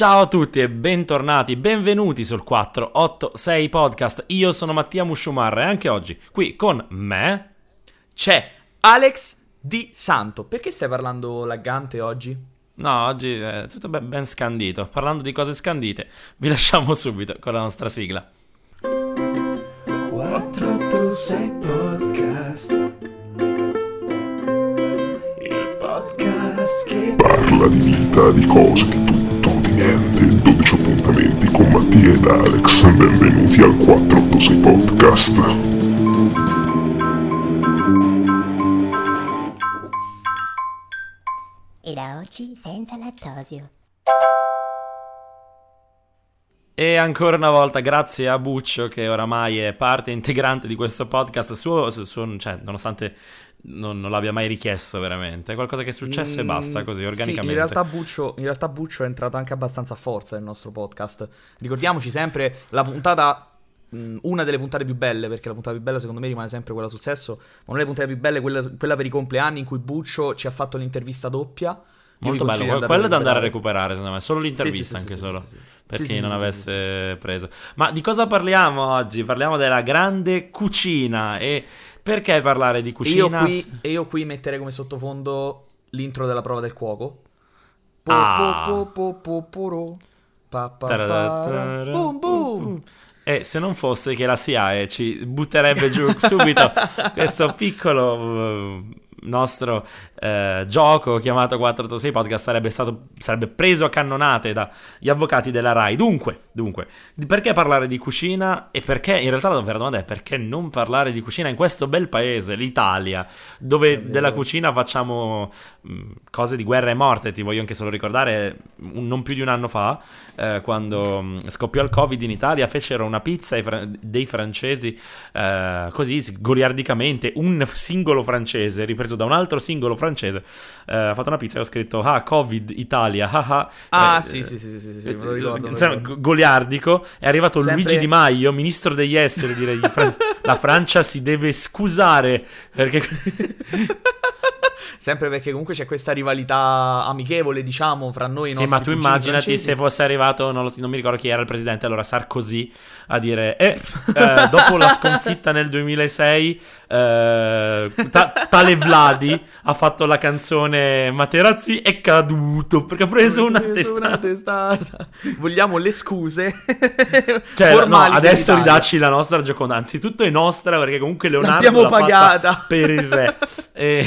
Ciao a tutti e bentornati, benvenuti sul 486 Podcast. Io sono Mattia Musciumarra e anche oggi qui con me c'è Alex Di Santo. Perché stai parlando laggante oggi? No, oggi è tutto ben, ben scandito. Parlando di cose scandite, vi lasciamo subito con la nostra sigla. 486 Podcast. Il podcast che parla di vita, di cose, di niente, 12 appuntamenti con Mattia ed Alex. Benvenuti al 486 Podcast. E da oggi senza lattosio. E ancora una volta grazie a Buccio che oramai è parte integrante di questo podcast, suo, suo, cioè, nonostante non, non, l'abbia mai richiesto veramente, è qualcosa che è successo mm, e basta così organicamente. Sì, in, realtà Buccio, in realtà Buccio è entrato anche abbastanza a forza nel nostro podcast. Ricordiamoci sempre la puntata mm, una delle puntate più belle, perché la puntata più bella secondo me rimane sempre quella sul sesso, ma una delle puntate più belle quella, quella per i compleanni in cui Buccio ci ha fatto l'intervista doppia Molto bello, quello è da andare a recuperare, secondo me, solo l'intervista sì, sì, anche solo, per chi non avesse preso. Ma di cosa parliamo oggi? Parliamo della grande cucina e perché parlare di cucina? E io qui, io qui metterei come sottofondo l'intro della prova del cuoco. Po, ah. po, po, po, po, pa, pa, pa, boom, boom. E se non fosse che la SIAE ci butterebbe giù subito questo piccolo nostro eh, gioco chiamato 486 Podcast sarebbe, stato, sarebbe preso a cannonate dagli avvocati della RAI. Dunque, dunque, perché parlare di cucina e perché, in realtà la vera domanda è perché non parlare di cucina in questo bel paese, l'Italia, dove della cucina facciamo mh, mm, cose di guerra e morte. Ti voglio anche solo ricordare, un, non più di un anno fa, eh, quando mh, mm, scoppiò il Covid in Italia, fecero una pizza fra- dei francesi eh, così goliardicamente, un singolo francese ripreso da un altro singolo francese eh, ha fatto una pizza e ho scritto ah Covid Italia ah ah, ah eh, sì, sì sì sì sì, sì me lo ricordo, insomma, goliardico. È arrivato Sempre... Luigi Di Maio ministro degli esteri direi Fran- la Francia si deve scusare perché sempre perché comunque c'è questa rivalità amichevole, diciamo, fra noi. Sì, ma tu immaginati francesi. se fosse arrivato, non, lo, non, mi ricordo chi era il presidente, allora Sarkozy, a dire, eh, eh dopo la sconfitta nel 2006, eh, ta- tale Vladi ha fatto la canzone Materazzi è caduto perché ha preso una testata. Una testata. Vogliamo le scuse. cioè, no, adesso ridacci la nostra Gioconda, anzitutto è nostra perché comunque Leonardo l'abbiamo pagata per il re. E...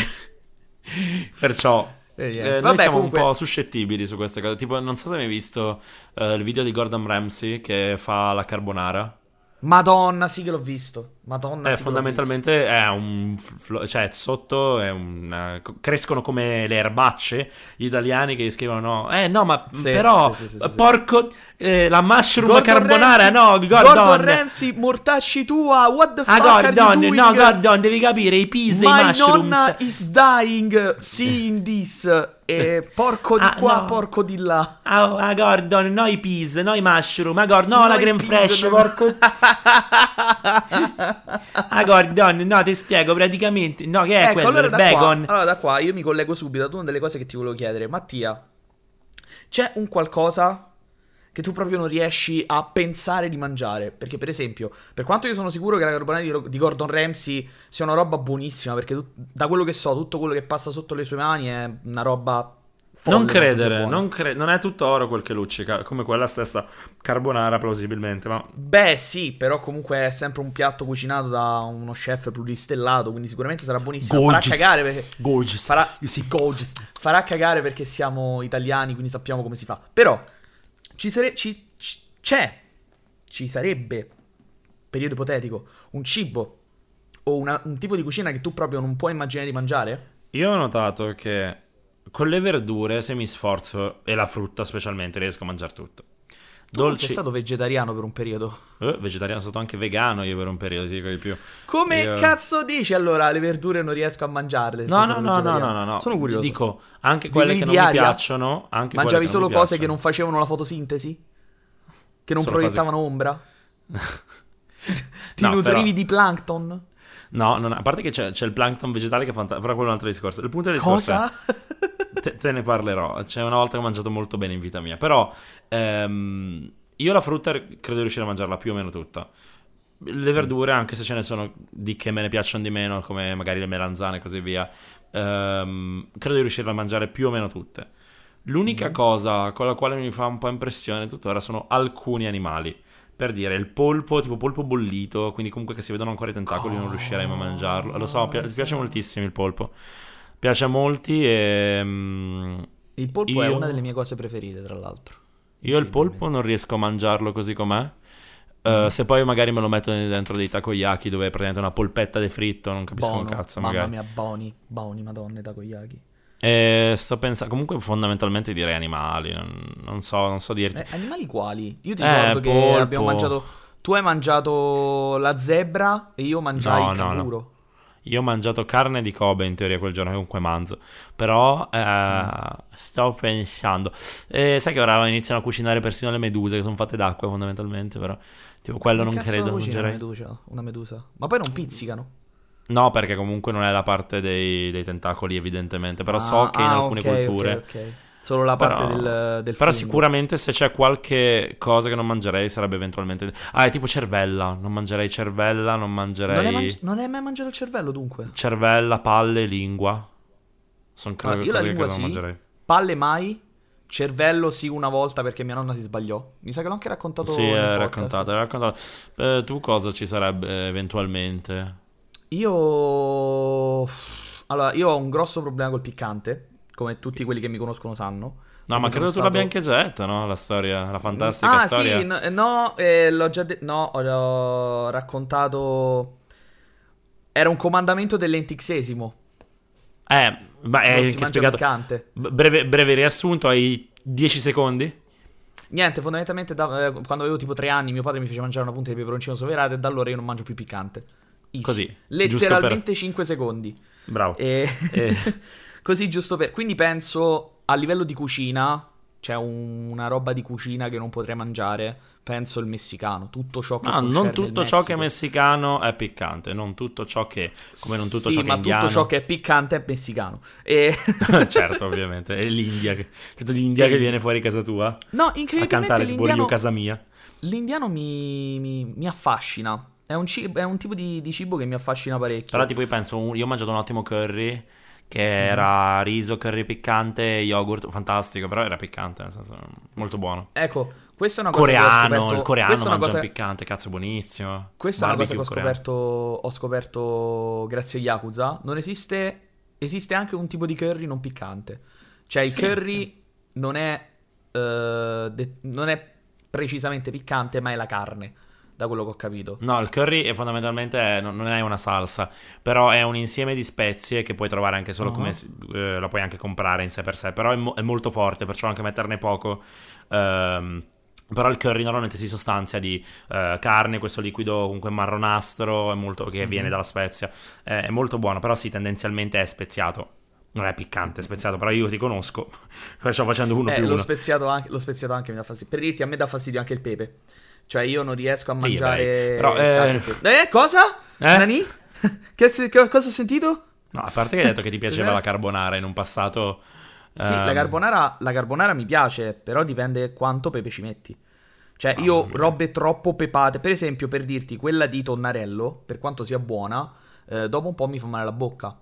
Perciò eh, eh, noi Vabbè, siamo comunque... un po' suscettibili su queste cose. Tipo, non so se hai mai visto uh, il video di Gordon Ramsay che fa la carbonara. Madonna, sì che l'ho visto. Madonna, eh, fondamentalmente è un. Flo- cioè, sotto è un. crescono come le erbacce gli italiani che scrivono: Eh, no, ma sì, però. Sì, sì, porco. Eh, la mushroom Gordon carbonara, Ramsay, no, Gordon. Gordon Ramsay, mortacci tua. What the ah, fuck? Ah, Gordon, no, Gordon, devi capire. I peas My i mushrooms. My nonna is dying seeing this. E porco di ah, qua, no. porco di là. Ah, ah, Gordon, no i peas, no i mushroom. Ah, Gordon, no, no la creme fresh, porco. ah, Gordon, no, ti spiego praticamente. No, che è ecco, quello? Allora da bacon. Qua, allora, da qua io mi collego subito ad una delle cose che ti volevo chiedere. Mattia, c'è un qualcosa che tu proprio non riesci a pensare di mangiare. Perché, per esempio, per quanto io sono sicuro che la carbonara di, Gordon Ramsay sia una roba buonissima, perché tu, da quello che so, tutto quello che passa sotto le sue mani è una roba non credere, non, cre- non, è tutto oro quel che luccica, come quella stessa carbonara plausibilmente, ma... Beh sì, però comunque è sempre un piatto cucinato da uno chef pluristellato, quindi sicuramente sarà buonissimo. Gorgeous. Farà cagare perché... Gorgeous. Farà... Sì, gorgeous. Farà cagare perché siamo italiani, quindi sappiamo come si fa. Però, ci sare... ci... ci... c'è, ci sarebbe, periodo ipotetico, un cibo o una... un tipo di cucina che tu proprio non puoi immaginare di mangiare? Io ho notato che con le verdure, se mi sforzo, e la frutta specialmente, riesco a mangiare tutto. Tu Dolci... sei stato vegetariano per un periodo? Eh, vegetariano, sono stato anche vegano io per un periodo, ti dico di più. Come io... cazzo dici allora le verdure non riesco a mangiarle? No, no, no, no, no, no, Sono curioso. Dico, anche quelle che non mi piacciono... Anche Mangiavi solo cose piacciono. che non facevano la fotosintesi? Che non solo proiettavano cose... ombra? Ti no, nutrivi però... di plankton? No, non, a parte che c'è, c'è, il plankton vegetale che fa... Però quello è un altro discorso. Il punto del discorso Cosa? È... te, te ne parlerò. C'è una volta che ho mangiato molto bene in vita mia. Però ehm, io la frutta credo di riuscire a mangiarla più o meno tutta. Le verdure, anche se ce ne sono di che me ne piacciono di meno, come magari le melanzane e così via, ehm, credo di riuscire a mangiare più o meno tutte. L'unica cosa con la quale mi fa un po' impressione tuttora sono alcuni animali. Per dire, il polpo, tipo polpo bollito, quindi comunque che si vedono ancora i tentacoli, non riuscirei mai a mangiarlo. Lo so, pi- mi piace moltissimo il polpo. Piace a molti e... mm, Il polpo è Io- una delle mie cose preferite, tra l'altro. Io il polpo non riesco a mangiarlo così com'è. Eh, se poi magari me lo metto dentro dei takoyaki dove è praticamente una polpetta di fritto, non capisco Buono, un cazzo mamma magari. mia, buoni, buoni, madonne, takoyaki. E sto pensando, comunque fondamentalmente direi animali, non, non so, non so dirti. Eh, animali quali? Io ti Eh, ricordo che polpo. abbiamo mangiato... Tu hai mangiato la zebra e io mangiai No, il no, no. Io ho mangiato carne di Kobe in teoria quel giorno, comunque manzo. Però eh, sto pensando. Eh, sai che ora iniziano a cucinare persino le meduse che sono fatte d'acqua fondamentalmente, però. Tipo quello Che non credo, cucina mangerei. Una medusa, una medusa. Ma poi non pizzicano. No, perché comunque non è la parte dei, dei tentacoli evidentemente, però so Ah, che in ah, alcune ok, culture... ok, ok. Solo la parte Però- del, del Però fungo. sicuramente se c'è qualche cosa che non mangerei sarebbe eventualmente... Ah, è tipo cervella, non mangerei cervella, non mangerei... Non hai, mangi- non hai mai mangiato il cervello dunque? Cervella, palle, lingua. Sono Ah, cose io la lingua non sì. mangerei. Palle mai? Cervello sì una volta perché mia nonna si sbagliò. Mi sa che l'ho anche raccontato Sì, è raccontato, è raccontato. Eh, tu cosa ci sarebbe eh, eventualmente? Io... Allora, io ho un grosso problema col piccante, come tutti quelli che mi conoscono sanno. No, ma credo tu sono l'abbia stato- anche detta, no? La storia, la fantastica Ah, storia. sì, no, no, eh, l'ho già detto. No, ho, raccontato. Era un comandamento dell'entixesimo. Eh, ma Non hai si anche spiegato. Breve, breve riassunto, hai 10 secondi? Niente, fondamentalmente da- eh, quando avevo tipo tre anni mio padre mi fece mangiare una punta di peperoncino soverato e da allora io non mangio più piccante. Easy. Così, Letteralmente 5 secondi. Bravo. E... Eh. Così giusto per... Quindi penso a livello di cucina, c'è un- una roba di cucina che non potrei mangiare. Penso il messicano, tutto ciò che No, non tutto ciò che è messicano è piccante, non tutto ciò che, come non tutto sì, ciò che è ma indiano. tutto ciò che è piccante è messicano. E... certo, ovviamente, è l'India, che... tutto d'India che viene fuori casa tua no, a incredibilmente cantare tipo io casa mia. l'indiano mi, mi- mi affascina. È un, ci- è un tipo di, di cibo che mi affascina parecchio. Però tipo io penso, io ho mangiato un ottimo curry che Mhm. era riso, curry piccante, yogurt, fantastico, però era piccante, nel senso molto buono. Ecco, questa è una cosa che ho Coreano, scoperto. il coreano mangia cosa- piccante, cazzo buonissimo. Questa è una cosa che ho Barbecue coreano. scoperto, ho scoperto grazie a Yakuza. Non esiste, esiste anche un tipo di curry non piccante. Cioè il Sì, curry Non, è, eh, de- non è precisamente piccante, ma è la carne, da quello che ho capito. No, il curry è fondamentalmente è- non è una salsa, però è un insieme di spezie che puoi trovare anche solo Ah. come eh, la puoi anche comprare in sé per sé, però è, mo- è molto forte, perciò anche metterne poco. ehm, però il curry normalmente si sostanzia di eh, carne, questo liquido comunque marronastro, è molto, che Mhm. viene dalla spezia. Eh, è molto buono, però sì, tendenzialmente è speziato. Non è piccante, è speziato, però io ti conosco, perciò facendo uno Eh, più lo, uno. speziato anche, lo speziato anche mi dà fastidio. Per dirti, a me dà fastidio anche il pepe. Cioè, io non riesco a mangiare. Però, eh. Eh, cosa? Eh? Nani? che, che- cosa ho sentito? No, a parte che hai detto che ti piaceva Cos'è? la carbonara in un passato... Sì, la ehm, carbonara, la carbonara mi piace, però dipende quanto pepe ci metti. Cioè, io robe troppo pepate, per esempio, per dirti, quella di tonnarello, per quanto sia buona, eh, dopo un po' mi fa male la bocca.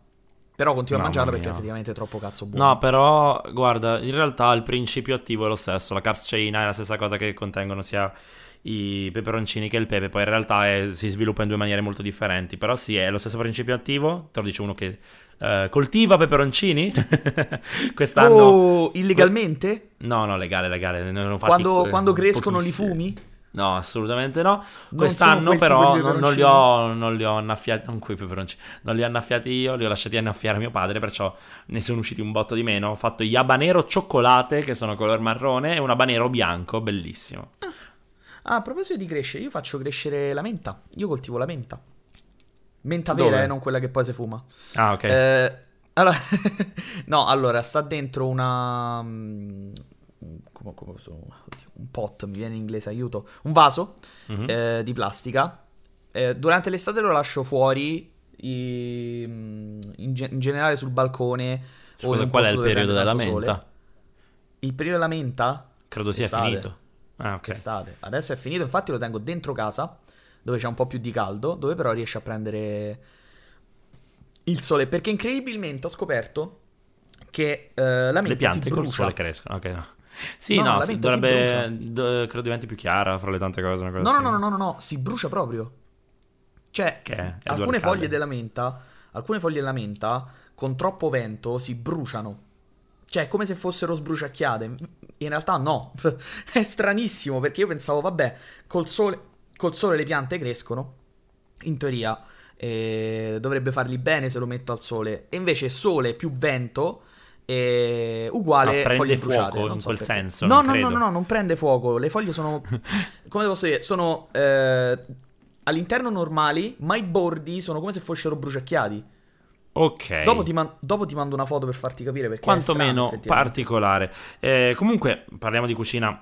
Però continuo a mangiarla perché mia. effettivamente è troppo cazzo buono. No, però, guarda, in realtà il principio attivo è lo stesso. La capsaicina è la stessa cosa che contengono sia i peperoncini che il pepe. Poi in realtà è- si sviluppa in due maniere molto differenti. Però sì, è lo stesso principio attivo. Te lo dice uno che eh, coltiva peperoncini. Quest'anno... Oh, illegalmente? No, no, legale, legale. hanno fatti, Quando, eh, quando crescono li pochissimi. fumi? No, assolutamente no. sono Quest'anno però non, non li ho, non li ho annaffiati, non quei peperoncini, non li ho annaffiati io, li ho lasciati annaffiare mio padre, perciò ne sono usciti un botto di meno. Ho fatto gli habanero cioccolate, che sono color marrone, e un habanero bianco, bellissimo. Ah, a proposito di crescere, io faccio crescere la menta. Io coltivo la menta. Menta vera, Dove? eh, non quella che poi si fuma. Ah, ok. Eh, allora, no, allora, sta dentro una... mm, Come, come posso- oddio, un pot, mi viene in inglese, aiuto. Un vaso Mhm. eh, di plastica. Eh, durante l'estate lo lascio fuori, i- mm, in, ge- in generale sul balcone, Scusa, qual è il periodo della tanto sole. menta? Il periodo della menta? Credo sia Estate. finito. Ah, ok. Estate. Adesso è finito, infatti lo tengo dentro casa, dove c'è un po' più di caldo, dove però riesce a prendere il sole. Perché incredibilmente ho scoperto che eh, la menta Le piante si col sole crescono, ok, no. Sì, No, no, dovrebbe... do- credo diventi più chiara fra le tante cose. Una cosa No, no, no, no, no, no, si brucia proprio. Cioè, Che alcune foglie della menta, alcune foglie della menta con troppo vento si bruciano. Cioè, è come se fossero sbruciacchiate. In realtà no. è stranissimo perché io pensavo, vabbè, col sole, col sole le piante crescono. In teoria eh, dovrebbe farli bene se lo metto al sole. E invece sole più vento è uguale prende foglie fuoco bruciate, in non so quel perché. senso, No, non no, no, no, no, non prende fuoco. Le foglie sono come posso dire, sono eh, all'interno normali, ma i bordi sono come se fossero bruciacchiati. Ok. Dopo, ti man- dopo ti mando una foto per farti capire perché è quantomeno strano, effettivamente. particolare. Eh, comunque, parliamo di cucina.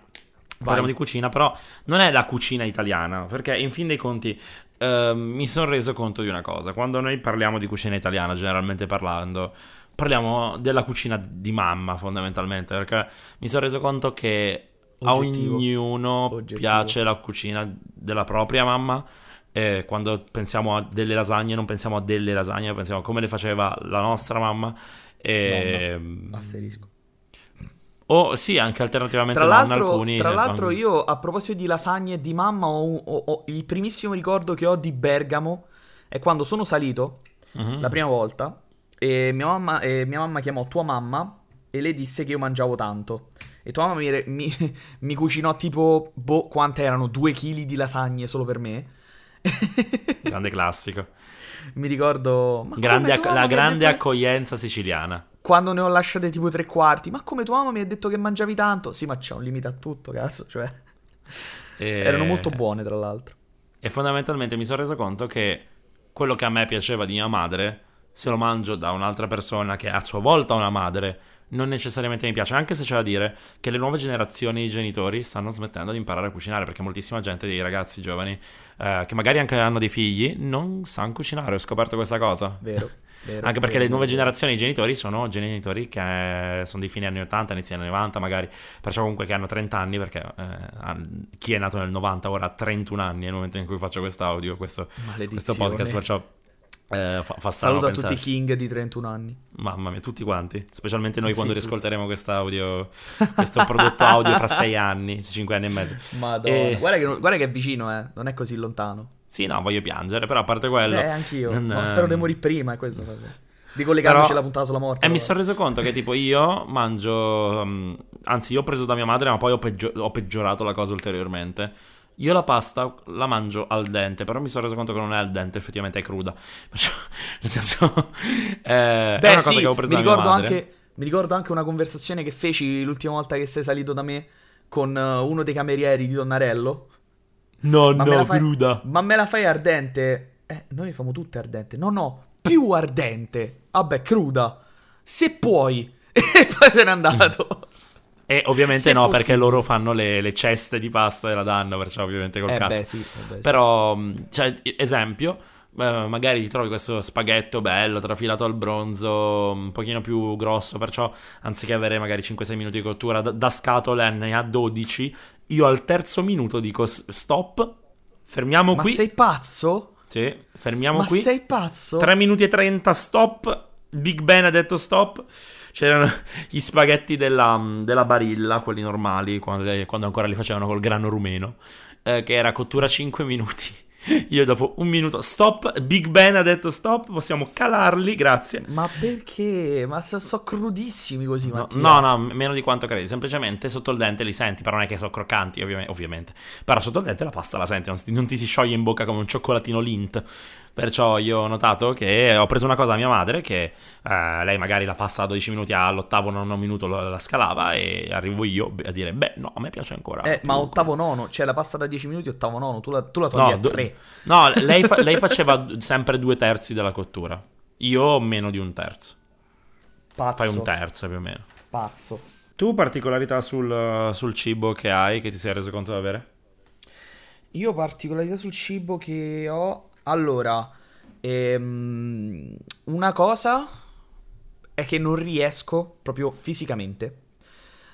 Parliamo di cucina, però non è la cucina italiana, perché in fin dei conti ehm, mi sono reso conto di una cosa. Quando noi parliamo di cucina italiana, generalmente parlando, parliamo della cucina di mamma, fondamentalmente, perché mi sono reso conto che a Oggettivo. ognuno Oggettivo. piace la cucina della propria mamma. E quando pensiamo a delle lasagne, non pensiamo a delle lasagne, pensiamo a come le faceva la nostra mamma. E, Asterisco. o sì, anche alternativamente Tra nonna l'altro, alcuni. tra eh, l'altro quando- io a proposito di lasagne e di mamma ho, ho- ho- il primissimo ricordo che ho di Bergamo è quando sono salito Mhm. la prima volta e mia mamma, e mia mamma chiamò tua mamma e le disse che io mangiavo tanto. E tua mamma mi, mi- mi cucinò tipo, boh, quante erano? Due chili di lasagne solo per me. Grande classico. Mi ricordo... Grande mamma la grande detto accoglienza siciliana. Quando ne ho lasciate tipo tre quarti. Ma come tua mamma mi ha detto che mangiavi tanto? Sì, ma c'è un limite a tutto, cazzo. Cioè, E... erano molto buone, tra l'altro. E fondamentalmente mi sono reso conto che quello che a me piaceva di mia madre, se lo mangio da un'altra persona che a sua volta ha una madre, non necessariamente mi piace. Anche se c'è da dire che le nuove generazioni di genitori stanno smettendo di imparare a cucinare, perché moltissima gente, dei ragazzi giovani, eh, che magari anche hanno dei figli, non sanno cucinare. Ho scoperto questa cosa. Vero. vero Anche perché vero, le nuove vero. generazioni di genitori sono genitori che sono dei fine anni 80, inizi anni 90 magari, perciò comunque che hanno 30 anni, perché eh, chi è nato nel 90 ora ha 31 anni nel momento in cui faccio quest'audio, questo, questo podcast, perciò eh, fa, fa Saluto a tutti i. King di 31 anni. Mamma mia, tutti quanti, specialmente noi Sì, quando tutti. riascolteremo quest'audio, questo prodotto audio fra 6 anni, 5 anni e mezzo. Madonna. E- Guarda, che, guarda che è vicino, eh. Non è così lontano. Sì, no, voglio piangere, però a parte quello... Eh, anch'io. non, No, spero di ehm, morire prima, è questo. Di collegarci Però- la puntata sulla morte. E mi però. sono reso conto che tipo io mangio, um, anzi io ho preso da mia madre ma poi ho, peggio- ho peggiorato la cosa ulteriormente. Io la pasta la mangio al dente, però mi sono reso conto che non è al dente, effettivamente è cruda. Perciò, nel senso, eh, è Beh, una cosa sì, che avevo preso mi da mia ricordo, anche, mi ricordo anche una conversazione che feci l'ultima volta che sei salito da me con eh, uno dei camerieri di Donnarello. No, Ma me no, la fai- cruda. Ma me la fai ardente? Eh, noi le famo tutte ardente. No, no, più ardente. Vabbè, cruda. Se puoi. E poi se n'è andato. E ovviamente no, perché possibile. loro fanno le, le ceste di pasta e la danno, perciò ovviamente col Eh cazzo. beh, sì, eh beh. Però, mh, cioè, esempio, eh, magari ti trovi questo spaghetto bello, trafilato al bronzo, un pochino più grosso, perciò anziché avere magari 5-6 minuti di cottura, da, da scatola ne ha 12, io al terzo minuto dico stop, fermiamo Ma qui. sei pazzo? Sì, fermiamo Ma qui. sei pazzo? 3 minuti e 30 stop. Big Ben ha detto stop. C'erano gli spaghetti della, della Barilla, quelli normali, quando, quando ancora li facevano col grano rumeno, eh, che era cottura 5 minuti. Io dopo un minuto, stop, Big Ben ha detto stop, possiamo calarli, grazie. Ma perché? Ma so, so crudissimi così, No, no, no, meno di quanto credi. Semplicemente sotto il dente li senti, però non è che sono croccanti, ovvi- ovviamente. Però sotto il dente la pasta la senti, non, non ti si scioglie in bocca come un cioccolatino lint. Perciò io ho notato che ho preso una cosa a mia madre, che eh, lei magari la pasta a 12 minuti, all'ottavo nono minuto la, la scalava e arrivo io a dire, beh, no, a me piace ancora. Eh, ma ottavo nono, cioè la pasta da 10 minuti, ottavo nono, tu la, tu la togli No, a do- 3. No, lei, fa- lei faceva sempre due terzi della cottura. Io meno di un terzo. Pazzo. Fai un terzo più o meno. Pazzo. Tu particolarità sul, sul cibo che hai, che ti sei reso conto di avere? Io particolarità sul cibo che ho. Allora, ehm, una cosa è che non riesco proprio fisicamente.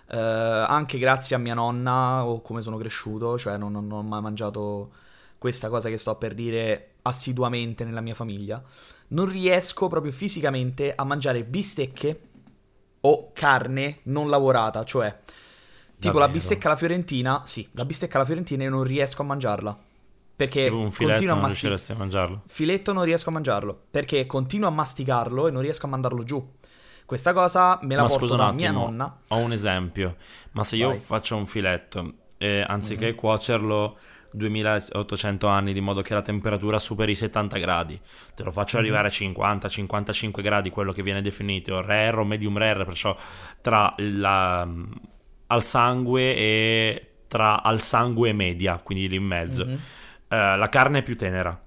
eh, anche grazie a mia nonna o come sono cresciuto, cioè non, non- ho mai mangiato questa cosa che sto per dire assiduamente nella mia famiglia. Non riesco proprio fisicamente a mangiare bistecche o carne non lavorata, cioè tipo la Davvero? bistecca alla fiorentina, sì, la bistecca alla fiorentina io non riesco a mangiarla. Perché Tipo un filetto continuo a non riusciresti a mangiarlo. Filetto non riesco a mangiarlo perché continuo a masticarlo e non riesco a mandarlo giù. Questa cosa me la Ma porto da attimo, mia nonna. ho un esempio. Ma se io Vai. Faccio un filetto e anziché cuocerlo 2800 anni di modo che la temperatura superi i 70 gradi, te lo faccio arrivare a 50-55 gradi, quello che viene definito rare o medium rare, perciò tra la, al sangue e tra al sangue e media, quindi lì in mezzo. Mhm. Eh, la carne è più tenera.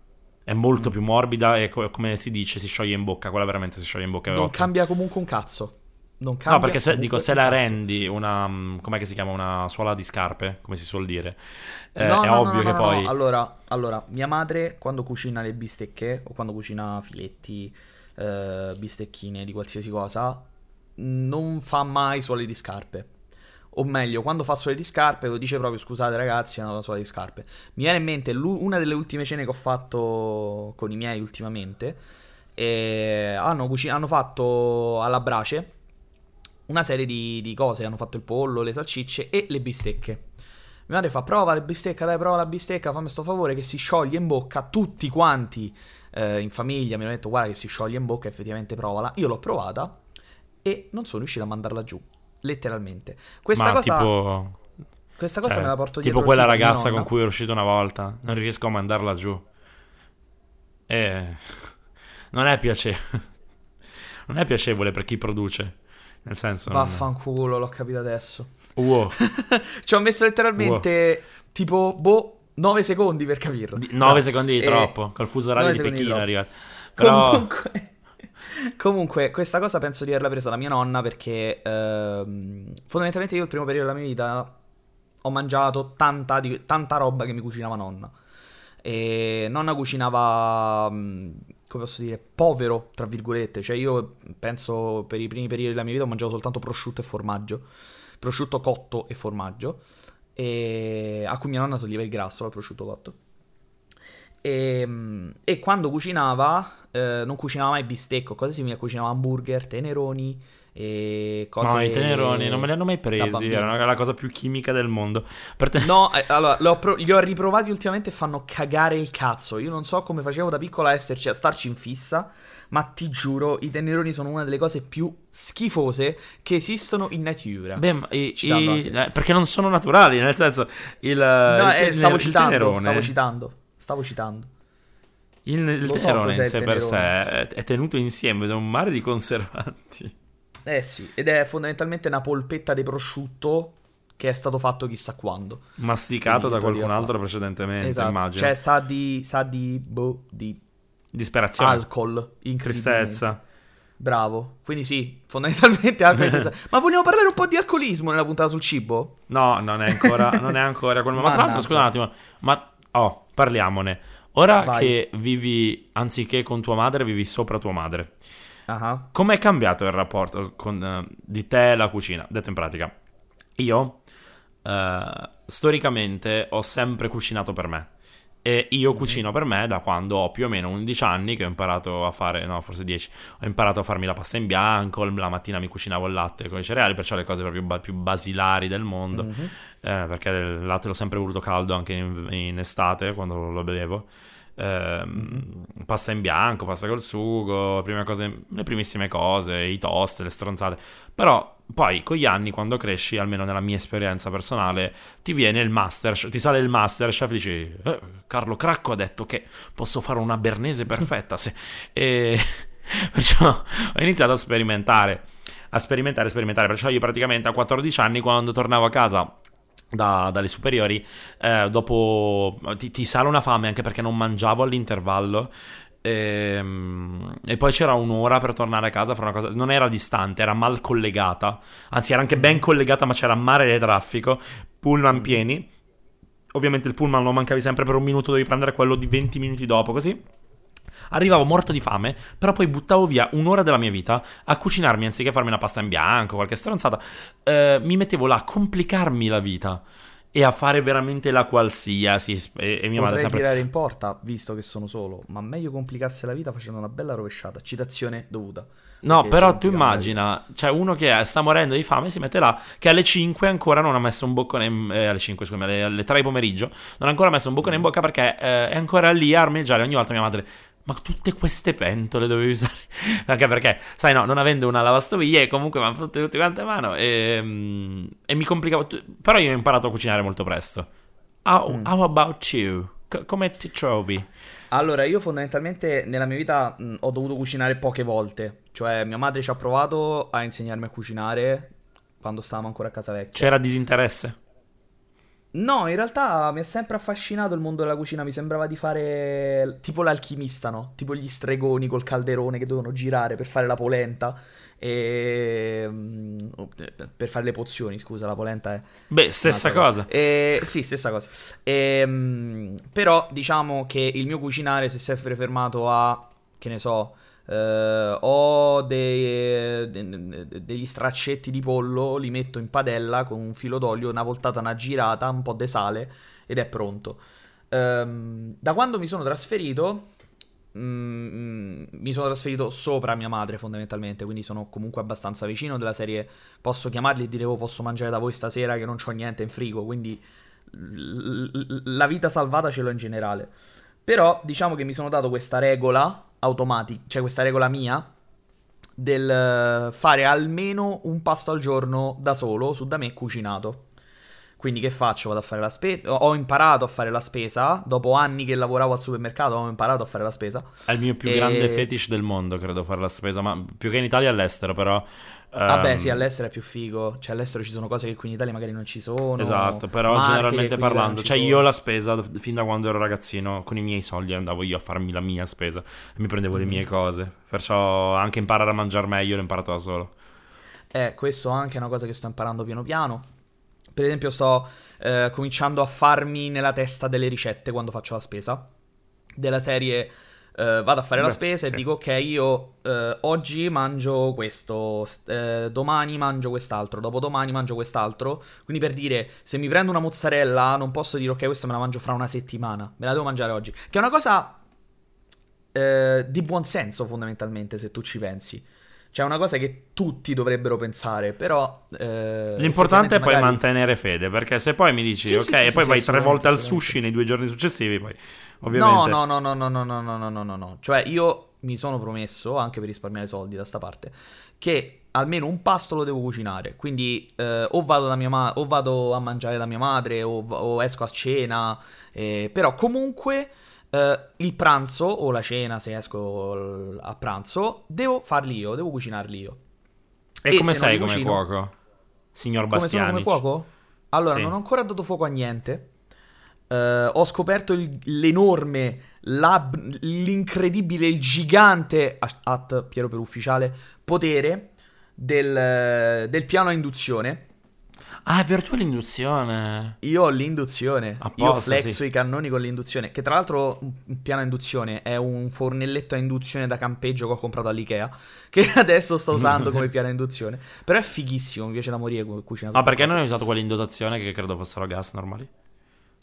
È Mm. molto più morbida e co- come si dice si scioglie in bocca, quella veramente si scioglie in bocca. Non ottimo. cambia comunque un cazzo. Non cambia No, perché se, dico, se la cazzo. rendi una. mm, com'è che si chiama? Una suola di scarpe, come si suol dire. eh, No, è no, ovvio no, che poi. Allora, allora, mia madre quando cucina le bistecche o quando cucina filetti, eh, bistecchine di qualsiasi cosa, non fa mai suole di scarpe. O meglio, quando fa suole di scarpe, lo dice proprio scusate ragazzi, è una suola di scarpe. Mi viene in mente una delle ultime cene che ho fatto con i miei ultimamente. Hanno, cuci- hanno fatto alla brace una serie di, di cose. Hanno fatto il pollo, le salsicce e le bistecche. Mia madre fa prova la bistecca, dai prova la bistecca, fammi sto favore che si scioglie in bocca. Tutti quanti eh, in famiglia mi hanno detto guarda che si scioglie in bocca, effettivamente provala. Io l'ho provata e non sono riuscito a mandarla giù, letteralmente. Questa ma cosa, tipo. questa cosa cioè, me la porto dietro. tipo quella ragazza con cui ero uscito una volta. Non riesco a mandarla giù. E. Non è piacevole. Non è piacevole per chi produce. Nel senso. non- Vaffanculo, l'ho capito adesso. Wow. Ci ho messo letteralmente tipo, boh, 9 secondi per capirlo. 9 No, secondi di troppo. Col fuso orario di Pechino troppo. arriva. Però. Comunque, comunque, questa cosa penso di averla presa da mia nonna perché ehm, fondamentalmente io il primo periodo della mia vita ho mangiato tanta, di- tanta roba che mi cucinava nonna. E nonna cucinava, mh, come posso dire, povero, tra virgolette. Cioè io penso per i primi periodi della mia vita ho mangiato soltanto prosciutto e formaggio. Prosciutto cotto e formaggio. E... A cui mia nonna toglieva il grasso al prosciutto cotto. E, mm, e quando cucinava, eh, non cucinava mai bistecco, cose simili, cucinava hamburger, teneroni e cose... No, i teneroni non me li hanno mai presi. Era la cosa più chimica del mondo. Te... No, eh, allora, li ho, pro- li ho riprovati ultimamente e fanno cagare il cazzo. Io non so come facevo da piccola a esserci, a starci in fissa, ma ti giuro, i teneroni sono una delle cose più schifose che esistono in natura. Beh, ma i- i- eh, perché non sono naturali, nel senso, il, no, il, eh, il- stavo il citando, tenerone, stavo citando, stavo citando. il, il Lo so in sé per sé è, tenuto insieme da un mare di conservanti. Eh sì, ed è fondamentalmente una polpetta di prosciutto che è stato fatto chissà quando. Masticato da qualcun altro precedentemente, Esatto, immagino. cioè sa di, sa di, boh, di Disperazione, alcol, tristezza. Bravo, quindi sì, fondamentalmente alcol. Ma vogliamo parlare un po' di alcolismo nella puntata sul cibo? No, non è ancora, non è ancora quel momento. Ma tra l'altro, scusa un attimo, ma oh, parliamone. Ora Vai. che vivi, anziché con tua madre, vivi sopra tua madre. Ah, Com'è cambiato il rapporto con, eh, di te e la cucina? Detto in pratica, io eh, storicamente ho sempre cucinato per me. E io cucino per me da quando ho più o meno 11 anni che ho imparato a fare, no, forse 10, ho imparato a farmi la pasta in bianco, la mattina mi cucinavo il latte con i cereali, perciò le cose proprio ba- più basilari del mondo, Mhm. eh, perché il latte l'ho sempre voluto caldo anche in, in estate quando lo bevevo. Ehm, Pasta in bianco, pasta col sugo, prime cose, le primissime cose, i toast, le stronzate. Però poi con gli anni, quando cresci, almeno nella mia esperienza personale, ti viene il master, ti sale il masterchef e dici, "Eh, Carlo Cracco ha detto che posso fare una bernese perfetta. se-" E perciò ho iniziato a sperimentare, a sperimentare, a sperimentare. Perciò io praticamente a 14 anni, quando tornavo a casa da- dalle superiori, eh, dopo ti, ti sale una fame anche perché non mangiavo all'intervallo. Ehm, E, poi c'era un'ora per tornare a casa a fare una cosa. Non era distante, era mal collegata. Anzi, era anche ben collegata, ma c'era mare di traffico. Pullman pieni. Ovviamente il pullman lo mancavi sempre per un minuto, devi prendere quello di 20 minuti dopo, così. Arrivavo morto di fame, però poi buttavo via un'ora della mia vita a cucinarmi anziché farmi una pasta in bianco, qualche stronzata. Eh, mi mettevo là a complicarmi la vita e a fare veramente la qualsiasi. E, e mia Potrei madre sempre. tirare in porta, visto che sono solo, ma meglio complicasse la vita facendo una bella rovesciata. Citazione dovuta. No, però tu immagina, c'è uno che sta morendo di fame, si mette là, che alle 5 ancora non ha messo un boccone, in, eh, alle 5 scusami, alle, alle 3 di pomeriggio, non ha ancora messo un boccone in bocca perché eh, è ancora lì a armeggiare ogni volta mia madre. Ma tutte queste pentole dovevi usare? Anche perché, sai, no, non avendo una lavastoviglie, comunque mi hanno tutte, tutte quante a mano e, mm, e mi complicavo. Però io ho imparato a cucinare molto presto. How, Mm. how about you? Co- come ti trovi? Allora, io fondamentalmente nella mia vita mh, ho dovuto cucinare poche volte. Cioè, mia madre ci ha provato a insegnarmi a cucinare quando stavamo ancora a casa vecchia. C'era disinteresse? No, in realtà mi ha sempre affascinato il mondo della cucina. Mi sembrava di fare tipo l'alchimista, no? Tipo gli stregoni col calderone che dovevano girare per fare la polenta. E... mm, Per fare le pozioni, scusa, la polenta è... Beh, stessa un'altra cosa. Eh, sì, stessa cosa. Ehm, però diciamo che il mio cucinare si è sempre fermato a, che ne so, eh, ho dei- de- de- degli straccetti di pollo, li metto in padella con un filo d'olio, una voltata, una girata, un po' di sale ed è pronto. Ehm, da quando mi sono trasferito, mm, mi sono trasferito sopra mia madre fondamentalmente, quindi sono comunque abbastanza vicino della serie posso chiamarli e dire oh, posso mangiare da voi stasera che non c'ho niente in frigo, quindi l- l- la vita salvata ce l'ho in generale. Però diciamo che mi sono dato questa regola automatica, cioè questa regola mia del eh, fare almeno un pasto al giorno da solo, su da me cucinato. Quindi che faccio? Vado a fare la spesa. Ho imparato a fare la spesa. Dopo anni che lavoravo al supermercato, ho imparato a fare la spesa. È il mio più E- grande fetish del mondo, credo, fare la spesa, ma più che in Italia all'estero, però... Vabbè, ehm, sì, all'estero è più figo. Cioè, all'estero ci sono cose che qui in Italia magari non ci sono. Esatto, però generalmente parlando, cioè io la spesa, fin da quando ero ragazzino, con i miei soldi andavo io a farmi la mia spesa, mi prendevo le Mhm. mie cose, perciò anche imparare a mangiare meglio l'ho imparato da solo. Eh, questo anche è una cosa che sto imparando piano piano. Per esempio, sto eh, cominciando a farmi nella testa delle ricette quando faccio la spesa. Della serie, eh, vado a fare la Beh, spesa e sì. dico, ok, io eh, oggi mangio questo, st- eh, domani mangio quest'altro, dopodomani mangio quest'altro. Quindi per dire, se mi prendo una mozzarella, non posso dire, ok, questa me la mangio fra una settimana, me la devo mangiare oggi. Che è una cosa eh, di buon senso, fondamentalmente, se tu ci pensi. Cioè, è una cosa che tutti dovrebbero pensare, però... eh, L'importante è poi magari- mantenere fede, perché se poi mi dici, Sì, ok, sì, sì, e poi vai tre volte al sushi nei due giorni successivi, poi ovviamente... No, no, no, no, no, no, no, no, no, no, no. Cioè, io mi sono promesso, anche per risparmiare soldi da sta parte, che almeno un pasto lo devo cucinare. Quindi eh, o, vado da mia ma- o vado a mangiare da mia madre o, o esco a cena. eh, però comunque eh, il pranzo o la cena, se esco a pranzo, devo farli io, devo cucinarli io. E, E come sei come cucino- cuoco? Signor Come sono Bastianic. come cuoco? Allora, Sì. non ho ancora dato fuoco a niente. Eh, ho scoperto il- l'enorme, l'incredibile, il gigante, at Piero per ufficiale, potere del, del piano a induzione. Ah, è virtuale induzione. Io ho l'induzione. A Io flexo sì. i cannoni con l'induzione. Che tra l'altro un un piano induzione è un fornelletto a induzione da campeggio che ho comprato all'Ikea. Che adesso sto usando come piano induzione. Però è fighissimo, mi piace da morire come cucina. Ma tutte perché non hai usato quelli in dotazione che credo fossero gas normali?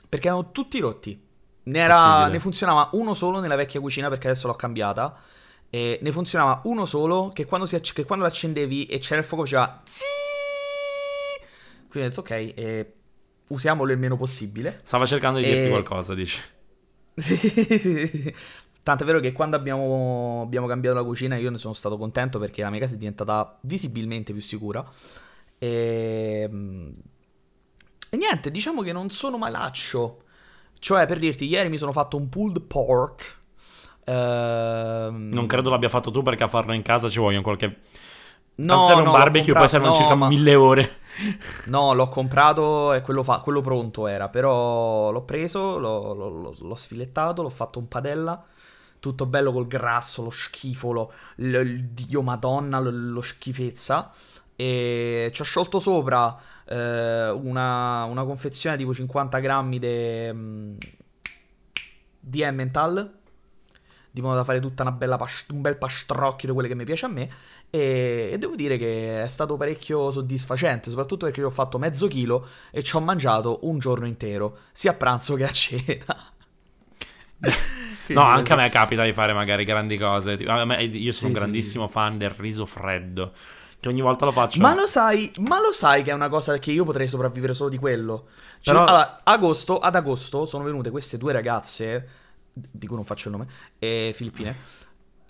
Perché erano tutti rotti. Ne, era- ne funzionava uno solo nella vecchia cucina perché adesso l'ho cambiata. E ne funzionava uno solo che quando, si che quando l'accendevi e c'era il fuoco faceva zii. Quindi ho detto ok, eh, usiamolo il meno possibile. Stava cercando di dirti E- qualcosa, dici. Sì, sì, sì, sì. Tanto è vero che quando abbiamo, abbiamo cambiato la cucina io ne sono stato contento perché la mia casa è diventata visibilmente più sicura. E, e niente, diciamo che non sono malaccio. Cioè, per dirti, ieri mi sono fatto un pulled pork. Ehm, Non credo l'abbia fatto tu perché a farlo in casa ci vogliono qualche... No, serve no, un barbecue, poi comprato- servono no, circa ma- mille ore. No, l'ho comprato e quello, fa- quello pronto era, però l'ho preso, l'ho, l'ho- l'ho- sfilettato, l'ho fatto in padella, tutto bello col grasso, lo schifo, lo, lo- il Dio madonna, lo, lo schifezza, e ci ho sciolto sopra eh, una, una confezione tipo 50 grammi de- mm, di Emmental, di modo da fare tutta una bella pas- un bel pastrocchio di quelle che mi piace a me. E, e devo dire che è stato parecchio soddisfacente, soprattutto perché io ho fatto mezzo chilo e ci ho mangiato un giorno intero, sia a pranzo che a cena. no, anche a me capita di fare magari grandi cose. Io sono Sì, un sì, grandissimo fan del riso freddo. Che ogni volta lo faccio. Ma lo sai, ma lo sai che è una cosa che io potrei sopravvivere solo di quello. Cioè, Però- allora, agosto, ad agosto sono venute queste due ragazze, di cui non faccio il nome, eh, filippine,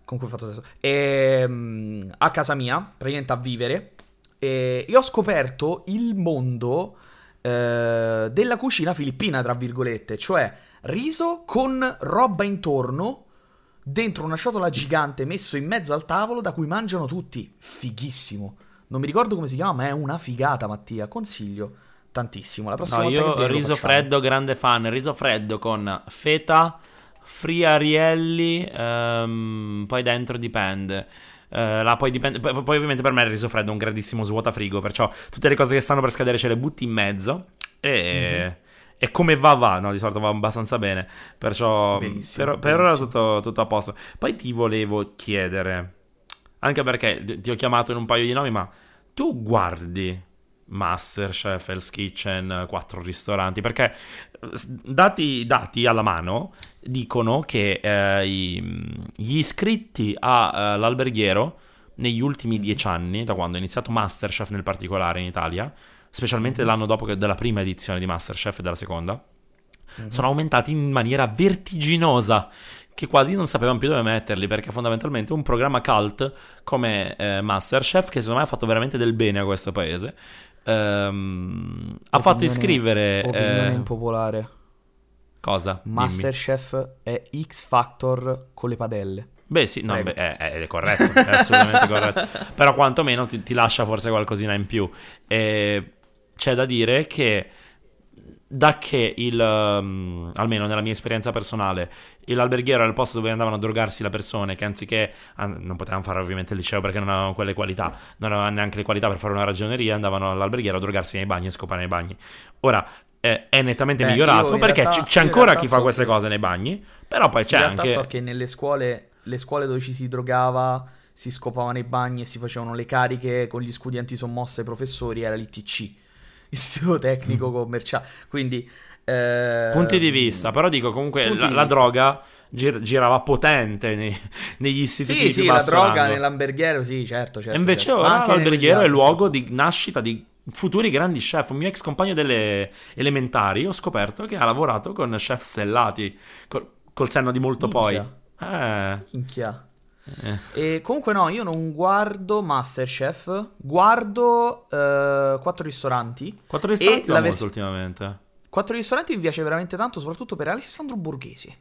con cui ho fatto sesso, ehm, a casa mia, praticamente a vivere, e io ho scoperto il mondo eh, della cucina filippina, tra virgolette, cioè riso con roba intorno dentro una ciotola gigante messo in mezzo al tavolo da cui mangiano tutti. Fighissimo. Non mi ricordo come si chiama, ma è una figata, Mattia. Consiglio tantissimo. La prossima No, volta io riso freddo, grande fan. Riso freddo con feta, friarielli, ehm, poi dentro dipende. Eh, là poi dipende. Poi, poi ovviamente per me il riso freddo è un grandissimo svuotafrigo. Perciò tutte le cose che stanno per scadere ce le butti in mezzo. E. Mhm. E come va va, no, di solito va abbastanza bene, perciò Benissimo, per, per ora tutto, tutto a posto. Poi ti volevo chiedere, anche perché ti ho chiamato in un paio di nomi, ma tu guardi Masterchef, Hell's Kitchen, quattro ristoranti, perché eh, dati, dati alla mano dicono che eh, i- gli iscritti all'alberghiero negli ultimi dieci anni, da quando è iniziato Masterchef nel particolare in Italia, specialmente l'anno dopo che- della prima edizione di Masterchef e della seconda, sono aumentati in maniera vertiginosa che quasi non sapevano più dove metterli perché fondamentalmente un programma cult come eh, Masterchef che secondo me ha fatto veramente del bene a questo paese ehm, ha fatto iscrivere Opinione eh, impopolare. cosa? Masterchef è X Factor con le padelle. Beh sì, no, beh, è, è corretto, è assolutamente corretto. Però quantomeno ti, ti lascia forse qualcosina in più. E c'è da dire che da che il, um, almeno nella mia esperienza personale, l'alberghiero era il posto dove andavano a drogarsi le persone che anziché, ah, non potevano fare ovviamente il liceo perché non avevano quelle qualità, non avevano neanche le qualità per fare una ragioneria, andavano all'alberghiero a drogarsi nei bagni e scopare nei bagni. Ora, eh, è nettamente Beh, migliorato perché realtà- c- c'è ancora chi fa so queste che- cose nei bagni, però poi c'è In realtà anche... so che nelle scuole, le scuole dove ci si drogava, si scopava nei bagni e si facevano le cariche con gli scudi antisommossa ai professori, era l'ITC, Istituto Tecnico Commerciale. Quindi... eh, punti di vista, però dico comunque la, la droga gir- girava potente nei- negli istituti Sì, di sì, la droga rango. nell'alberghiero, sì, certo, certo. e invece certo. Ora l'alberghiero è luogo di nascita di futuri grandi chef. Un mio ex compagno delle elementari ho scoperto che ha lavorato con chef stellati col, col senno di molto Minchia. poi. Eh, Minchia. Eh. E comunque no, io non guardo Masterchef, guardo eh, quattro ristoranti. Quattro ristoranti la l'ho vers- ultimamente. Quattro ristoranti mi piace veramente tanto, soprattutto per Alessandro Borghesi,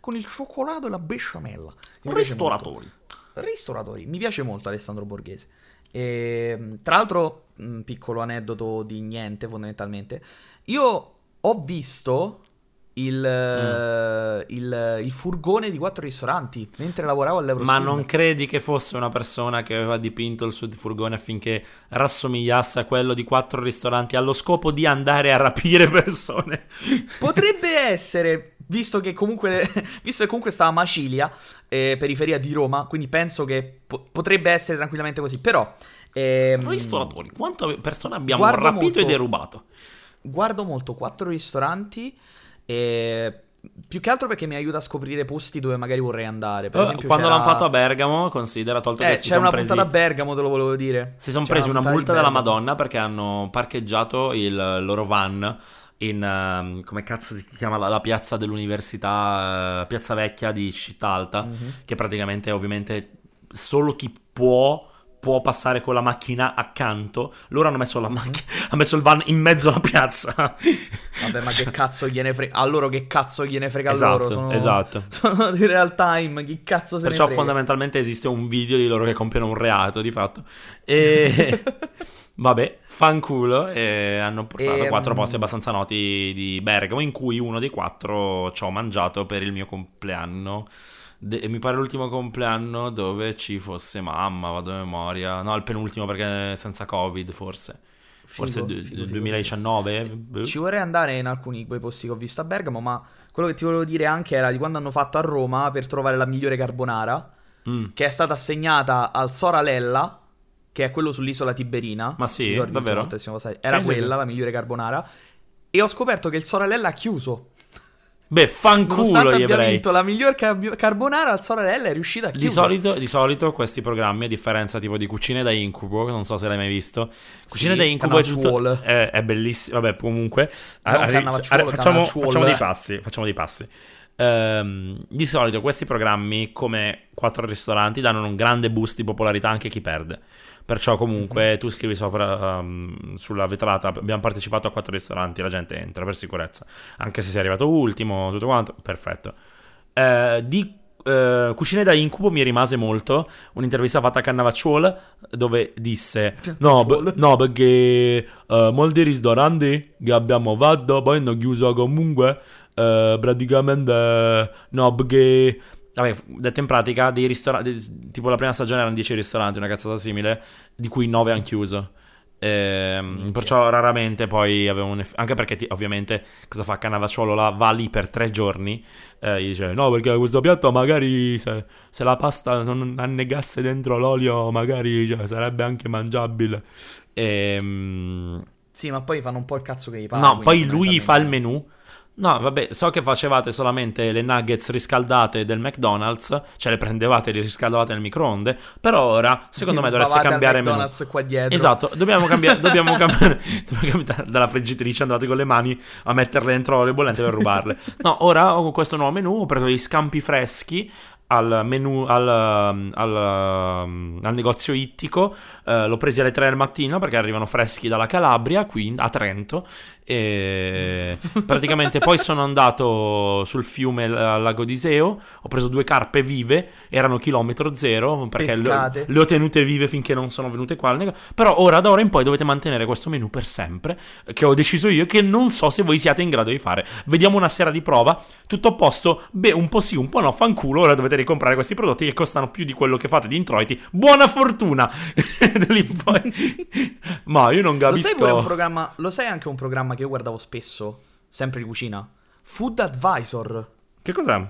con il cioccolato e la besciamella. Mi Ristoratori. Ristoratori, mi piace molto Alessandro Borghese. E, tra l'altro, un piccolo aneddoto di niente fondamentalmente, io ho visto il, eh, il- il furgone di quattro ristoranti mentre lavoravo Ma all'Eurospin. non credi che fosse una persona che aveva dipinto il suo furgone affinché rassomigliasse a quello di quattro ristoranti allo scopo di andare a rapire persone? Potrebbe essere, visto che comunque, visto che comunque stava a Macilia, eh, periferia di Roma, quindi penso che po- potrebbe essere tranquillamente così. Però, ehm, Ristoratori, quante persone abbiamo rapito molto- e derubato? guardo molto quattro ristoranti e più che altro perché mi aiuta a scoprire posti dove magari vorrei andare. Per Eh, esempio, Quando c'era- l'hanno fatto a Bergamo, considera tolto Eh, che si c'era sono una presi, puntata a Bergamo, te lo volevo dire. si sono C'era presi una multa della. Madonna perché hanno parcheggiato il loro van in ehm, come cazzo si chiama la, la piazza dell'università, eh, piazza vecchia di Città Alta, Mhm. che praticamente ovviamente solo chi può può passare con la macchina accanto. Loro hanno messo, la Mhm. macchina, ha messo il van in mezzo alla piazza. Vabbè, ma che cazzo gliene frega? A loro che cazzo gliene frega esatto, loro? Sono, esatto. sono di real time, chi cazzo se Perciò ne frega? fondamentalmente esiste un video di loro che compiono un reato, di fatto. E vabbè, fanculo e hanno portato Ehm. quattro posti abbastanza noti di Bergamo in cui uno dei quattro ci ho mangiato per il mio compleanno. De- mi pare l'ultimo compleanno dove ci fosse mamma, vado a memoria. No, il penultimo perché senza Covid forse. forse Figo, du- figo, figo, 2019. boh. Ci vorrei andare in alcuni quei posti che ho visto a Bergamo, ma quello che ti volevo dire anche era di quando hanno fatto a Roma per trovare la migliore carbonara, Mm. che è stata assegnata al Soralella, che è quello sull'isola Tiberina. Ma sì, davvero? Era Sì, quella sì. la migliore carbonara. E ho scoperto che il Soralella ha chiuso. Beh, fanculo gli ebrei. vinto la miglior cab- carbonara, il Soralella è riuscita a Di chiudere. solito, di solito questi programmi, a differenza tipo di Cucine da Incubo, non so se l'hai mai visto, Cucine Sì, da Incubo è tutto... È, è bellissimo, vabbè, comunque... Arri- Cannavacciuolo, arri- facciamo, facciamo dei passi, facciamo dei passi. Ehm, di solito questi programmi, come quattro ristoranti, danno un grande boost di popolarità anche a chi perde. Perciò comunque tu scrivi sopra um, sulla vetrata, abbiamo partecipato a quattro ristoranti, la gente entra per sicurezza. Anche se sei arrivato ultimo, tutto quanto, perfetto. Eh, di eh, Cucine da Incubo mi rimase molto un'intervista fatta a Cannavacciuolo dove disse no, b- no perché eh, molti ristoranti che abbiamo fatto poi hanno chiuso comunque eh, praticamente no perché Vabbè, detto in pratica, dei ristoranti, tipo la prima stagione erano 10 ristoranti, una cazzata simile, di cui 9 hanno chiuso. Ehm, perciò raramente poi aveva un eff- anche perché ti- ovviamente cosa fa Cannavacciuolo là va lì per tre giorni eh, gli dice no perché questo piatto magari se, se la pasta non annegasse dentro l'olio magari cioè, sarebbe anche mangiabile Ehm, Sì, ma poi fanno un po' il cazzo che gli pare. no poi lui fa il menù No, vabbè, so che facevate solamente le nuggets riscaldate del McDonald's, cioè le prendevate e le riscaldavate nel microonde, però ora, secondo me, dovreste cambiare menù. McDonald's qua dietro. Esatto, dobbiamo cambiare, dobbiamo cambiare, dobbiamo cambiare dalla friggitrice, andate con le mani a metterle dentro le bollente per rubarle. No, ora ho questo nuovo menù, ho preso gli scampi freschi al menù, al, al, al negozio ittico, eh, l'ho presi alle 3 del mattino perché arrivano freschi dalla Calabria, qui a Trento, e praticamente poi sono andato sul fiume al lago di Iseo, ho preso due carpe vive, erano chilometro zero, perché le, le ho tenute vive finché non sono venute qua però ora da ora in poi dovete mantenere questo menù per sempre, che ho deciso io, che non so se voi siate in grado di fare. Vediamo una sera di prova, tutto a posto, beh un po' sì, un po' no, fanculo, ora dovete ricomprare questi prodotti che costano più di quello che fate di introiti, buona fortuna! Da lì in poi- Ma io non Lo sai pure un capisco... programma, lo sai anche un programma che io guardavo spesso, sempre di cucina? Food Advisor. Che cos'è?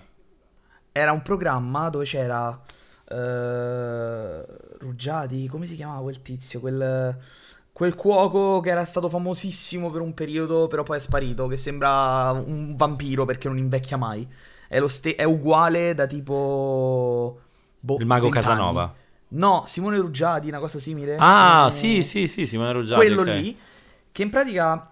Era un programma dove c'era eh, Ruggiati, come si chiamava quel tizio? Quel, quel cuoco che era stato famosissimo per un periodo, però poi è sparito, che sembra un vampiro perché non invecchia mai. È, lo ste- è uguale da tipo... boh, Il mago 20 anni. Casanova. No, Simone Ruggiati, una cosa simile. Ah, Eh, sì, sì, sì, Simone Ruggiati. quello ok. lì, che in pratica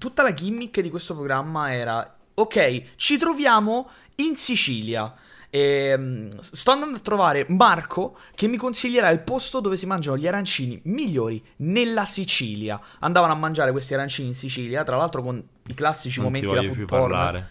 tutta la gimmick di questo programma era, ok, ci troviamo in Sicilia. Ehm, sto andando a trovare Marco che mi consiglierà il posto dove si mangiano gli arancini migliori nella Sicilia. Andavano a mangiare questi arancini in Sicilia, tra l'altro con i classici Non ti momenti da food più porn. parlare.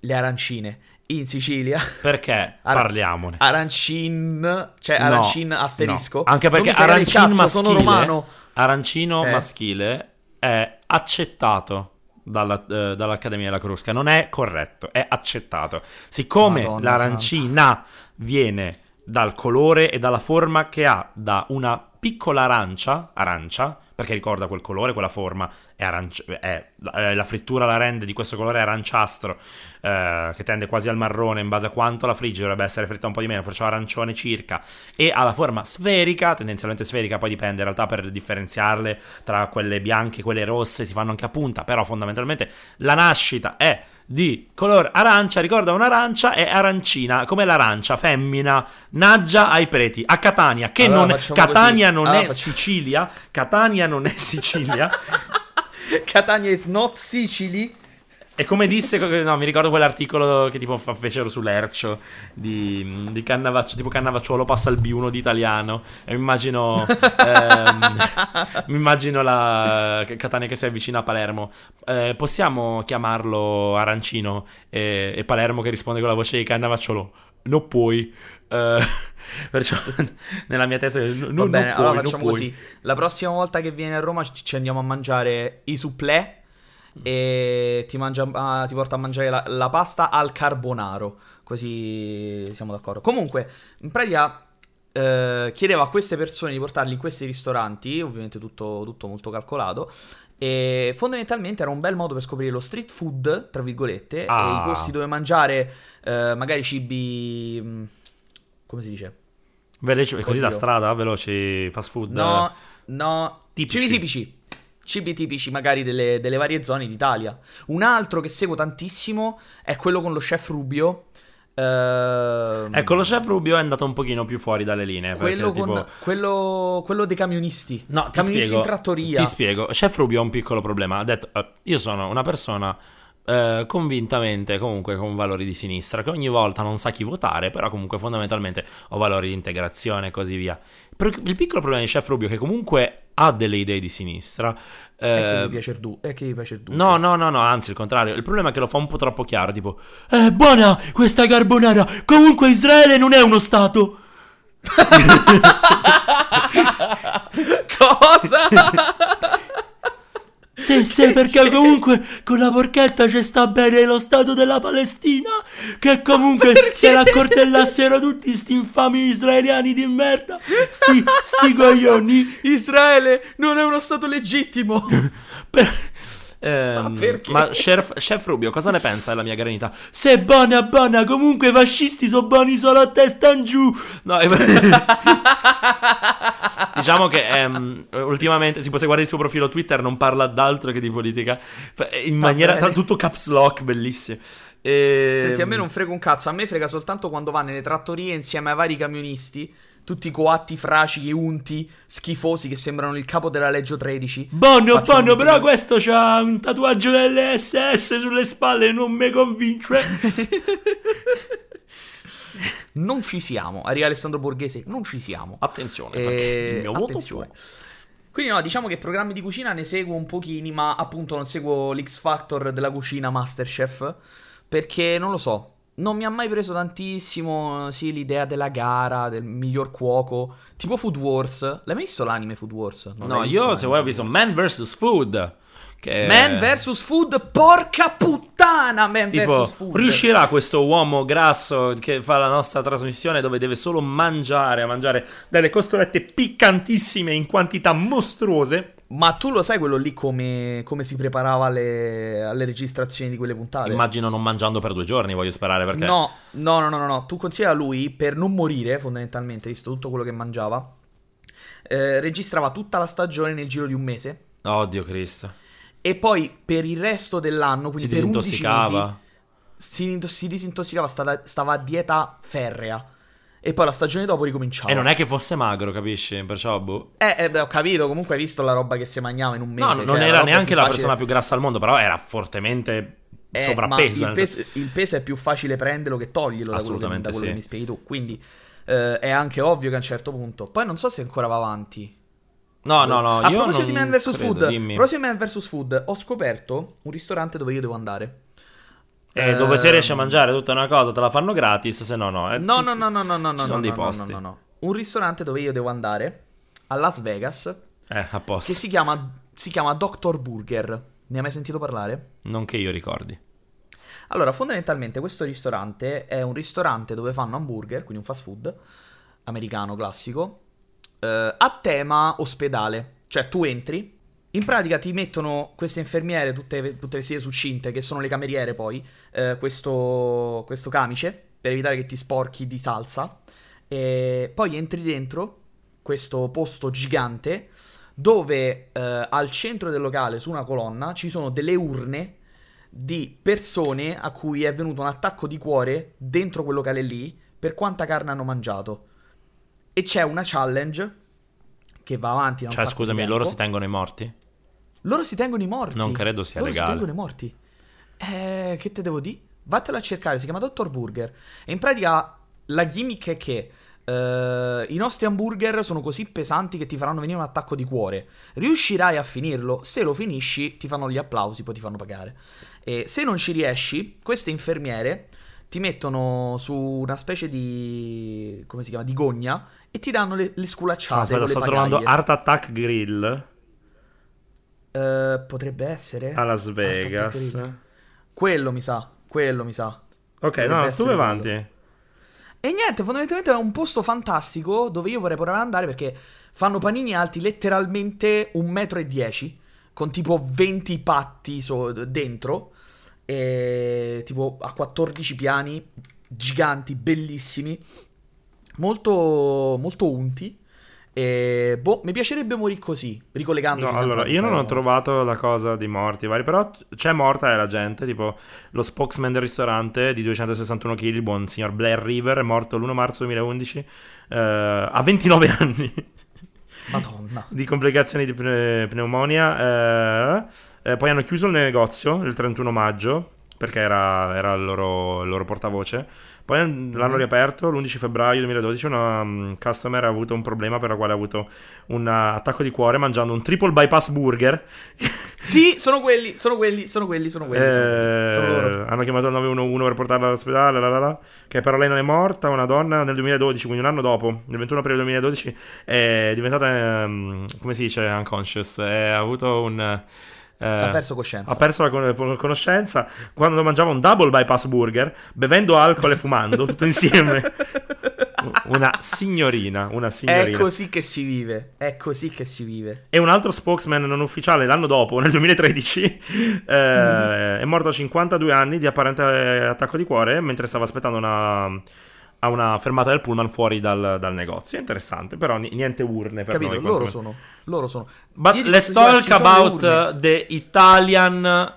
Le arancine in Sicilia. Perché? Ara- Parliamone. Arancin, cioè No, arancin asterisco. no. Anche perché mi cagare il arancin cazzo, sono maschile, romano. arancino Eh. maschile è accettato dalla- eh, dall'Accademia della Crusca. Non è corretto, è accettato. Siccome Madonna l'arancina viene dal colore e dalla forma che ha da una piccola arancia, arancia, perché ricorda quel colore, quella forma, è aranci- è- la frittura la rende di questo colore aranciastro, eh, che tende quasi al marrone in base a quanto la friggi, dovrebbe essere fritta un po' di meno, perciò arancione circa, e ha la forma sferica, tendenzialmente sferica, poi dipende in realtà per differenziarle tra quelle bianche e quelle rosse, si fanno anche a punta, però fondamentalmente la nascita è di color arancia, ricorda un'arancia, è arancina, come l'arancia, femmina, naggia ai preti, a Catania, che Allora non Catania non Allora è facciamo- Sicilia, Catania non è Sicilia. Catania is not Sicily. E come disse, no, mi ricordo quell'articolo che tipo fecero su Lercio di, di Cannavaccio, tipo Cannavacciuolo passa il B1 di italiano. E mi immagino, ehm, mi immagino la Catania che si avvicina a Palermo. Eh, possiamo chiamarlo Arancino e, e Palermo che risponde con la voce di Cannavacciolo? Non puoi. Eh, perciò nella mia testa no, Va non bene, puoi, allora non facciamo così. La prossima volta che vieni a Roma ci ci andiamo a mangiare i supplè e ti, mangia- ah, ti porta a mangiare la, la pasta al carbonaro. Così siamo d'accordo. Comunque, in pratica, eh, chiedeva a queste persone di portarli in questi ristoranti, ovviamente tutto, tutto molto calcolato. E fondamentalmente era un bel modo per scoprire lo street food, tra virgolette, Ah. e i posti dove mangiare eh, magari cibi. mh, come si dice? Veloci, così da strada, veloci, fast food. No, no, Tipici. cibi tipici. Cibi tipici magari delle, delle varie zone d'Italia. Un altro che seguo tantissimo è quello con lo chef Rubio. Ehm, Ecco, lo chef Rubio è andato un pochino più fuori dalle linee. quello, perché, con, tipo... quello, quello dei camionisti. No, ti camionisti spiego, in trattoria. Ti spiego. Chef Rubio ha un piccolo problema. Ha detto, eh, io sono una persona eh, convintamente, comunque, con valori di sinistra, che ogni volta non sa chi votare, però comunque fondamentalmente ho valori di integrazione e così via. Però il piccolo problema di Chef Rubio è che comunque ha delle idee di sinistra. È che eh, piace il du- è che mi piace il duce. No, no, no, no, anzi il contrario. Il problema è che lo fa un po' troppo chiaro, tipo È buona questa carbonara, comunque Israele non è uno stato. Cosa? Sì, sì, perché comunque con la porchetta ci sta bene lo stato della Palestina, che comunque se la accortellassero tutti sti infami israeliani di merda, sti, sti coglioni. Israele non è uno stato legittimo. Per- Ehm, Ma ma chef, chef Rubio, cosa ne pensa della mia granita? Se buona, buona, comunque i fascisti sono buoni solo a testa in giù. No, eh, diciamo che ehm, ultimamente, tipo, se guardi il suo profilo Twitter, non parla d'altro che di politica. In maniera, tra tutto caps lock, bellissimo. E... Senti, a me non frega un cazzo, a me frega soltanto quando va nelle trattorie insieme ai vari camionisti, tutti coatti, fracichi, unti, schifosi che sembrano il capo della Leggio 13. Buono, Facciamo buono, un- però questo c'ha un tatuaggio dell'SS sulle spalle, non mi convince. Non ci siamo, arriva Alessandro Borghese, non ci siamo. Attenzione, Eh, il mio voto attenzione. Quindi no, diciamo che programmi di cucina ne seguo un pochini, ma appunto non seguo l'X Factor della cucina Masterchef, perché non lo so, non mi ha mai preso tantissimo, sì, l'idea della gara, del miglior cuoco, tipo Food Wars. L'hai mai visto l'anime Food Wars? Non No, io se vuoi ho visto? Man vs. Food. Che Man vs Food, porca puttana, Man Tipo, vs Food. riuscirà questo uomo grasso che fa la nostra trasmissione dove deve solo mangiare, a mangiare delle costolette piccantissime in quantità mostruose? Ma tu lo sai quello lì come, come si preparava alle, alle registrazioni di quelle puntate? Immagino non mangiando per due giorni, voglio sperare, perché... No, no, no, no, no. Tu considera lui per non morire, fondamentalmente, visto tutto quello che mangiava, eh, registrava tutta la stagione nel giro di un mese. Oddio Cristo. E poi per il resto dell'anno, Si quindi per 11 disintossicava. mesi, si, si disintossicava, stava, stava a dieta ferrea. E poi la stagione dopo ricominciava. E non è che fosse magro, capisci? Perciò, boh. Eh, eh, beh, ho capito, comunque hai visto la roba che si mangiava in un mese. No, cioè, non era neanche la facile- persona più grassa al mondo, però era fortemente Eh, sovrappeso. il, senso- peso, il peso è più facile prenderlo che toglierlo da quello che, Assolutamente da quello sì. che mi spieghi tu. Quindi eh, è anche ovvio che a un certo punto. Poi non so se ancora va avanti. No, no, no, a io proposito di Man vs Food, dimmi. proposito di Man vs Food, ho scoperto un ristorante dove io devo andare. Eh, dove se Ehm, riesci a mangiare tutta una cosa te la fanno gratis, se no no. eh. No, no, no, no, no, no, no, sono no, dei no, no, posti. no, no. Un ristorante dove io devo andare a Las Vegas Eh, a posto. che si chiama, si chiama Dr. Burger. Ne hai mai sentito parlare? Non che io ricordi. Allora, fondamentalmente questo ristorante è un ristorante dove fanno hamburger, quindi un fast food americano classico, eh, a tema ospedale. Cioè tu entri, in pratica ti mettono queste infermiere tutte, tutte vestite succinte, che sono le cameriere poi, eh, questo, questo camice, per evitare che ti sporchi di salsa, e poi entri dentro questo posto gigante dove eh, al centro del locale, su una colonna, ci sono delle urne di persone a cui è venuto un attacco di cuore dentro quel locale lì per quanta carne hanno mangiato. E c'è una challenge che va avanti da Cioè, scusami, loro si tengono i morti? Loro si tengono i morti. Non credo sia Loro legale. si tengono i morti. Eh, che te devo dire? Vattelo a cercare, si chiama Dr. Burger. E in pratica la gimmick è che eh, i nostri hamburger sono così pesanti che ti faranno venire un attacco di cuore. Riuscirai a finirlo, se lo finisci ti fanno gli applausi, poi ti fanno pagare. E se non ci riesci, queste infermiere ti mettono su una specie di... come si chiama? di gogna e ti danno le, le sculacciate. Aspetta, sto trovando pagaglie. Art Attack Grill Eh, potrebbe essere a Las Vegas. Quello mi sa, quello mi sa. Ok, Dovrebbe no, tu vai quello. avanti. E niente, fondamentalmente è un posto fantastico dove io vorrei provare ad andare perché fanno panini alti letteralmente un metro e dieci, con tipo 20 patti so- dentro, e tipo a 14 piani, giganti, bellissimi, molto, molto unti. E boh, mi piacerebbe morire così, ricollegandoci No, allora, io non ho trovato la cosa di morti vari, però c'è morta e la gente, tipo lo spokesman del ristorante di 261 kg, il buon signor Blair River, è morto l'1 marzo 2011, eh, a 29 anni Madonna. di complicazioni di pne- pneumonia. eh, eh, poi hanno chiuso il negozio il 31 maggio, perché era, era il, loro, il loro portavoce. Poi l'hanno riaperto l'11 febbraio 2012. Una um, customer ha avuto un problema per la quale ha avuto un uh, attacco di cuore mangiando un triple bypass burger. Sì, sono quelli, sono quelli, sono quelli, sono quelli. sono, quelli. Eh, Sono loro. hanno chiamato il 911 per portarla all'ospedale. la la la, che però lei non è morta. Una donna nel 2012, quindi un anno dopo, nel 21 aprile 2012, è diventata, ehm, come si dice, unconscious. Ha avuto un. eh, Ha perso coscienza. ha perso la con- conoscenza quando mangiava un double bypass burger, bevendo alcol e fumando tutto insieme. Una signorina, una È signorina. così che si vive. È così che si vive. E un altro spokesman non ufficiale l'anno dopo, nel 2013, eh, è morto a 52 anni di apparente eh, attacco di cuore mentre stava aspettando una, a una fermata del pullman fuori dal, dal negozio. È interessante, però ni- niente urne per Capito? noi. Loro quantomeno. sono. Loro sono. But dico let's talk about uh, the Italian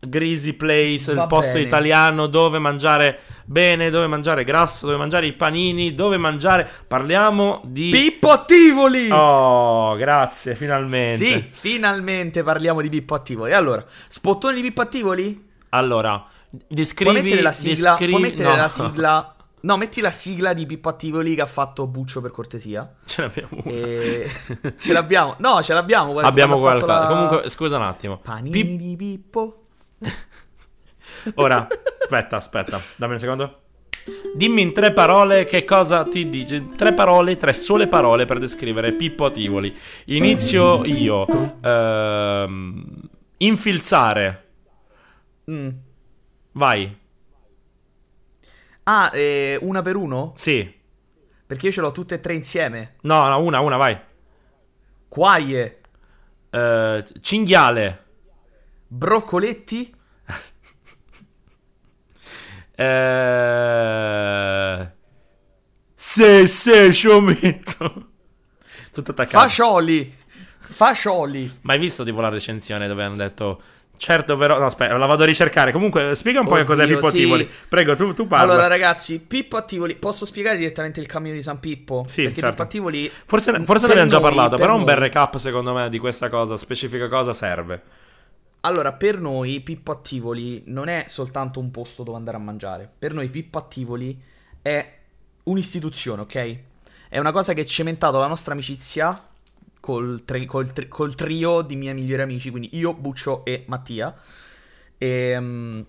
Greasy Place, il Va posto bene. italiano dove mangiare bene, dove mangiare grasso, dove mangiare i panini, dove mangiare... Parliamo di... Pippo Attivoli! Oh, grazie, finalmente. Sì, finalmente parliamo di Pippo Attivoli. Allora, spottone di Pippo Attivoli? Allora, descrivi... Puoi mettere la sigla? descri- Puoi mettere no. la sigla? No, metti la sigla di Pippo Attivoli che ha fatto Buccio per cortesia. Ce l'abbiamo. E... ce l'abbiamo. No, ce l'abbiamo. guarda, Abbiamo qualcosa. la- Comunque, scusa un attimo. Panini Pip- di Pippo. Ora, aspetta, aspetta, dammi un secondo. Dimmi in tre parole che cosa ti dice. Tre parole, tre sole parole per descrivere Pippo Ativoli. Inizio io. Ehm, infilzare. Mm. Vai. Ah, eh, una per uno? Sì. Perché io ce l'ho tutte e tre insieme. No, no, una, una, vai. Quaie, Eh, cinghiale. broccoletti, Eh... Se, se, sciometto. Tutto attaccato. fascioli. Fascioli. Ma hai visto tipo la recensione dove hanno detto certo però no aspetta la vado a ricercare comunque spiega un po' che cos'è Pippo sì. Tivoli prego tu, tu parla Allora, ragazzi, Pippo Attivoli. Posso spiegare direttamente il cammino di San Pippo? Sì, Perché certo. Pippo Attivoli. forse, forse ne abbiamo già noi- parlato per però un bel noi- recap secondo me di questa cosa specifica cosa serve Allora, per noi Pippo Attivoli non è soltanto un posto dove andare a mangiare. Per noi Pippo Attivoli è un'istituzione, ok? È una cosa che ha cementato la nostra amicizia col, tri- col tri- col trio di miei migliori amici, quindi io, Buccio e Mattia. E, mm,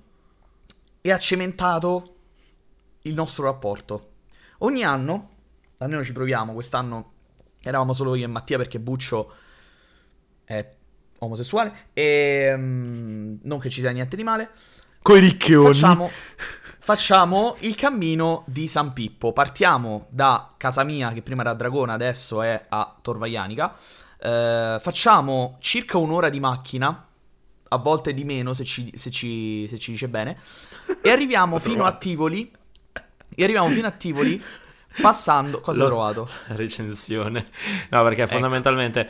e ha cementato il nostro rapporto. Ogni anno, almeno ci proviamo, quest'anno eravamo solo io e Mattia perché Buccio è omosessuale e mm, non che ci sia niente di male. coi ricchioni Facciamo, facciamo il cammino di San Pippo. Partiamo da casa mia, che prima era a Dragona, adesso è a Torvaianica. Eh, facciamo circa un'ora di macchina, a volte di meno se ci, se ci- se ci dice bene. E arriviamo fino a. Tivoli. E arriviamo fino a Tivoli passando. Cosa ho trovato? recensione no perché Ecco. fondamentalmente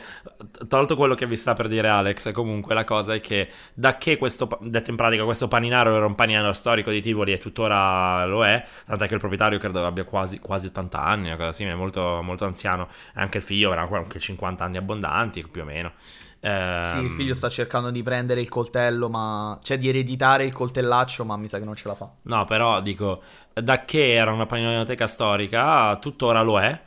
tolto quello che vi sta per dire Alex comunque la cosa è che da che questo detto in pratica questo paninaro era un paninaro storico di Tivoli e tuttora lo è tant'è che il proprietario credo abbia quasi, quasi 80 anni una cosa simile molto, molto anziano anche il figlio avrà anche 50 anni abbondanti più o meno Ehm, Sì, il figlio sta cercando di prendere il coltello, ma. cioè di ereditare il coltellaccio, ma mi sa che non ce la fa. No, però dico, da che era una paninoteca storica, tuttora lo è.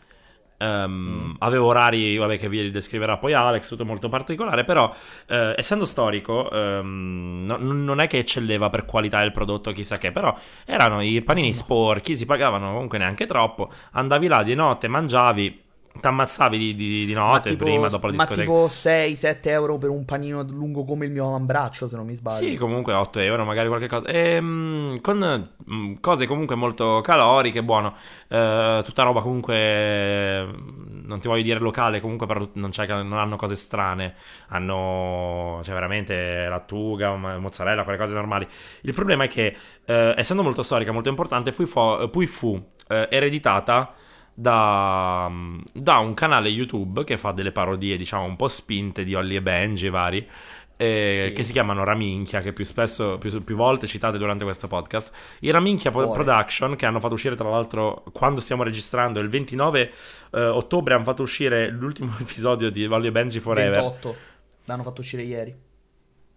Ehm, Avevo orari, vabbè, che vi descriverà poi Alex, tutto molto particolare, però eh, essendo storico ehm, no- non è che eccelleva per qualità del prodotto chissà che, però erano i panini sporchi, si pagavano comunque neanche troppo, andavi là di notte, mangiavi, t'ammazzavi di, di, di Ma notte tipo, prima, dopo la ma discoteca. tipo 6-7 euro per un panino lungo come il mio avambraccio, se non mi sbaglio. Sì, comunque 8 euro, magari qualche cosa. Ehm, con mm, cose comunque molto caloriche, buono. Eh, tutta roba comunque, eh, non ti voglio dire locale, comunque però non, c'è, non hanno cose strane. Hanno, cioè veramente lattuga, mo- mozzarella, quelle cose normali. Il problema è che, eh, essendo molto storica, molto importante, poi, fo- poi fu eh, ereditata da, da un canale YouTube che fa delle parodie, diciamo, un po' spinte di Ollie e Benji e vari, eh, Sì. che si chiamano Raminchia, che più spesso, più, più volte citate durante questo podcast. I Raminchia Cuore. Production, che hanno fatto uscire tra l'altro quando stiamo registrando, il 29 eh, ottobre hanno fatto uscire l'ultimo episodio di Ollie e Benji Forever. 28. L'hanno fatto uscire ieri.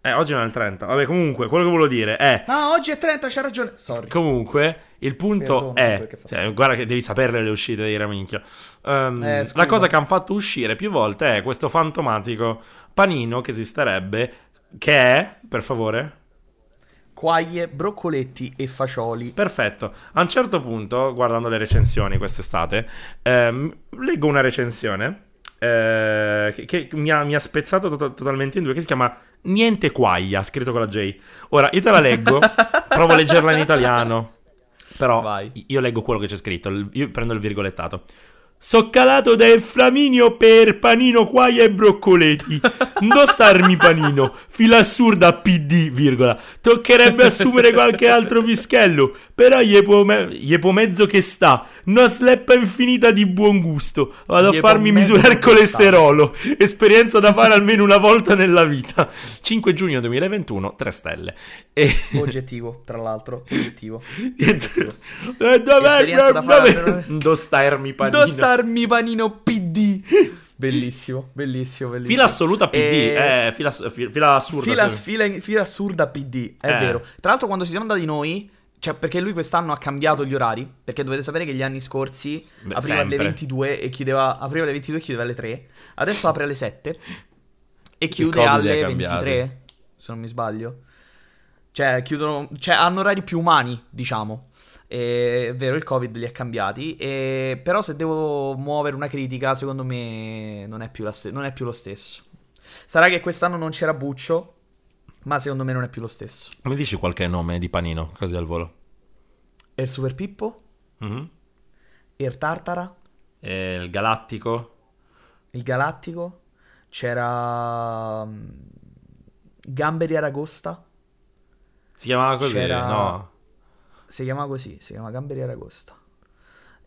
Eh, oggi non è il 30. Vabbè, comunque, quello che volevo dire è... Ma oggi è 30, c'ha ragione. Sorry. Comunque, il punto Perdono, è. cioè, guarda che devi saperle le uscite dei Raminchia. Ehm, Eh, la cosa che hanno fatto uscire più volte è questo fantomatico panino che esisterebbe. Che è, per favore? Quaglie, broccoletti e fagioli. Perfetto. A un certo punto, guardando le recensioni quest'estate, ehm, leggo una recensione eh, che, che mi, ha, mi ha spezzato to- totalmente in due, che si chiama Niente Quaglia, scritto con la J. Ora, io te la leggo, provo a leggerla in italiano, però Vai. io leggo quello che c'è scritto, io prendo il virgolettato. Soccalato del Flaminio per panino, quaglia e broccoletti. Non starmi panino, fila assurda PD, virgola. Toccherebbe assumere qualche altro pischello, però gli può, me- mezzo che sta. Una sleppa infinita di buon gusto. Vado Gli a farmi misurare il colesterolo. Esperienza da fare almeno una volta nella vita. 5 giugno 2021, 3 stelle. E... Oggettivo, tra l'altro. Oggettivo. E dov'è? Da fare Dov'è? almeno- Non starmi panino. Starmi panino PD. Bellissimo, bellissimo, bellissimo. Fila assoluta PD, E- eh, fila, fi- fila assurda. Fila, fila- fila assurda PD, è Eh. vero. Tra l'altro, quando ci siamo andati noi, cioè perché lui quest'anno ha cambiato gli orari. Perché dovete sapere che gli anni scorsi Beh, apriva sempre. alle 22 e chiudeva, apriva alle 22 e chiudeva alle 3. Adesso apre alle 7 e chiude alle cambiati. 23. Se non mi sbaglio, cioè, chiudono, cioè hanno orari più umani, diciamo. E, è vero, il Covid li ha cambiati. e- però, se devo muovere una critica, secondo me non è più, la ste- non è più lo stesso. Sarà che quest'anno non c'era Buccio. Ma secondo me non è più lo stesso. Mi dici qualche nome di panino, così al volo? Er Super Pippo, Mhm. Er Tartara, E il galattico? il Galattico, c'era mm, Gamberi Aragosta, Si chiamava così? C'era- No. Si chiama così, si chiama Gamberi Aragosta.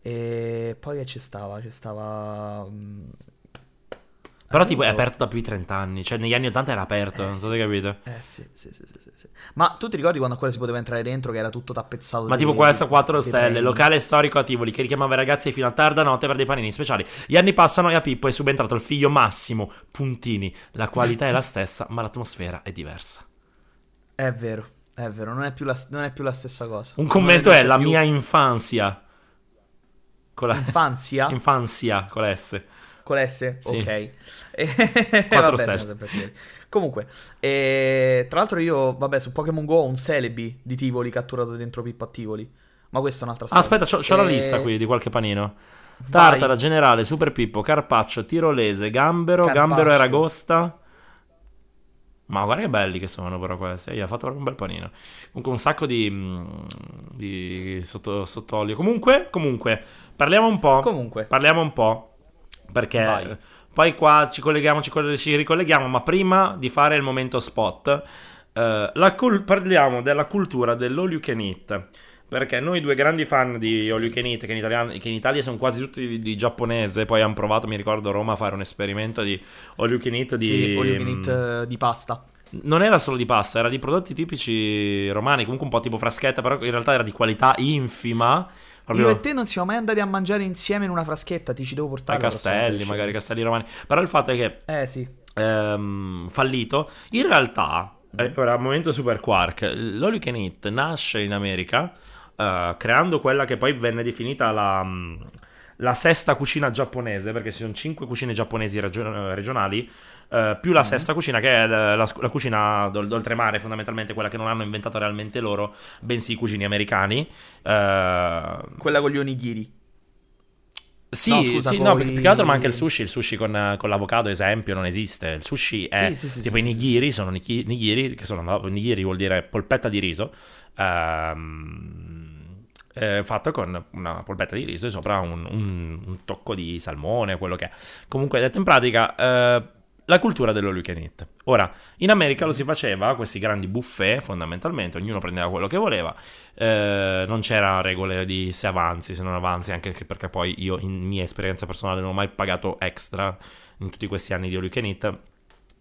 E poi che ci stava? Ci stava... mm, Però tipo è aperto da più di 30 anni. Cioè negli anni 80 era aperto, Eh, non so sì. se capite. Eh sì, sì, sì, sì. Ma tu ti ricordi quando ancora si poteva entrare dentro che era tutto tappezzato Ma tipo questa di- 4 dei stelle, locale storico a Tivoli che richiamava i ragazzi fino a tarda notte per dei panini speciali. Gli anni passano e a Pippo è subentrato il figlio Massimo. Puntini. La qualità è la stessa, ma l'atmosfera è diversa. È vero, è vero, non è più la, non è più la stessa cosa. Un commento è la più mia infanzia. Con la infanzia infanzia con la S. con l'S, Sì. ok. E... Quattro stelle. Comunque, e... tra l'altro io, vabbè, su Pokémon Go ho un Celebi di Tivoli catturato dentro Pippo a Tivoli. Ma questa è un'altra Ah, storia. aspetta, c'ho, c'ho la E- lista qui di qualche panino. Vai. Tartara, Generale, Super Pippo, Carpaccio, Tirolese, Gambero, Carpaccio. Gambero e Ragosta. Ma guarda che belli che sono però questi. Io ha fatto proprio un bel panino. Comunque un sacco di, mm, di sotto, sottolio. Comunque, comunque, parliamo un po'. Comunque. Parliamo un po'. Perché Vai. poi qua ci colleghiamo, ci, coll- ci ricolleghiamo. Ma prima di fare il momento spot, eh, la cul- parliamo della cultura dell'all you can eat. Perché noi due grandi fan di all you can eat, che in, italiano- che in Italia sono quasi tutti di, di giapponese, poi hanno provato, mi ricordo, a Roma a fare un esperimento di all you can eat di... Sì, all you can eat, eh, di pasta. Non era solo di pasta, era di prodotti tipici romani, comunque un po' tipo fraschetta, però in realtà era di qualità infima. Proprio Io e te non siamo mai andati a mangiare insieme in una fraschetta, ti ci devo portare. prossima castelli, magari castelli romani. Però il fatto è che Eh sì. ehm, fallito. In realtà, eh, ora, momento super quark, l'All You Can Eat nasce in America eh, creando quella che poi venne definita la, mm, la sesta cucina giapponese, perché ci sono cinque cucine giapponesi regio- regionali, eh, più la sesta cucina che è la, la- la cucina d'ol- d'oltremare, fondamentalmente quella che non hanno inventato realmente loro, bensì i cucini americani. Eh, Quella con gli onigiri. Sì, No, scusa, sì, no, più più che altro ma anche il sushi, il sushi con, con l'avocado, esempio, non esiste. Il sushi è Sì, sì, tipo sì, i nigiri, sono nigiri, che sono, no, nigiri vuol dire polpetta di riso, ehm, eh, fatto con una polpetta di riso e sopra un, un- un tocco di salmone, quello che è. Comunque, detto in pratica, eh, la cultura dello you can. Ora, in America lo si faceva, questi grandi buffet, fondamentalmente, ognuno prendeva quello che voleva, eh, non c'era regole di se avanzi, se non avanzi, anche che- perché poi io in mia esperienza personale non ho mai pagato extra in tutti questi anni di you can eat,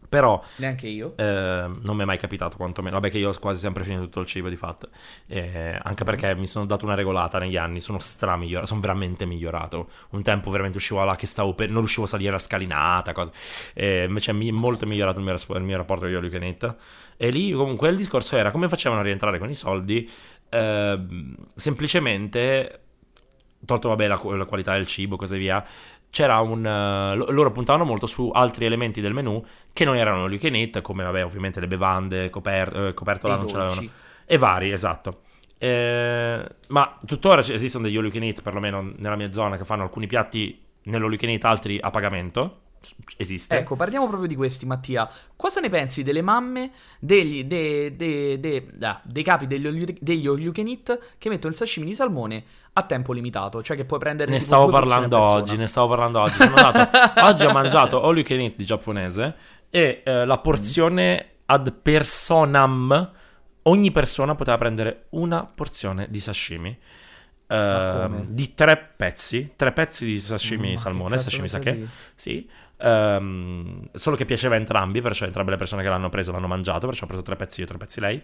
però Neanche io. eh, non mi è mai capitato quantomeno. Vabbè, che io ho quasi sempre finito tutto il cibo di fatto. Eh, anche perché mi sono dato una regolata negli anni. Sono stra migliorato. Sono veramente migliorato. Un tempo veramente uscivo là che stavo per. Non riuscivo a salire la scalinata. Cose. Eh, invece è mi- molto migliorato il mio, il mio rapporto con gli eat. E lì comunque il discorso era come facevano a rientrare con i soldi. Ehm, semplicemente. Tolto, vabbè, la, la qualità del cibo così via. C'era un. lo- loro puntavano molto su altri elementi del menù che non erano all you can eat, come vabbè, ovviamente le bevande, coper- eh, copertola E non ce l'avevano. dolci. E vari, esatto. Eh, ma tuttora esistono degli all you can eat, perlomeno nella mia zona, che fanno alcuni piatti nell'all you can eat, altri a pagamento. Esiste. Ecco, parliamo proprio di questi, Mattia. Cosa ne pensi delle mamme degli, de- de- de- ah, dei capi degli, degli all you can eat che mettono il sashimi di salmone a tempo limitato? Cioè che puoi prendere Ne stavo parlando oggi, ne stavo parlando oggi. Sono andato, oggi ho mangiato all you can eat di giapponese e eh, la porzione ad personam, ogni persona poteva prendere una porzione di sashimi. Come? di tre pezzi, tre pezzi di sashimi che salmone, sashimi sake, di- sì, Ehm, solo che piaceva a entrambi, perciò entrambe le persone che l'hanno preso l'hanno mangiato, perciò ho preso tre pezzi io, tre pezzi lei,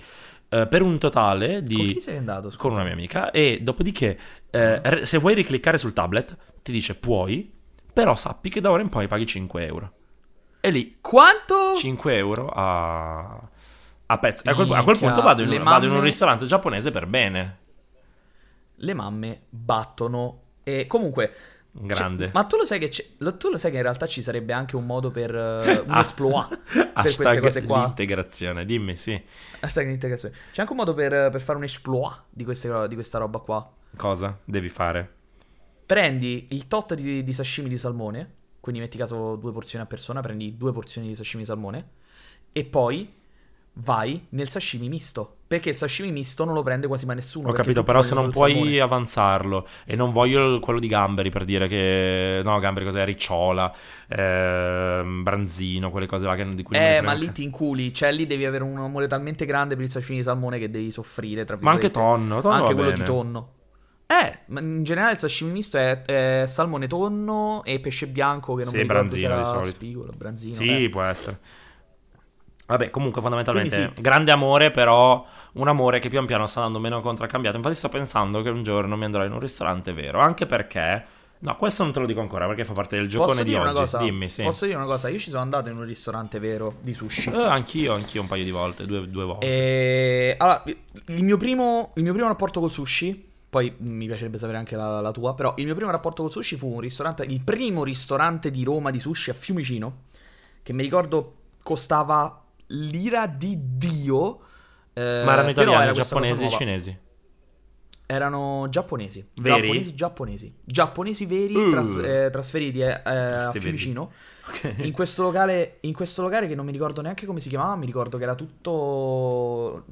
Eh, per un totale di... Con chi sei andato? scusa? con una mia amica e dopodiché re- se vuoi ricliccare sul tablet ti dice puoi, però sappi che da ora in poi paghi 5 euro. E lì Quanto? 5 euro a, a pezzi. A quel, a quel punto vado in, un, vado in un mamme- ristorante giapponese per bene. Le mamme battono. E comunque. Grande. cioè, ma tu lo sai che lo- tu lo sai che in realtà ci sarebbe anche un modo per eh, un Ah. exploit per queste cose qua. L'integrazione, dimmi sì. Hashtag integrazione. C'è anche un modo per, per fare un exploit di, queste- di questa roba qua. Cosa devi fare? Prendi il tot di, di sashimi di salmone, quindi metti caso due porzioni a persona, prendi due porzioni di sashimi di salmone e poi vai nel sashimi misto, perché il sashimi misto non lo prende quasi mai nessuno. Ho capito, però se non puoi salmone. avanzarlo e non voglio quello di gamberi per dire che... No, gamberi cos'è? Ricciola, ehm, branzino, quelle cose là che, di cui Eh, ma lì ti inculi, cioè lì devi avere un amore talmente grande per il sashimi di salmone che devi soffrire, tra Ma anche tonno, tonno anche quello bene. di tonno. Eh, ma in generale il sashimi misto è, è salmone tonno e pesce bianco che non Sì, mi ricordo se branzino era di solito. spigolo, branzino. Sì, eh. può essere. Vabbè, comunque fondamentalmente sì. grande amore, però un amore che pian piano sta andando meno contraccambiato. Infatti sto pensando che un giorno mi andrò in un ristorante vero, anche perché... No, questo non te lo dico ancora perché fa parte del giocone Posso di oggi. cosa? Dimmi, sì. Posso dire una cosa? Io ci sono andato in un ristorante vero di sushi. Eh, anch'io, anch'io un paio di volte, due, due volte. E... Allora, il mio, primo, il mio primo rapporto col sushi, poi mi piacerebbe sapere anche la, la tua, però il mio primo rapporto col sushi fu un ristorante, il primo ristorante di Roma di sushi a Fiumicino, che mi ricordo costava l'ira di Dio. eh, Ma erano italiani, era giapponesi, nuova. cinesi. Erano giapponesi. Veri? Giapponesi, giapponesi. Giapponesi veri, Uh. tras- eh, trasferiti eh, a Sti Fiumicino. In questo, locale, in questo locale che non mi ricordo neanche come si chiamava, mi ricordo che era tutto...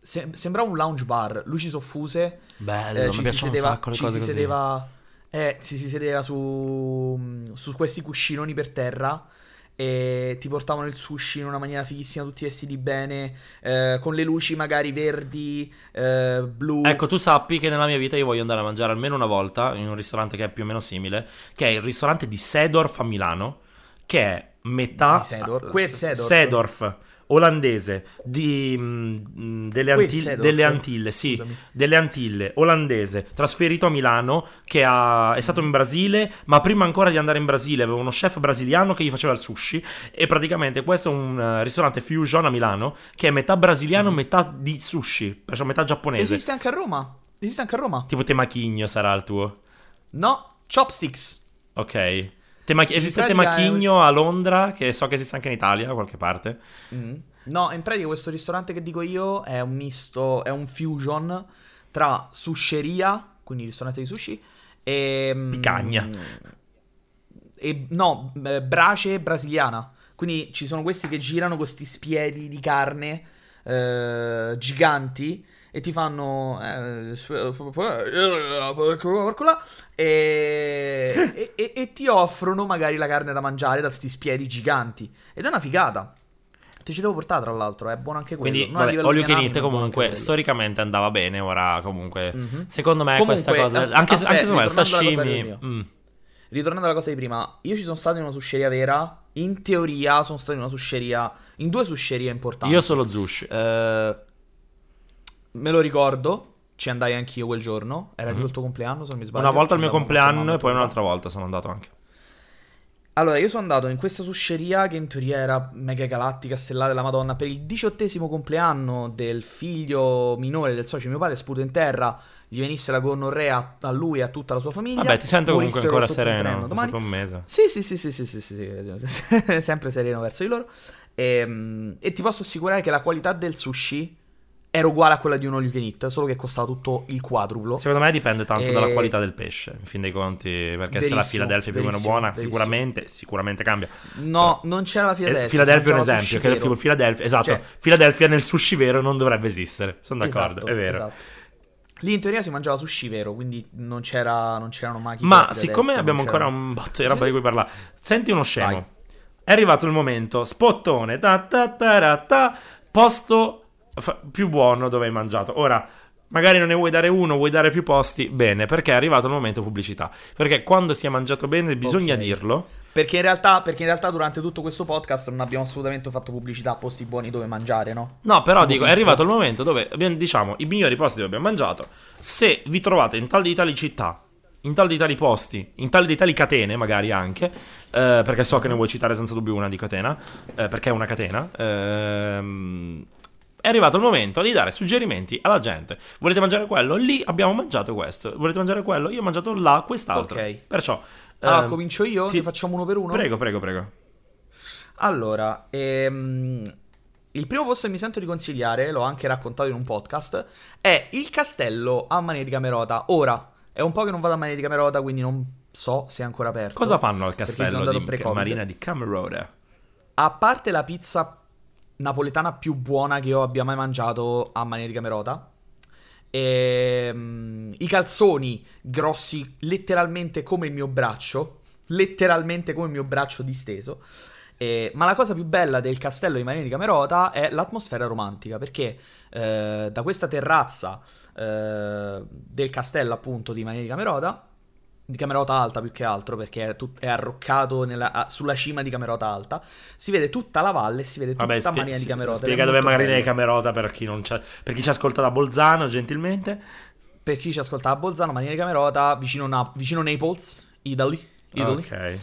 se- sembrava un lounge bar, luci soffuse. Bello, eh, mi ci si piacciono sedeva, un sacco le cose si sedeva, eh, ci si sedeva su, su questi cuscinoni per terra e ti portavano il sushi in una maniera fighissima, tutti vestiti bene, eh, con le luci magari verdi, eh, blu. Ecco, tu sappi che nella mia vita io voglio andare a mangiare almeno una volta in un ristorante che è più o meno simile, che è il ristorante di Sedorf a Milano, che è metà Di Sedorf? Quel Sedorf? Sedorf, olandese di, mm, delle, Quel Anti- Sedorf? delle Antille, sì, delle Antille, olandese, trasferito a Milano, che ha- è stato in Brasile, ma prima ancora di andare in Brasile aveva uno chef brasiliano che gli faceva il sushi e praticamente questo è un eh, ristorante fusion a Milano che è metà brasiliano, Mm. metà di sushi, perciò metà giapponese. Esiste anche a Roma? Esiste anche a Roma? Tipo Temachigno sarà il tuo. No, Chopsticks. Ok. Temach- esiste Temachigno a Londra, che so che esiste anche in Italia, da qualche parte. Mm. No, in pratica questo ristorante che dico io è un misto, è un fusion tra susceria, quindi ristorante di sushi, E, mm, Picagna. E, no, eh, brace brasiliana. Quindi ci sono questi che girano con questi spiedi di carne eh, giganti e ti fanno eh, e, e- e- e ti offrono magari la carne da mangiare da questi spiedi giganti ed è una figata ti ci devo portare tra l'altro è buono anche quello Quindi, vabbè, è buono comunque storicamente andava bene, ora comunque... Mhm. Secondo me Comunque, questa cosa... as- anche, aspetta, anche secondo me il ritornando alla cosa sashimi... mm. ritornando alla cosa di prima io ci sono stato in una susceria vera in teoria sono stato in una susceria in due suscerie importanti Io solo zushi. Eh, me lo ricordo. Ci andai anch'io quel giorno. Era mm-hmm. il tuo compleanno, se non mi sbaglio. Una volta il mio compleanno e poi un'altra volta sono andato anche. Allora, io sono andato in questa susceria che in teoria era mega galattica, stellare della Madonna, per il diciottesimo compleanno del figlio minore del socio mio padre, sputo in terra, gli venisse la gonorrea a lui e a tutta la sua famiglia. Vabbè, ti sento comunque ancora sereno, domani. un mese. Sì, sì, sì, sì, sì, sì, sì, sì. sempre sereno verso di loro. E, e ti posso assicurare che la qualità del sushi era uguale a quella di un all you can eat, solo che costava tutto il quadruplo. Secondo me dipende tanto E- dalla qualità del pesce, in fin dei conti, perché se la Verissimo, Philadelphia è più o meno verissimo, buona, verissimo. sicuramente, sicuramente cambia. No, non c'era la Philadelphia. Eh, Philadelphia è un esempio, che tipo Philadelphia, esatto, Cioè- Philadelphia nel sushi vero non dovrebbe esistere, sono d'accordo, Esatto, è vero. esatto. Lì in teoria si mangiava sushi vero, quindi non, c'era, non c'erano macchine. Ma siccome abbiamo ancora un botto di roba di cui parlare, senti uno scemo. Vai. È arrivato il momento, spottone, ta ta ta ta, posto più buono dove hai mangiato. Ora, magari non ne vuoi dare uno, vuoi dare più posti, bene, perché è arrivato il momento pubblicità. Perché quando si è mangiato bene bisogna Ok. dirlo. Perché in, realtà, perché in realtà durante tutto questo podcast non abbiamo assolutamente fatto pubblicità a posti buoni dove mangiare, no? No, però dico, è arrivato il momento dove abbiamo, diciamo, i migliori posti dove abbiamo mangiato. Se vi trovate in tal di tali città, in tal di tali posti, in tal di tali catene, magari anche, eh, perché so che ne vuoi citare senza dubbio una di catena, eh, perché è una catena. ehm, è arrivato il momento di dare suggerimenti alla gente. Volete mangiare quello? Lì abbiamo mangiato questo. Volete mangiare quello? Io ho mangiato là quest'altro. Ok. Perciò. Allora, ehm, comincio io, ti- ne facciamo uno per uno. Prego, prego, prego. Allora, ehm, il primo posto che mi sento di consigliare, l'ho anche raccontato in un podcast, è il castello a Mania di Camerota. Ora, è un po' che non vado a Mania di Camerota, quindi non so se è ancora aperto. Cosa fanno al castello di. Marina di Camerota? A parte la pizza napoletana più buona che io abbia mai mangiato a Mania di Camerota, ehm, i calzoni grossi letteralmente come il mio braccio, letteralmente come il mio braccio disteso. Eh, ma la cosa più bella del castello di Marina di Camerota è l'atmosfera romantica, perché eh, da questa terrazza eh, del castello appunto di Marina di Camerota, di Camerota Alta più che altro, perché è, tut- è arroccato nella- sulla cima di Camerota Alta, si vede tutta la valle, si vede tutta Vabbè, spie- Marina di Camerota. spiega dove bello. nei Camerota per chi, per chi ci ascolta da Bolzano, gentilmente. Per chi ci ascolta a Bolzano, Marina di Camerota, vicino, Na- vicino Naples, Italy. Italy. Ok.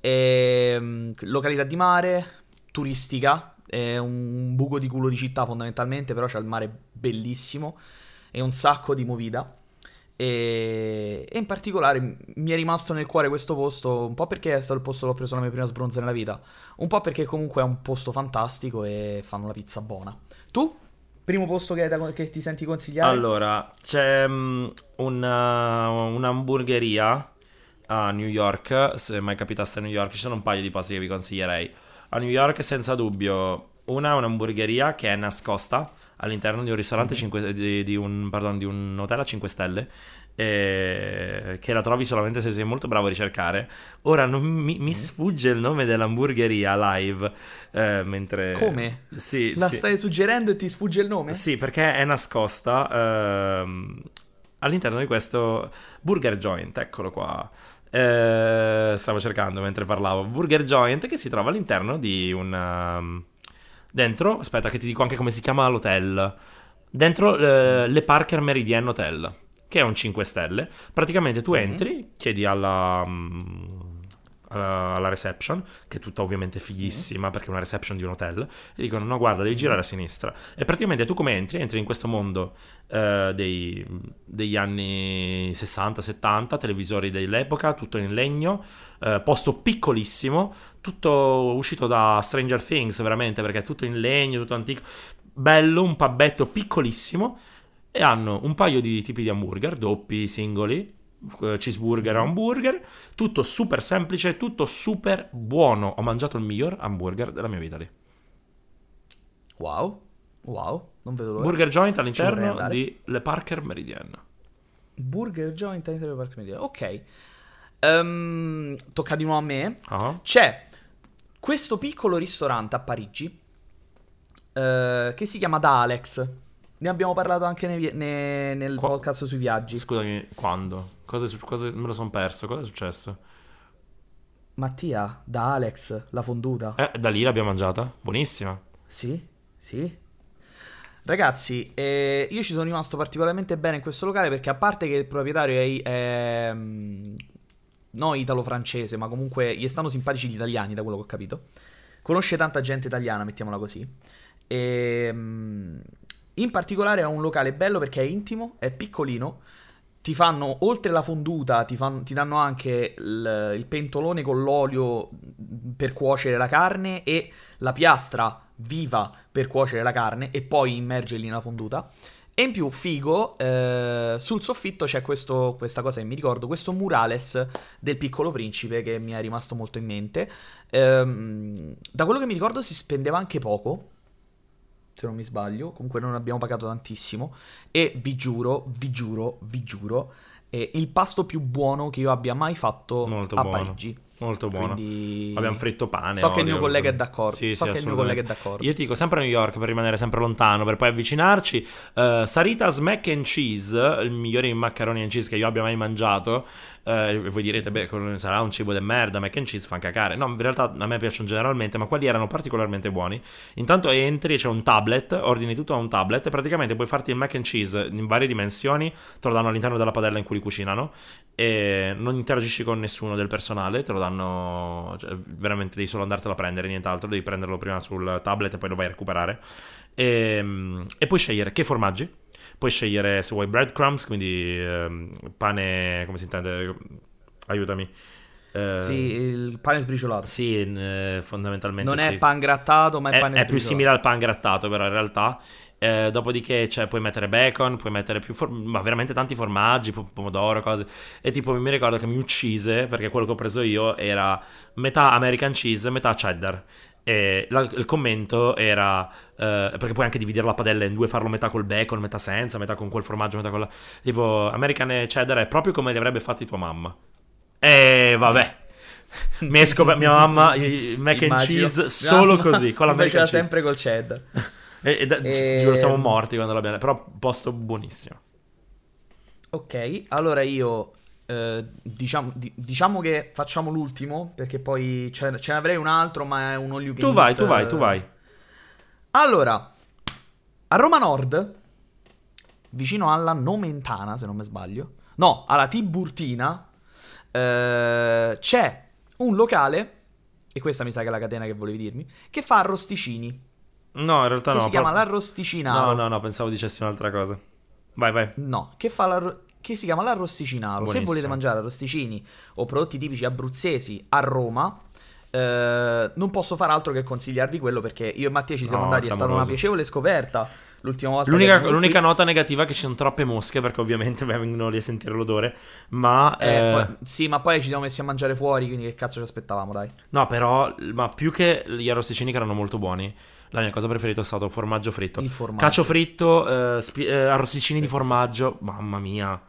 Ehm, località di mare, turistica, è un buco di culo di città fondamentalmente, però c'è il mare bellissimo e un sacco di movida. E, e in particolare mi è rimasto nel cuore questo posto, un po' perché è stato il posto che ho preso la mia prima sbronza nella vita, un po' perché comunque è un posto fantastico e fanno la pizza buona. Tu? Primo posto che, che ti senti consigliare? Allora, c'è mm, una, un'hamburgeria a New York, se mai capitaste a New York, ci sono un paio di posti che vi consiglierei. A New York senza dubbio, una è un'hamburgeria che è nascosta all'interno di un ristorante Mhm. cinque- di, di un, pardon, di un hotel a 5 stelle eh, che la trovi solamente se sei molto bravo a ricercare. Ora non mi, Mhm. mi sfugge il nome dell'hamburgeria live eh, mentre... Come? Sì, La sì. stai suggerendo e ti sfugge il nome? Sì, perché è nascosta ehm, all'interno di questo burger joint, eccolo qua. Eh, stavo cercando mentre parlavo. Burger joint che si trova all'interno di un... dentro, aspetta che ti dico anche come si chiama l'hotel. Dentro eh, le Parker Meridian Hotel, che è un 5 stelle. Praticamente tu Mhm. entri, chiedi alla... mm, alla alla reception, che è tutta ovviamente fighissima perché è una reception di un hotel, e dicono no guarda devi girare a sinistra e praticamente tu come entri? Entri in questo mondo eh, dei- degli anni 60-70, televisori dell'epoca, tutto in legno, eh, posto piccolissimo, tutto uscito da Stranger Things veramente perché è tutto in legno, tutto antico, bello, un pubbetto piccolissimo e hanno un paio di tipi di hamburger, doppi, singoli, cheeseburger o hamburger, tutto super semplice, tutto super buono. Ho mangiato il miglior hamburger della mia vita lì. Wow, wow, non vedo l'ora. Burger joint all'interno di Le Parker Meridian. Burger joint all'interno del Parco Media. Ok. Ehm, tocca di nuovo a me. Ah. C'è questo piccolo ristorante a Parigi eh, che si chiama Da Alex. Ne abbiamo parlato anche nei vi- ne- nel Qua- podcast sui viaggi. Scusami, quando? Cosa è cosa- me lo sono perso? Cosa è successo? Mattia, Da Alex, la fonduta. Eh, da lì l'abbiamo mangiata? Buonissima. Sì, sì. Ragazzi, eh, io ci sono rimasto particolarmente bene in questo locale perché a parte che il proprietario è, è mm, no italo-francese, ma comunque gli stanno simpatici gli italiani, da quello che ho capito. Conosce tanta gente italiana, mettiamola così. E, mm, in particolare è un locale bello perché è intimo, è piccolino. Ti fanno, oltre la fonduta, ti, fan- ti danno anche il, il pentolone con l'olio per cuocere la carne e la piastra viva per cuocere la carne e poi immergerli nella fonduta. E in più, figo, eh, sul soffitto c'è questo, questa cosa che mi ricordo, questo murales del piccolo principe che mi è rimasto molto in mente. Ehm, da quello che mi ricordo si spendeva anche poco, se non mi sbaglio, comunque non abbiamo pagato tantissimo. E vi giuro, vi giuro, vi giuro, è il pasto più buono che io abbia mai fatto Molto a buono. Parigi. Molto buono. Quindi... Abbiamo fritto pane. So che il mio olio. collega è d'accordo. Sì, so sì, che il mio collega è d'accordo. Io ti dico sempre a New York per rimanere sempre lontano, per poi avvicinarci. eh, Sarita's Mac and Cheese, il migliore maccheroni and cheese che io abbia mai mangiato. Eh, voi direte, beh, sarà un cibo di merda, mac and cheese fan cacare. No, in realtà a me piacciono generalmente, ma quelli erano particolarmente buoni. Intanto entri, c'è un tablet, ordini tutto a un tablet e praticamente puoi farti il mac and cheese in varie dimensioni, te lo danno all'interno della padella in cui li cucinano e non interagisci con nessuno del personale, te lo danno, cioè, veramente devi solo andartelo a prendere, nient'altro, devi prenderlo prima sul tablet e poi lo vai a recuperare. E, e puoi scegliere che formaggi, puoi scegliere se vuoi breadcrumbs, quindi ehm, pane, come si intende? Aiutami. Eh, Sì, il pane sbriciolato. sì, eh, fondamentalmente Non sì. è pan grattato, ma è, È, pane è più simile al pan grattato, però in realtà. Eh, dopodiché cioè, puoi mettere bacon, puoi mettere più for- ma veramente tanti formaggi, po- pomodoro, cose. E tipo mi ricordo che mi uccise perché quello che ho preso io era metà American cheese, metà cheddar. E la- il commento era eh, perché puoi anche dividere la padella in due, farlo metà col bacon, metà senza, metà con quel formaggio, metà con la. Tipo, American e cheddar è proprio come li avrebbe fatti tua mamma. E vabbè. Mi scop- mia mamma, i mac and Immagino. cheese Mia solo mamma così, con lo l'American cheese. sempre col cheddar. E, e da- E- giuro, siamo morti quando l'abbiamo. Però posto buonissimo. Ok, allora io eh, diciamo, di- diciamo che facciamo l'ultimo perché poi ce, ne avrei un altro, ma è un all you Tu vai, tu vai, eh. tu vai. Allora, a Roma Nord, vicino alla Nomentana, se non mi sbaglio, no, alla Tiburtina, eh, c'è un locale, e questa mi sa che è la catena che volevi dirmi, che fa arrosticini. No, in realtà no. si chiama proprio- l'arrosticinaro. No, no, no, pensavo dicessi un'altra cosa. Vai, vai. No, che fa l'arro- che si chiama l'arrosticinaro. Se Buonissimo. volete mangiare arrosticini o prodotti tipici abruzzesi a Roma, eh, non posso fare altro che consigliarvi quello perché io e Mattia ci siamo No, andati, è stata una piacevole scoperta l'ultima volta. L'unica, l'unica nota negativa è che ci sono troppe mosche, perché ovviamente vengono lì a sentire l'odore. Ma. Eh, eh, poi- sì, ma poi ci siamo messi a mangiare fuori, quindi che cazzo ci aspettavamo, dai. No, però, ma più che gli arrosticini che erano molto buoni, la mia cosa preferita è stato formaggio fritto. Il formaggio. Cacio fritto, eh, spi- eh, arrosticini di formaggio. Mamma mia,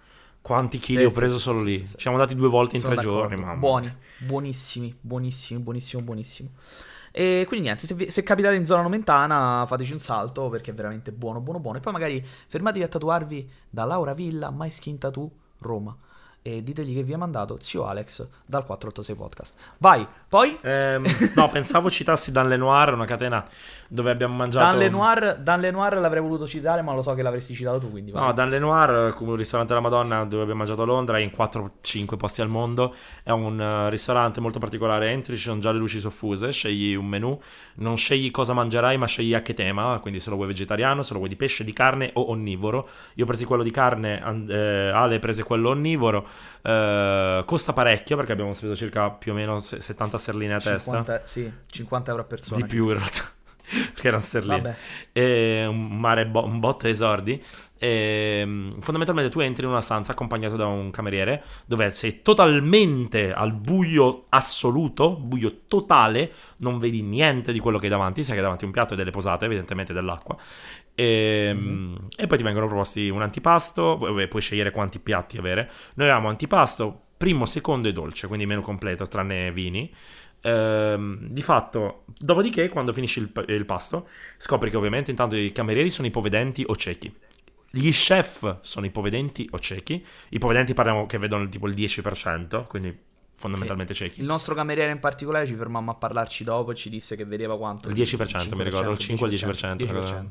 quanti chili Sì, ho preso sì, solo lì. Ci siamo andati due volte in Sono tre d'accordo. giorni. Mamma Buoni, buonissimi, buonissimi, buonissimo, buonissimo. E quindi niente, se, vi- se capitate in zona nomentana fateci un salto perché è veramente buono, buono, buono. E poi magari fermatevi a tatuarvi da Laura Villa, My Skin Tattoo, Roma. E ditegli che vi ha mandato zio Alex dal 486 Podcast. Vai, poi... Ehm, no, pensavo citassi Dan Lenoir, una catena dove abbiamo mangiato. Dan Lenoir, Dan Lenoir l'avrei voluto citare, ma lo so che l'avresti citato tu, quindi vai. No, Dan Lenoir, come un ristorante della Madonna dove abbiamo mangiato a Londra, in 4-5 posti al mondo. È un eh, ristorante molto particolare. Entri, ci sono già le luci soffuse. Scegli un menù, non scegli cosa mangerai, ma scegli a che tema. Quindi, se lo vuoi vegetariano, se lo vuoi di pesce, di carne o onnivoro. Io ho preso quello di carne, eh, Ale ha preso quello onnivoro. Eh, costa parecchio perché abbiamo speso circa più o meno se- 70 sterline a testa. 50, sì, 50 euro a persona. Di più in realtà. perché erano sterline. E un mare bo- un botto esordi. E, mm, fondamentalmente tu entri in una stanza accompagnato da un cameriere dove sei totalmente al buio assoluto, buio totale, non vedi niente di quello che hai davanti, sai che hai davanti un piatto e delle posate, evidentemente dell'acqua. E, mm, e poi ti vengono proposti un antipasto, pu- puoi scegliere quanti piatti avere. Noi avevamo antipasto, primo, secondo e dolce, quindi meno completo, tranne vini. Ehm, di fatto, dopodiché, quando finisci il, il pasto, scopri che ovviamente intanto i camerieri sono ipovedenti o ciechi. Gli chef sono ipovedenti o ciechi. Ipovedenti parliamo che vedono tipo il 10%, quindi fondamentalmente ciechi. Il nostro cameriere in particolare ci fermammo a parlarci dopo e ci disse che vedeva quanto. Il 10%, mi ricordo, il 5 o il 10%, 10%.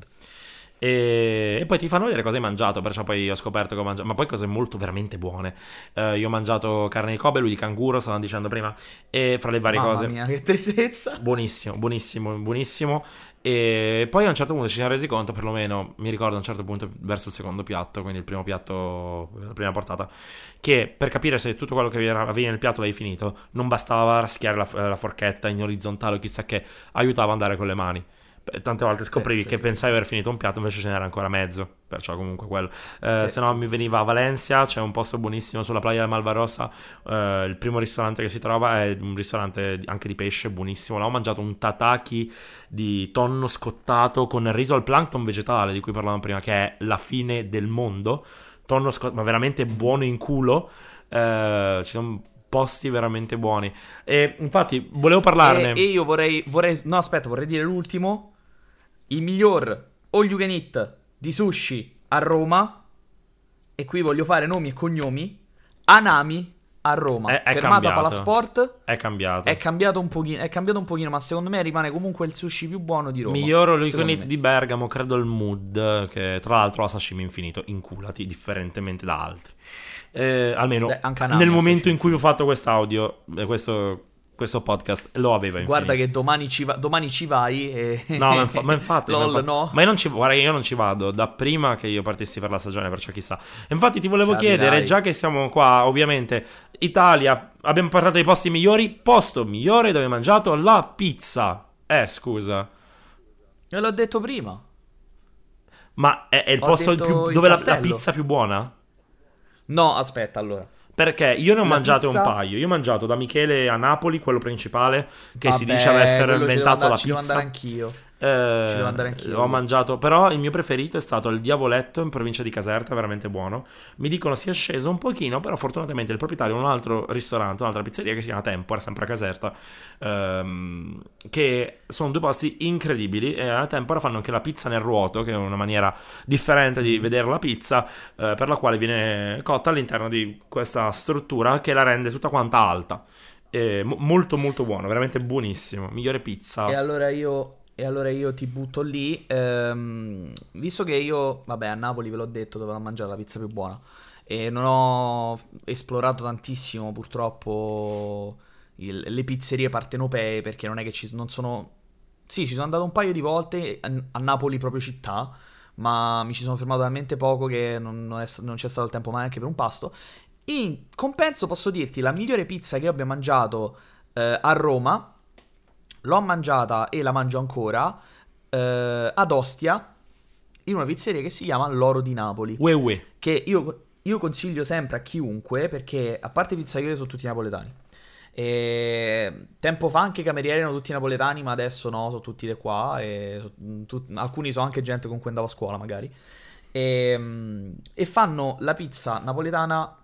E, e poi ti fanno vedere cosa hai mangiato, perciò poi ho scoperto che ho mangiato, ma poi cose molto veramente buone. Eh, io ho mangiato carne di Kobe, lui di canguro, stavano dicendo prima, e fra le varie Mamma cose. mia, che tristezza. Buonissimo, buonissimo, buonissimo. E poi a un certo punto ci siamo resi conto, perlomeno mi ricordo a un certo punto verso il secondo piatto, quindi il primo piatto, la prima portata, che per capire se tutto quello che avevi nel piatto l'avevi finito, non bastava raschiare la, la forchetta in orizzontale o chissà che, aiutava ad andare con le mani. Beh, Tante volte scoprivi sì, che sì, pensavi aver finito un piatto, invece ce n'era ancora mezzo. Perciò, comunque, quello. Eh, Sì, se no, mi veniva a Valencia. C'è un posto buonissimo sulla playa del Malvarosa. eh, il primo ristorante che si trova è un ristorante anche di pesce, buonissimo. Là ho mangiato un tataki di tonno scottato con riso al plankton vegetale, di cui parlavamo prima, che è la fine del mondo. Tonno scottato, ma veramente buono in culo. Eh, ci sono posti veramente buoni. E infatti, volevo parlarne. E, e io vorrei, vorrei. No, aspetta, vorrei dire l'ultimo. Il miglior all you can eat di sushi a Roma. E qui voglio fare nomi e cognomi. Anami a Roma. È- è Fermata cambiato. Palasport. È cambiato. È cambiato un pochino. È cambiato un pochino, ma secondo me rimane comunque il sushi più buono di Roma. Miglioro Secondo l'Iconit me. di Bergamo, credo il Mood, che tra l'altro ha sashimi infinito, inculati, differentemente da altri. Eh, almeno Beh, nel momento in cui ho fatto quest'audio, eh, questo, questo podcast, lo aveva infinito. Guarda che domani ci, va- domani ci vai e... No, ma, infa- ma infatti, ma Lol, infatti- no. ma io non ci, guarda, io non ci vado da prima che io partissi per la stagione, perciò chissà. Infatti, ti volevo Capirai. chiedere, già che siamo qua, ovviamente, Italia, abbiamo parlato dei posti migliori, posto migliore dove hai mangiato la pizza. Eh, scusa. Ve l'ho detto prima. Ma è, è il Ho posto più- il dove la, la pizza più buona? No, aspetta, allora. Perché io ne ho La mangiate pizza- un paio. Io ho mangiato da Michele a Napoli, quello principale, che si Vabbè, dice avessero quello ci devo inventato andare- la devo pizza. andare anch'io. Eh, Ci devo andare anch'io. Ho mangiato, però il mio preferito è stato il Diavoletto in provincia di Caserta, veramente buono. Mi dicono sia sceso un pochino, però fortunatamente il proprietario è un altro ristorante, un'altra pizzeria che si chiama Tempora, sempre a Caserta, ehm, che sono due posti incredibili e a Tempora fanno anche la pizza nel ruoto, che è una maniera differente di vedere la pizza, eh, per la quale viene cotta all'interno di questa struttura che la rende tutta quanta alta. E mo- molto molto buono, veramente buonissimo. Migliore pizza. E allora io, e allora io ti butto lì. ehm, visto che io, vabbè, a Napoli ve l'ho detto dove ho mangiato la pizza più buona. E non ho esplorato tantissimo, purtroppo, il- le pizzerie partenopee. Perché non è che ci non sono. Sì, ci sono andato un paio di volte a, a Napoli, proprio città. Ma mi ci sono fermato talmente poco che non, non è non c'è stato il tempo mai anche per un pasto. In compenso posso dirti la migliore pizza che io abbia mangiato eh, a Roma. L'ho mangiata e la mangio ancora eh, ad Ostia in una pizzeria che si chiama L'Oro di Napoli. Ue ue. Che io, io consiglio sempre a chiunque perché a parte i pizzaioli sono tutti napoletani. E tempo fa anche i camerieri erano tutti napoletani, ma adesso no, sono tutti di qua. So- tut- alcuni sono anche gente con cui andavo a scuola, magari. E, e fanno la pizza napoletana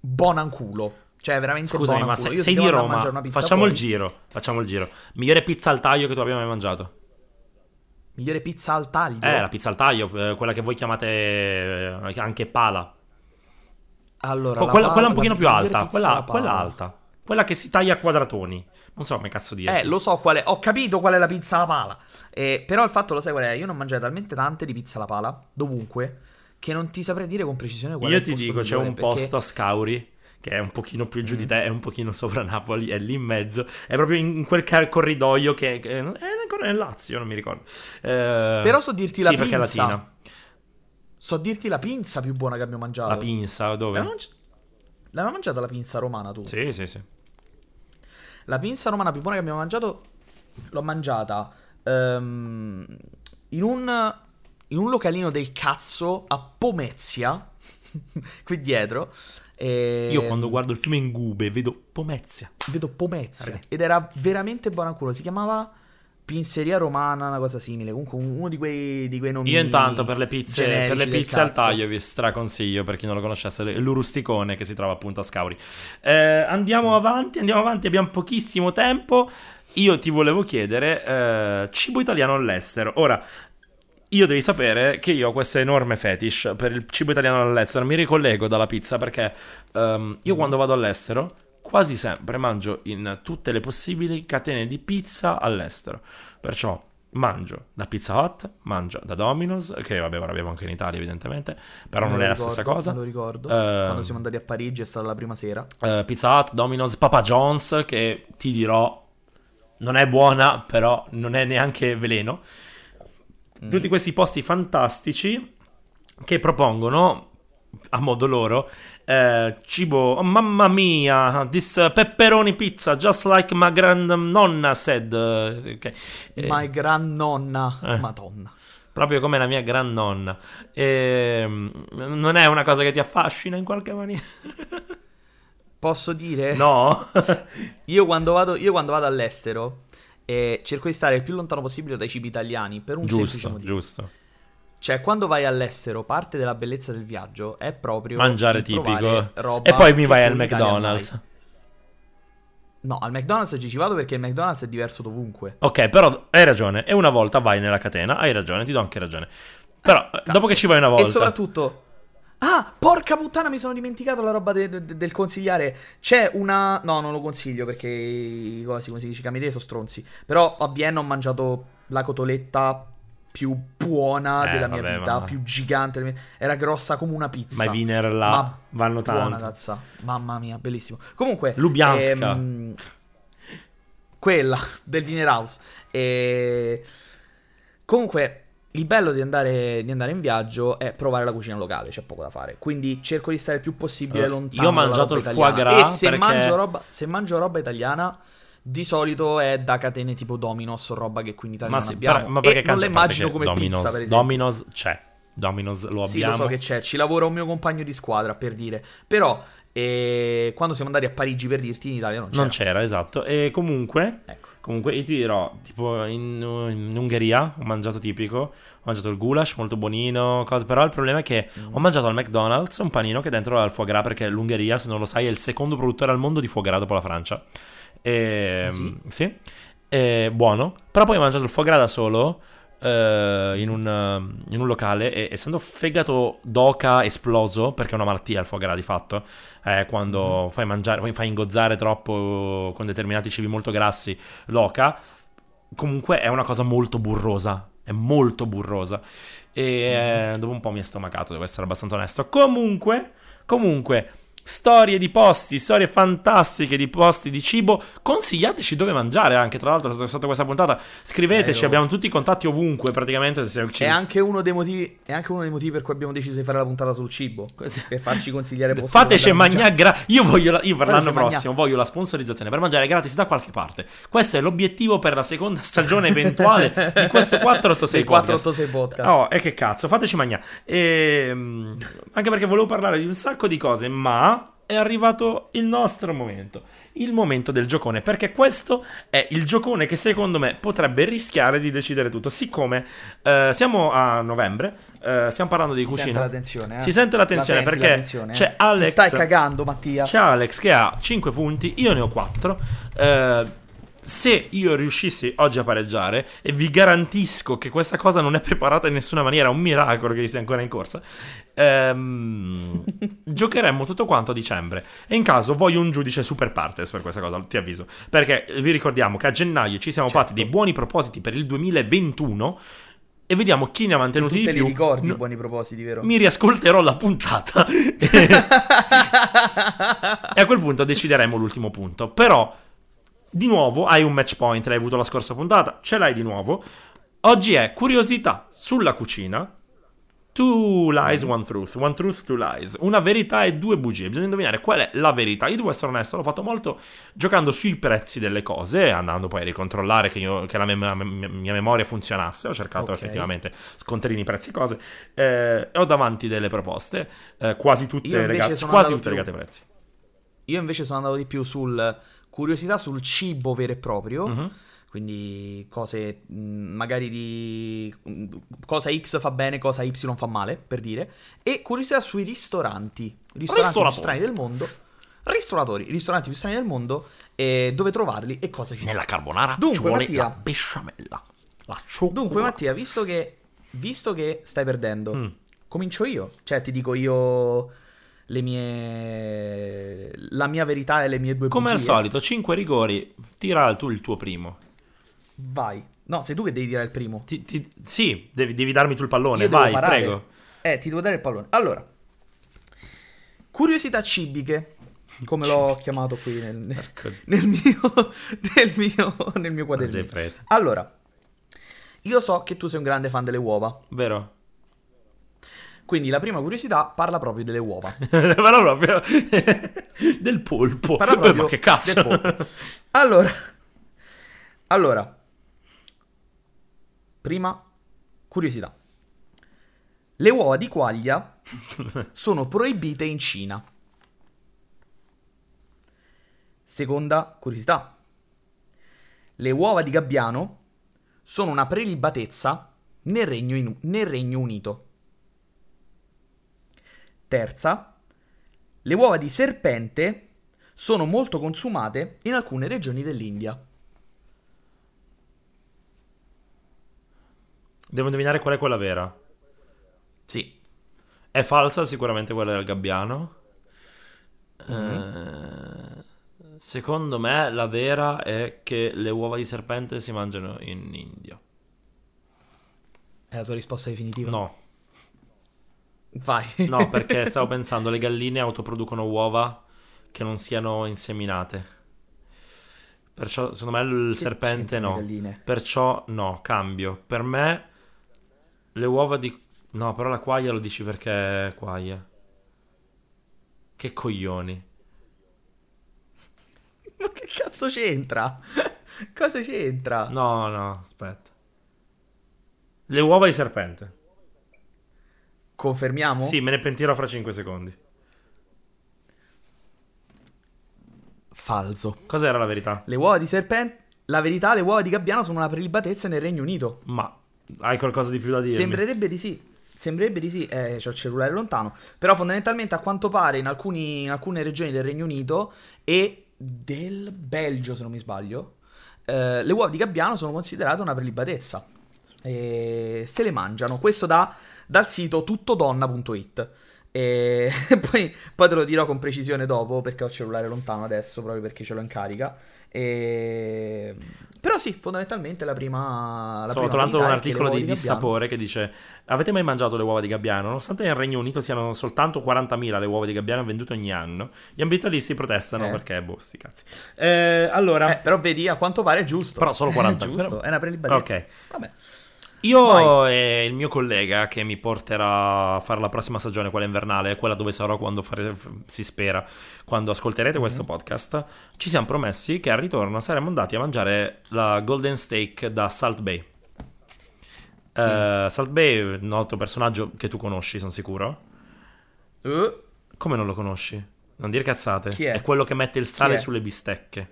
buona in culo. Cioè, veramente Scusami, ma se- Io sei se di Roma? Facciamo il fuori- giro. Facciamo il giro. Migliore pizza al taglio che tu abbia mai mangiato? Migliore pizza al taglio. Eh, la pizza al taglio, eh, quella che voi chiamate eh, anche pala. Allora, la quella, pala- quella un pochino più alta. Quella, quella alta. Quella che si taglia a quadratoni. Non so come cazzo dire. Eh, lo so qual è. Ho capito qual è la pizza alla pala. Eh, però il fatto lo sai qual è? Io non mangiai talmente tante di pizza alla pala, dovunque, che non ti saprei dire con precisione qual è Io il ti dico, c'è un posto a Scauri che è un pochino più Mm. giù di te, è un pochino sopra Napoli, è lì in mezzo, è proprio in quel car- corridoio che, che- è ancora nel Lazio, non mi ricordo. Eh, Però so dirti sì, la perché è pinza. latina. So dirti la pinza più buona che abbiamo mangiato. La pinza, dove? L'hai mangi- mangiata la pinza romana tu? Sì, sì, sì. La pinza romana più buona che abbiamo mangiato l'ho mangiata ehm, in, un, in un localino del cazzo a Pomezia, qui dietro. E- Io quando guardo il film in Gube vedo Pomezia. Vedo Pomezia. Ragazzi. Ed era veramente buona culo. Si chiamava Pinzeria Romana, una cosa simile. Comunque uno di quei, di quei nomi. Io intanto per le pizze, per le pizze al taglio vi straconsiglio per chi non lo conoscesse, l'Urusticone che si trova appunto a Scauri. Eh, andiamo avanti, andiamo avanti, abbiamo pochissimo tempo. Io ti volevo chiedere eh, cibo italiano all'estero. Ora, io devi sapere che io ho questo enorme fetish per il cibo italiano all'estero. Mi ricollego dalla pizza perché ehm, io quando vado all'estero quasi sempre mangio in tutte le possibili catene di pizza all'estero. Perciò mangio da Pizza Hut, mangio da Domino's, che vabbè ora abbiamo anche in Italia evidentemente, però non lo è la ricordo, stessa cosa. Me lo ricordo. Eh, Quando siamo andati a Parigi è stata la prima sera. eh, Pizza Hut, Domino's, Papa John's, che ti dirò non è buona, però non è neanche veleno. Tutti questi posti fantastici che propongono a modo loro eh, cibo, oh, mamma mia, this pepperoni pizza, just like my grandnonna said. eh, ok. Eh, My grannonna. eh. Madonna. proprio come la mia grannonna. Ehm, non è una cosa che ti affascina in qualche maniera? Posso dire? No? Io quando vado, io quando vado all'estero eh, cerco di stare il più lontano possibile dai cibi italiani per un semplice giusto, motivo. giusto. Cioè, quando vai all'estero, parte della bellezza del viaggio è proprio Mangiare tipico. E poi mi vai al McDonald's. No, al McDonald's ci ci vado perché il McDonald's è diverso dovunque. Ok, però hai ragione. E una volta vai nella catena, hai ragione, ti do anche ragione. Però eh, dopo che ci vai una volta... E soprattutto. Ah, porca puttana, mi sono dimenticato la roba de- de- del consigliare. C'è una. No, non lo consiglio perché i cosi, come si dice, i camerieri sono stronzi. Però a Vienna ho mangiato la cotoletta più buona Eh, della mia vabbè, vita, ma- più gigante. mia- Era grossa come una pizza. Ma i Wiener là Ma vanno Buona tanto. cazza. Mamma mia, bellissimo. Comunque. Lubianska. ehm, quella del Wiener House. E... Comunque. Il bello di andare, di andare in viaggio è provare la cucina locale, c'è poco da fare. Quindi cerco di stare il più possibile lontano. io ho mangiato il foie gras E se, perché- mangio roba, se mangio roba italiana, di solito è da catene tipo Domino's o roba che qui in Italia Ma, non sì, abbiamo. per- ma perché e non le immagino come Domino's, pizza, per esempio. Domino's c'è. Domino's lo Sì, abbiamo. lo so che c'è, ci lavora un mio compagno di squadra per dire. Però eh, quando siamo andati a Parigi per dirti in Italia non c'era. Non c'era, esatto. E comunque, Ecco. Comunque io ti dirò, tipo in, in Ungheria ho mangiato tipico, ho mangiato il goulash molto buonino, cose, però il problema è che Mm. ho mangiato al McDonald's un panino che dentro ha il foie gras perché l'Ungheria, se non lo sai, è il secondo produttore al mondo di foie gras dopo la Francia. E, Ah, sì? sì. E, buono, però poi ho mangiato il foie gras da solo eh, in, un, in un locale e essendo fegato d'oca esploso, perché è una malattia il foie gras di fatto, eh, quando fai mangiare, fai ingozzare troppo con determinati cibi molto grassi l'oca, comunque è una cosa molto burrosa, è molto burrosa. E eh, dopo un po' mi è stomacato, devo essere abbastanza onesto. Comunque, comunque storie di posti, storie fantastiche di posti di cibo. Consigliateci dove mangiare anche, tra l'altro, sotto- questa puntata. Scriveteci, Vero. abbiamo tutti i contatti ovunque, praticamente. Se ci... È anche, uno dei motivi, è anche uno dei motivi per cui abbiamo deciso di fare la puntata sul cibo. Per farci consigliare posti Fateci mangiare Io voglio la- io per l'anno prossimo voglio la sponsorizzazione per mangiare gratis da qualche parte. Questo è l'obiettivo per la seconda stagione eventuale di questo 486 Dei podcast. 486 podcast. Oh, e che cazzo, fateci mangiare. Ehm, anche perché volevo parlare di un sacco di cose, ma è arrivato il nostro momento. Il momento del giocone, perché questo è il giocone che secondo me potrebbe rischiare di decidere tutto. Siccome eh, siamo a novembre, eh, stiamo parlando di Si cucina. sente la tensione, eh? Si sente la tensione senti perché la tensione, eh? c'è Alex. Ti stai cagando, Mattia. C'è Alex che ha 5 punti, io ne ho 4. Se io riuscissi oggi a pareggiare, e vi garantisco che questa cosa non è preparata in nessuna maniera, è un miracolo che sia ancora in corsa, ehm, giocheremmo tutto quanto a dicembre. E in caso voglio un giudice super partes per questa cosa, ti avviso. Perché vi ricordiamo che a gennaio ci siamo Certo. fatti dei buoni propositi per il 2021 e vediamo chi ne ha mantenuti di te li più. ricordi No- i buoni propositi, vero? mi riascolterò la puntata e a quel punto decideremo l'ultimo punto. Però, di nuovo, hai un match point, l'hai avuto la scorsa puntata, ce l'hai di nuovo. Oggi è curiosità sulla cucina Two lies, one truth. One truth, two lies. Una verità e due bugie. Bisogna indovinare qual è la verità. Io devo essere onesto, l'ho fatto molto giocando sui prezzi delle cose, andando poi a ricontrollare che, io- che la mia, mia- memoria funzionasse. Ho cercato Ok. effettivamente scontrini, prezzi, cose. Eh, e ho davanti delle proposte, eh, quasi tutte, legate, quasi tutte più- legate ai prezzi. Io invece sono andato di più sul curiosità sul cibo vero e proprio. Mhm. Quindi cose mh, magari di mh, cosa X fa bene, cosa Y fa male, per dire. E curiosità sui ristoranti. Ristoranti più strani del mondo. Ristoratori, ristoranti più strani del mondo. E dove trovarli e cosa ci Nella sono. carbonara Dunque, ci vuole Mattia. la besciamella. La cioccolata. Dunque, Mattia, visto che, visto che stai perdendo, Mm. comincio io. Cioè, ti dico io le mie. La mia verità e le mie due Come al bugie. solito, 5 rigori, tira tu il tuo primo. Vai. No, sei tu che devi dire il primo. Ti- ti- sì, devi, devi darmi tu il pallone, Io vai, prego. Eh, ti devo dare il pallone. Allora, curiosità cibiche, come l'ho chiamato qui nel, nel- mio, nel mio, nel mio quadernino. Allora, io so che tu sei un grande fan delle uova, Vero? Quindi la prima curiosità parla proprio delle uova. Parla proprio del polpo. Parla proprio Ma che cazzo? Allora, allora, prima curiosità. Le uova di quaglia sono proibite in Cina. Seconda curiosità. Le uova di gabbiano sono una prelibatezza nel Regno, Inu- nel Regno Unito. Terza. Le uova di serpente sono molto consumate in alcune regioni dell'India. Devo indovinare qual è quella vera. Sì. È falsa sicuramente quella del gabbiano. Mhm. Eh, secondo me la vera è che le uova di serpente si mangiano in India. È la tua risposta definitiva? No, Vai. no, perché stavo pensando le galline autoproducono uova che non siano inseminate. Perciò secondo me il Che serpente no. Perciò no, cambio. Per me le uova di... No, però la quaglia lo dici perché è quaglia. Che coglioni. Ma che cazzo c'entra? Cosa c'entra? No, no, aspetta. Le uova di serpente. Confermiamo? Sì, me ne pentirò fra 5 secondi. Falso. Cos'era la verità? Le uova di serpente... La verità, le uova di gabbiano sono una prelibatezza nel Regno Unito. Ma hai qualcosa di più da dirmi? Sembrerebbe di sì. Sembrerebbe di sì, eh, c'ho il cellulare lontano. Però fondamentalmente a quanto pare in, alcuni- in alcune regioni del Regno Unito e del Belgio, se non mi sbaglio, eh, le uova di gabbiano sono considerate una prelibatezza. E se le mangiano. Questo da, dal sito tuttodonna.it. E poi, poi te lo dirò con precisione dopo perché ho il cellulare lontano adesso, proprio perché ce l'ho in carica. E... Però sì, fondamentalmente la prima... La Stavo trovando un articolo di dissapore che dice Avete mai mangiato le uova di gabbiano? Nonostante nel Regno Unito siano soltanto 40.000 le uova di gabbiano vendute ogni anno Gli ambientalisti protestano Eh. perché, boh, sti cazzi Eh, Allora, Eh, però vedi, a quanto pare è giusto. Però solo 40. È giusto, Però- è una prelibatezza. Ok. Vabbè. Io vai. e il mio collega che mi porterà a fare la prossima stagione, quella invernale Quella dove sarò quando fare, si spera Quando ascolterete questo Mhm. podcast Ci siamo promessi che al ritorno saremmo andati a mangiare la Golden Steak da Salt Bay Mm. Eh, Salt Bay è un altro personaggio che tu conosci, sono sicuro Eh, Come non lo conosci? Non dire cazzate. Chi è? quello che mette il sale è? sulle bistecche.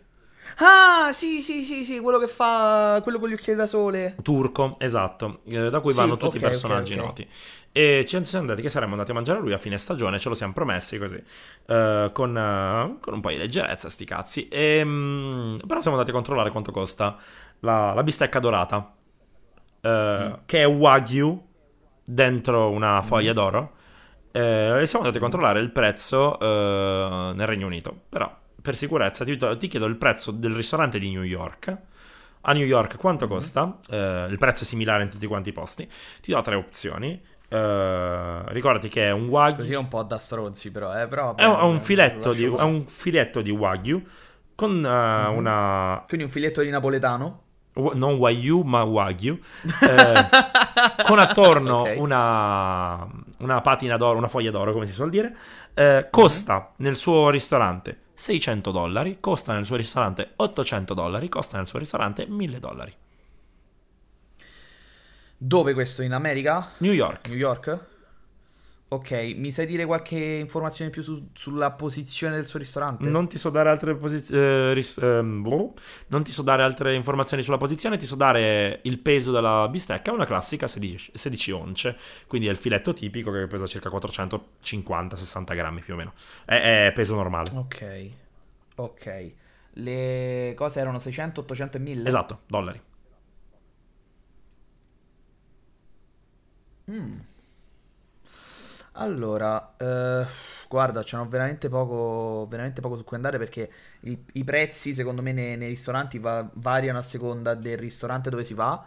Ah, sì, sì, sì, sì, quello che fa quello con gli occhiali da sole. Turco, esatto, eh, da cui Sì, vanno tutti ok, i personaggi ok, ok. noti. E ci siamo andati che saremmo andati a mangiare a lui a fine stagione, ce lo siamo promessi così, eh, con, eh, con un po' di leggerezza, sti cazzi. E, mm, però siamo andati a controllare quanto costa la, la bistecca dorata, eh, Mm. che è Wagyu dentro una foglia d'oro. Eh, e siamo andati a controllare il prezzo eh, nel Regno Unito. Però, per sicurezza, ti, ti chiedo il prezzo del ristorante di New York. A New York quanto Mm-hmm. costa? Eh, il prezzo è similare in tutti quanti i posti. Ti do tre opzioni. Eh, ricordati che è un Wagyu. Così è un po' da stronzi, però, eh, però È un, è un vabbè, filetto di, è un filetto di Wagyu con eh, Mhm. una Quindi un filetto di napoletano? Wa- non Wagyu ma Wagyu, eh, con attorno Ok. una, una patina d'oro, una foglia d'oro come si suol dire, eh, costa nel suo ristorante 600 dollari, costa nel suo ristorante 800 dollari, costa nel suo ristorante 1000 dollari. Dove questo? In America? New York. New York? Ok, mi sai dire qualche informazione in più su- sulla posizione del suo ristorante? Non ti so dare altre posizioni. non ti so dare altre informazioni sulla posizione. Ti so dare il peso della bistecca. È una classica 16, 16 once. Quindi è il filetto tipico che pesa circa 450-60 grammi più o meno. È, è peso normale. Ok, ok. Le cose erano 600, 800 e 1000? Esatto, dollari. Allora, eh, guarda, n'ho veramente poco, veramente poco su cui andare perché i, i prezzi, secondo me, nei, nei ristoranti va- variano a seconda del ristorante dove si va,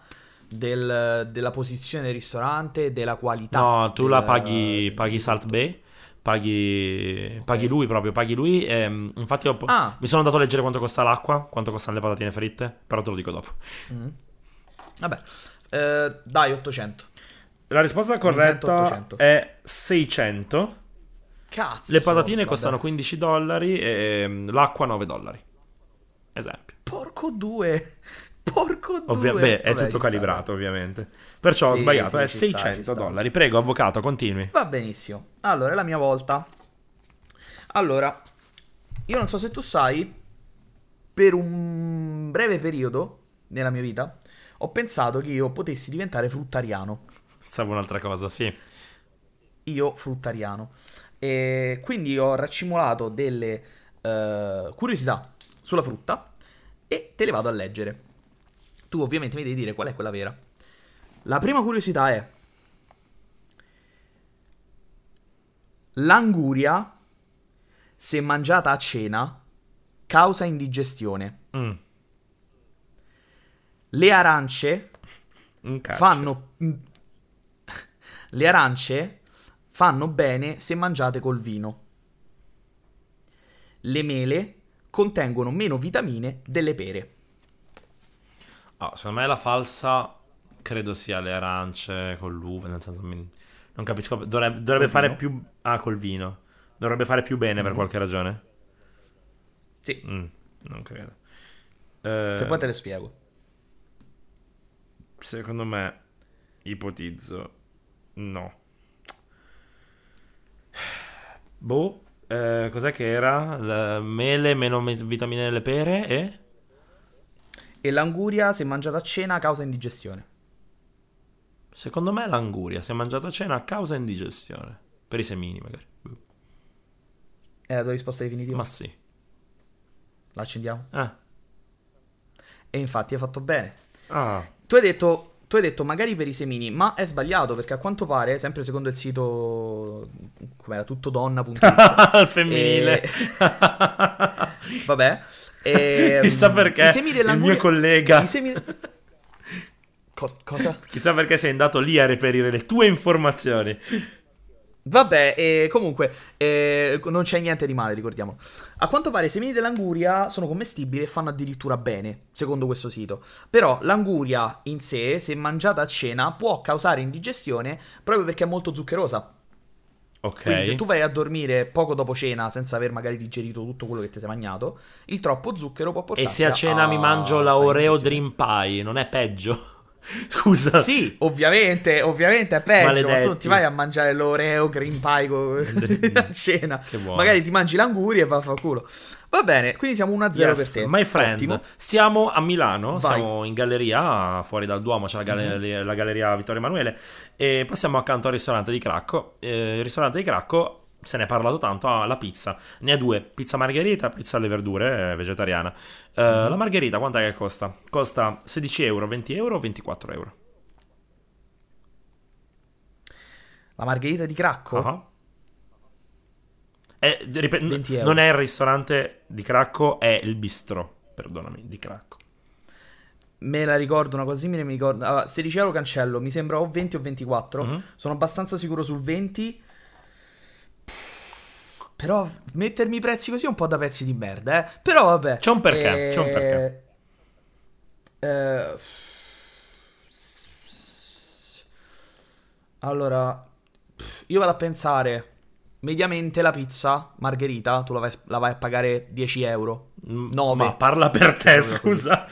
del- della posizione del ristorante, della qualità. No, tu del- la paghi, paghi Salt Bay. Paghi, paghi lui proprio, paghi lui. ehm, infatti, ho- Ah. mi sono andato a leggere quanto costa l'acqua, quanto costano le patatine fritte. Però te lo dico dopo. Mm. Vabbè, eh, dai, 800. La risposta corretta 800. è 600. Cazzo. Le patatine vabbè. costano 15 dollari e ehm, l'acqua 9 dollari. Esempio. Porco due. Porco due. Ovvia- beh, è Vabbè, tutto ci sta, calibrato, ovviamente. Perciò ho Sì, sbagliato, sì, è ci sta, 600 ci sta. dollari. Prego, avvocato, continui. Va benissimo. Allora, è la mia volta. Allora, io non so se tu sai, per un breve periodo nella mia vita, ho pensato che io potessi diventare fruttariano. Pensavo un'altra cosa, sì. Io fruttariano. E quindi ho raccimolato delle eh, curiosità sulla frutta e te le vado a leggere. Tu ovviamente mi devi dire qual è quella vera. La prima curiosità è l'anguria se mangiata a cena causa indigestione. Mm, Le arance fanno le arance fanno bene se mangiate col vino. Le mele contengono meno vitamine delle pere. Ah, secondo me la falsa credo sia le arance con l'uva, nel senso non capisco, dovrebbe, dovrebbe fare vino? più ah col vino. Dovrebbe fare più bene per Mhm. qualche ragione? Sì, Mm, non credo. Eh, se poi te le spiego. Secondo me, ipotizzo, no. Boh, eh, cos'è che era? La mele meno me- vitamine delle pere e... E l'anguria se mangiata a cena causa indigestione. Secondo me l'anguria, se mangiata a cena, causa indigestione. Per i semini, magari. È la tua risposta definitiva? Ma sì. La accendiamo? Eh. E infatti hai fatto bene. Ah, Tu hai detto, tu hai detto magari per i semini, ma è sbagliato perché a quanto pare, sempre secondo il sito com'era tuttodonna.it al femminile. E- Vabbè. ehm, Chissà perché i semi il mio collega- I semi... Co- cosa? Chissà perché sei andato lì a reperire le tue informazioni. Vabbè, e comunque eh, non c'è niente di male, ricordiamo. A quanto pare i semini dell'anguria sono commestibili e fanno addirittura bene, secondo questo sito. Però l'anguria in sé, se mangiata a cena, può causare indigestione proprio perché è molto zuccherosa. Ok. Quindi se tu vai a dormire poco dopo cena senza aver magari digerito tutto quello che ti sei mangiato, il troppo zucchero può E portare se a cena mi mangio la Oreo Dream Pie, non è peggio? Scusa. Sì, ovviamente, ovviamente è peggio, ma tu Maledetti. non ti vai a mangiare l'Oreo Green Pie co- a cena. Che buono. Magari ti mangi l'anguria e va a fa culo. Va bene, quindi siamo 1-0 per Yes, te. my friend, Ottimo. siamo a Milano, Vai. siamo in galleria, fuori dal Duomo c'è la galleria, la galleria Vittorio Emanuele e passiamo accanto al ristorante di Cracco. Eh, il ristorante di Cracco se ne è parlato tanto, ha la pizza, ne ha due, pizza margherita, pizza alle verdure, eh, vegetariana. Eh, La margherita quant'è che costa? Costa 16 euro, 20 euro o 24 euro? La margherita di Cracco? Ah. Eh, ripet- 20 euro. non è il ristorante di Cracco, è il bistro, perdonami, di Cracco. Me la ricordo, una cosa simile mi ricordo. Allora, 16 euro cancello, mi sembra o 20 o 24. Mhm. Sono abbastanza sicuro sul 20. Però mettermi i prezzi così è un po' da pezzi di merda, eh. Però vabbè. C'è un perché, Eh, c'è un perché. Eh, Allora, io vado a pensare, mediamente la pizza margherita tu la vai, la vai a pagare 10 euro, Mm, 9. Ma parla per te, scusa.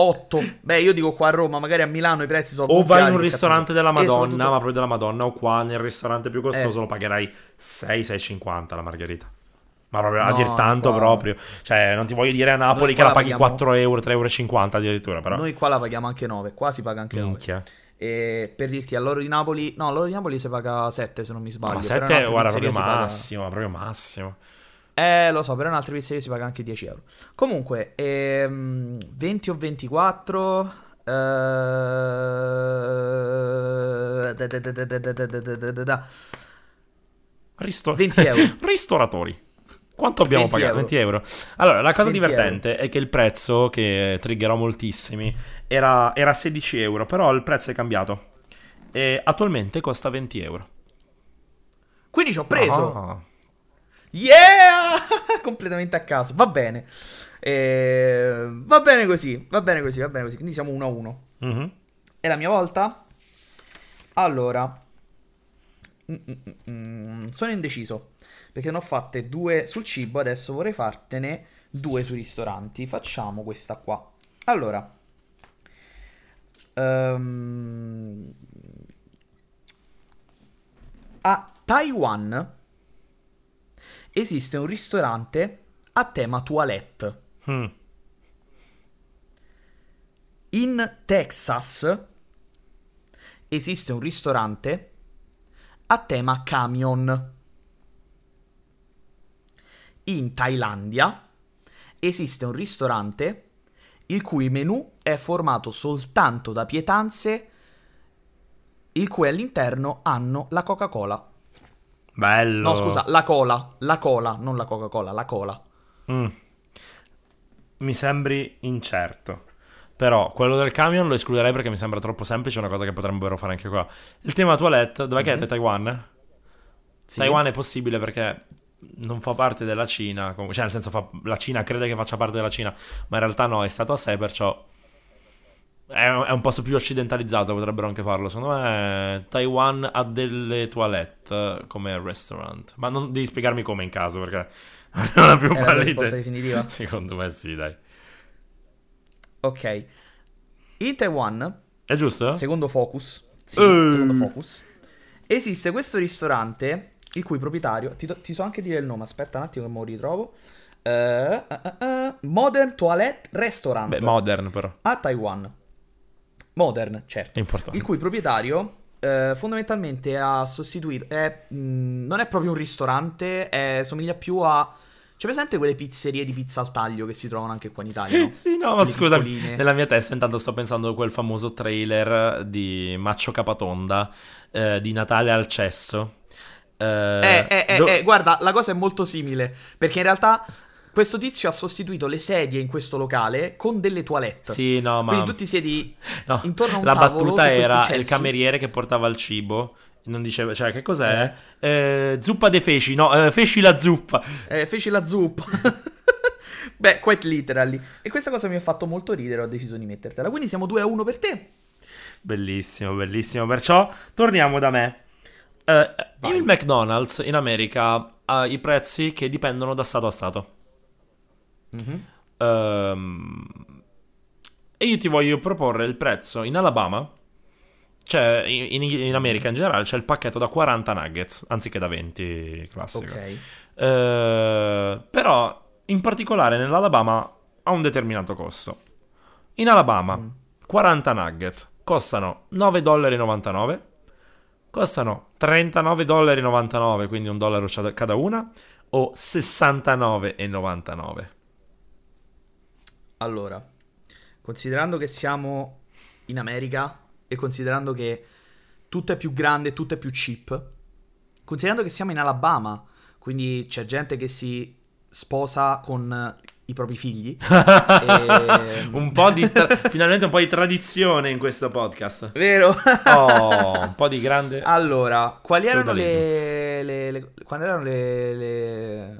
8. Beh, io dico qua a Roma, magari a Milano i prezzi sono O vai in un ristorante della Madonna, soprattutto- ma proprio della Madonna, o qua nel ristorante più costoso Eh. lo pagherai 6-6,50 la margherita. Ma proprio a No, dir tanto qua- proprio. Cioè, non ti voglio dire a Napoli che la la paghi paghiamo- 4 euro, 3,50 euro addirittura, però. Noi qua la paghiamo anche 9, qua si paga anche 9. Minchia. E per dirti, all'oro di Napoli, no, all'oro di Napoli si paga 7 se non mi No, sbaglio. ma però in 7 altre guarda, proprio si paga- massimo, proprio massimo. Eh, lo so, però in altre pizzerie si paga anche 10 euro. Comunque, ehm, 20 o 24... Eh... Da, da, da, Ristor- 20 euro. Ristoratori. Quanto abbiamo 20 pagato? Euro. 20 euro. Allora, la cosa divertente euro. è che il prezzo, che triggerò moltissimi, era, era 16 euro, però il prezzo è cambiato. E attualmente costa 20 euro. Quindi ci ho preso. No. Yeah! Completamente a caso. Va bene. Eh, va bene così. Va bene così. Va bene così. Quindi siamo 1 a 1. Mhm. È la mia volta. Allora. Mm, mm, mm, mm. Sono indeciso. Perché ne ho fatte due sul cibo. Adesso vorrei fartene due sui ristoranti. Facciamo questa qua. Allora. Ehm, a Taiwan esiste un ristorante a tema toilette. Mm. In Texas esiste un ristorante a tema camion. In Thailandia esiste un ristorante il cui menù è formato soltanto da pietanze il cui all'interno hanno la Coca-Cola. Bello. No, scusa, la cola, la cola, non la Coca-Cola, la cola. Mm. Mi sembri incerto. Però quello del camion lo escluderei perché mi sembra troppo semplice, una cosa che potrebbero fare anche qua. Il tema toilette, dov'è che è? Taiwan? Mhm. Sì. Taiwan è possibile perché non fa parte della Cina, cioè nel senso fa- la Cina crede che faccia parte della Cina, ma in realtà no, è stato a sé, perciò è un, è un posto più occidentalizzato, potrebbero anche farlo. Secondo me Taiwan ha delle toilette come restaurant, ma non devi spiegarmi come in caso perché non ho più pallida. risposta definitiva? Secondo me sì, dai. Ok. In Taiwan È giusto? Secondo Focus, sì, Eh. secondo Focus, esiste questo ristorante il cui proprietario, ti, ti so anche dire il nome, aspetta un attimo che me lo ritrovo, eh, eh, Modern Toilette Restaurant Beh, modern però, a Taiwan. Modern, certo. importante. Il cui proprietario eh, fondamentalmente ha sostituito, è, mh, non è proprio un ristorante, è- somiglia più a... C'è presente quelle pizzerie di pizza al taglio che si trovano anche qua in Italia? no? Sì, no, ma piccoline. nella mia testa intanto sto pensando a quel famoso trailer di Maccio Capatonda eh, di Natale al cesso. Eh, Eh, eh, eh, do- eh, guarda, la cosa è molto simile. Perché in realtà questo tizio ha sostituito le sedie in questo locale con delle toilette. Sì, no, ma Quindi tu ti siedi no, intorno a un la tavolo battuta era il cameriere che portava il cibo. Non diceva, cioè, che cos'è? Eh, zuppa dei feci, no, eh, feci la zuppa. Eh, feci la zuppa. Beh, quite literally. E questa cosa mi ha fatto molto ridere, ho deciso di mettertela. Quindi siamo 2 a 1 per te. Bellissimo, bellissimo. Perciò torniamo da me. Eh, Vai. il McDonald's in America ha i prezzi che dipendono da stato a stato. Ehm, e io ti voglio proporre il prezzo in Alabama. Cioè, in, in- America in generale c'è il pacchetto da 40 nuggets anziché da 20 classico. Ok. Eh, però, in particolare nell'Alabama ha un determinato costo. In Alabama, Mm. 40 nuggets costano 9,99 dollari. Costano 39,99 dollari, quindi un dollaro cada una, o 69,99. Allora, considerando che siamo in America e considerando che tutto è più grande, tutto è più cheap, considerando che siamo in Alabama, quindi c'è gente che si sposa con i propri figli. Ehm. un po' di tra- finalmente un po' di tradizione in questo podcast. Vero? Oh, un po' di grande allora, quali erano le, le, le- quali erano le, le-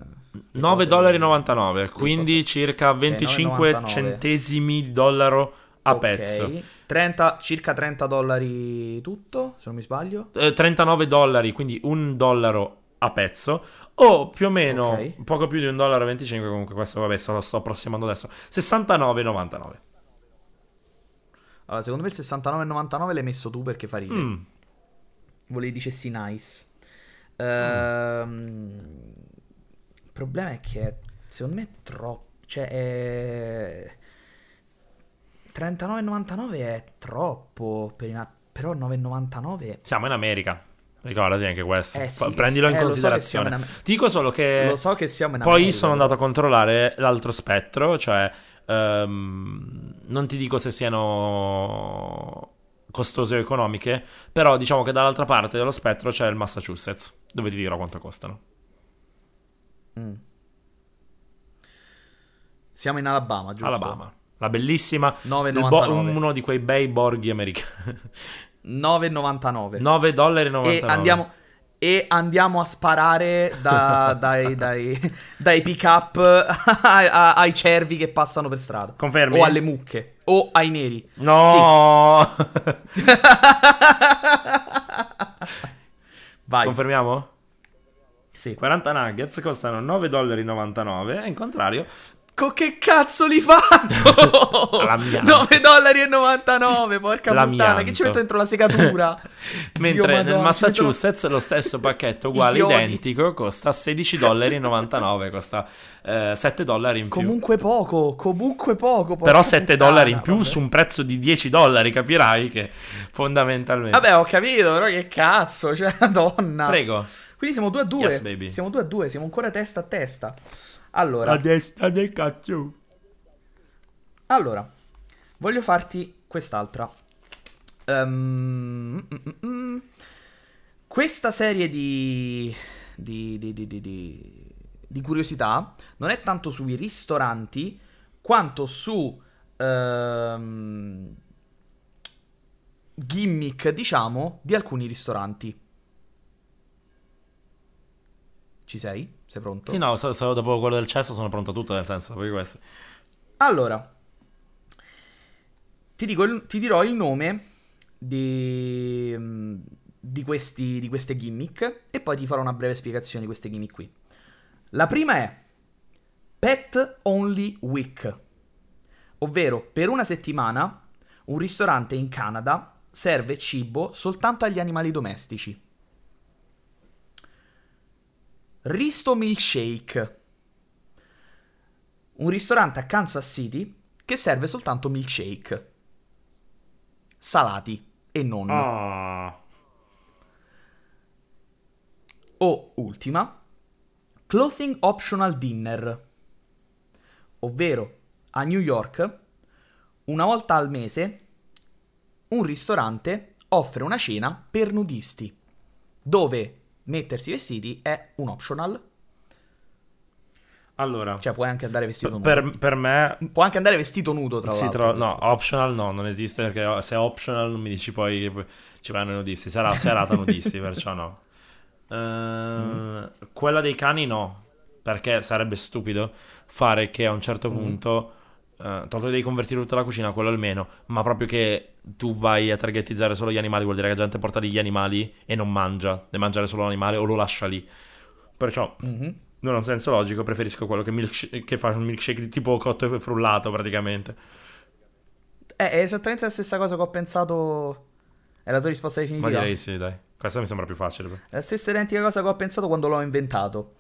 9,99 dollari, quindi circa 25 9,99. centesimi di dollaro a Ok. pezzo. 30, circa 30 dollari tutto, se non mi sbaglio. Eh, 39 dollari, quindi un dollaro a pezzo. O più o meno, Ok. poco più di un dollaro 25, comunque questo vabbè, se lo sto approssimando adesso. 69,99. Allora, secondo me il 69,99 l'hai messo tu perché fa ridere. Mm. Volevi dicessi nice. Ehm, Il problema è che secondo me è troppo. Cioè, è... 39,99 è troppo. Per una- Però 9,99 Siamo in America. Ricordati anche questo. Eh sì, Prendilo sì- in eh, so considerazione. siamo in Ti dico solo che. Lo so che siamo in Poi America, sono andato a controllare l'altro spettro, cioè ehm, non ti dico se siano costose o economiche, però diciamo che dall'altra parte dello spettro c'è il Massachusetts, dove ti dirò quanto costano. Mm. Siamo in Alabama, giusto? Alabama, la bellissima, il 9,99. bo- uno di quei bei borghi americani. 9,99. 9 dollari e 99. andiamo, e andiamo a sparare da- dai, dai, dai pick up ai, ai cervi che passano per strada. Confermi? O alle mucche. O ai neri. No! Vai. Confermiamo? Sì. 40 nuggets costano 9,99 dollari e in contrario Co- che cazzo li fanno? L'amianto. 9 dollari e 99, porca puttana. Che ci L'amianto. metto dentro la segatura? Mentre Dio nel madonna, Massachusetts lo stesso pacchetto uguale identico costa 16,99 dollari, costa eh, 7 dollari in più. Comunque poco, comunque poco. Però 7 puttana, dollari in più vabbè. su un prezzo di 10 dollari, capirai che fondamentalmente... Vabbè, ho capito, però che cazzo, cioè, madonna. Prego. Quindi siamo 2 a 2. Yes. Siamo 2 a 2, siamo ancora testa a testa. Allora, testa del cazzo. allora, voglio farti quest'altra. Ehm, mm, mm. Questa serie di, di, di, di, di, di- di curiosità non è tanto sui ristoranti quanto su ehm, gimmick, diciamo, di alcuni ristoranti. Ci sei? Sei pronto? Sì, no, se, se dopo quello del cesso sono pronto a tutto, nel senso, poi questo. Allora, ti, dico il- ti dirò il nome di, di, questi, di queste gimmick e poi ti farò una breve spiegazione di queste gimmick qui. La prima è Pet Only Week, ovvero per una settimana un ristorante in Canada serve cibo soltanto agli animali domestici. Risto Milkshake. Un ristorante a Kansas City che serve soltanto milkshake. Salati e non. Ah. O ultima, Clothing Optional Dinner. Ovvero, a New York, una volta al mese, un ristorante offre una cena per nudisti, dove mettersi vestiti è un optional. Allora, Cioè, puoi anche andare vestito nudo. per, per me Puoi anche andare vestito nudo, tra Si l'altro. tro- no, optional no, non esiste perché se è optional non mi dici poi che ci vanno i nudisti. Sarà serata nudisti, perciò no. Ehm, Quella dei cani no, perché sarebbe stupido fare che a un certo punto, eh, tanto devi convertire tutta la cucina, quello almeno, ma proprio che tu vai a targetizzare solo gli animali, vuol dire che la gente porta degli animali e non mangia, deve mangiare solo l'animale o lo lascia lì. Perciò Mhm. non ha un senso logico, preferisco quello che, milksh- che fa un milkshake di tipo cotto e frullato praticamente. Eh, è esattamente la stessa cosa che ho pensato. È la tua risposta Ma definitiva? direi sì, dai. Questa mi sembra più facile. È la stessa identica cosa che ho pensato quando l'ho inventato.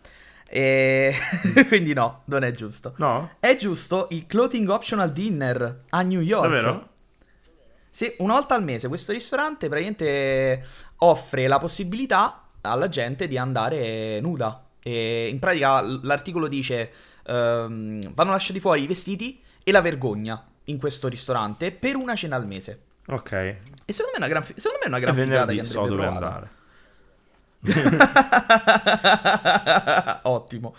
E... Quindi no, non è giusto. No? È giusto il Clothing Optional Dinner a New York. Davvero? Sì, una volta al mese questo ristorante praticamente offre la possibilità alla gente di andare nuda. E in pratica l'articolo dice ehm, vanno lasciati fuori i vestiti e la vergogna in questo ristorante per una cena al mese. Ok. E secondo me è una gran, fi- secondo me è una gran figata che so andrebbe dove provata. andare. Ottimo.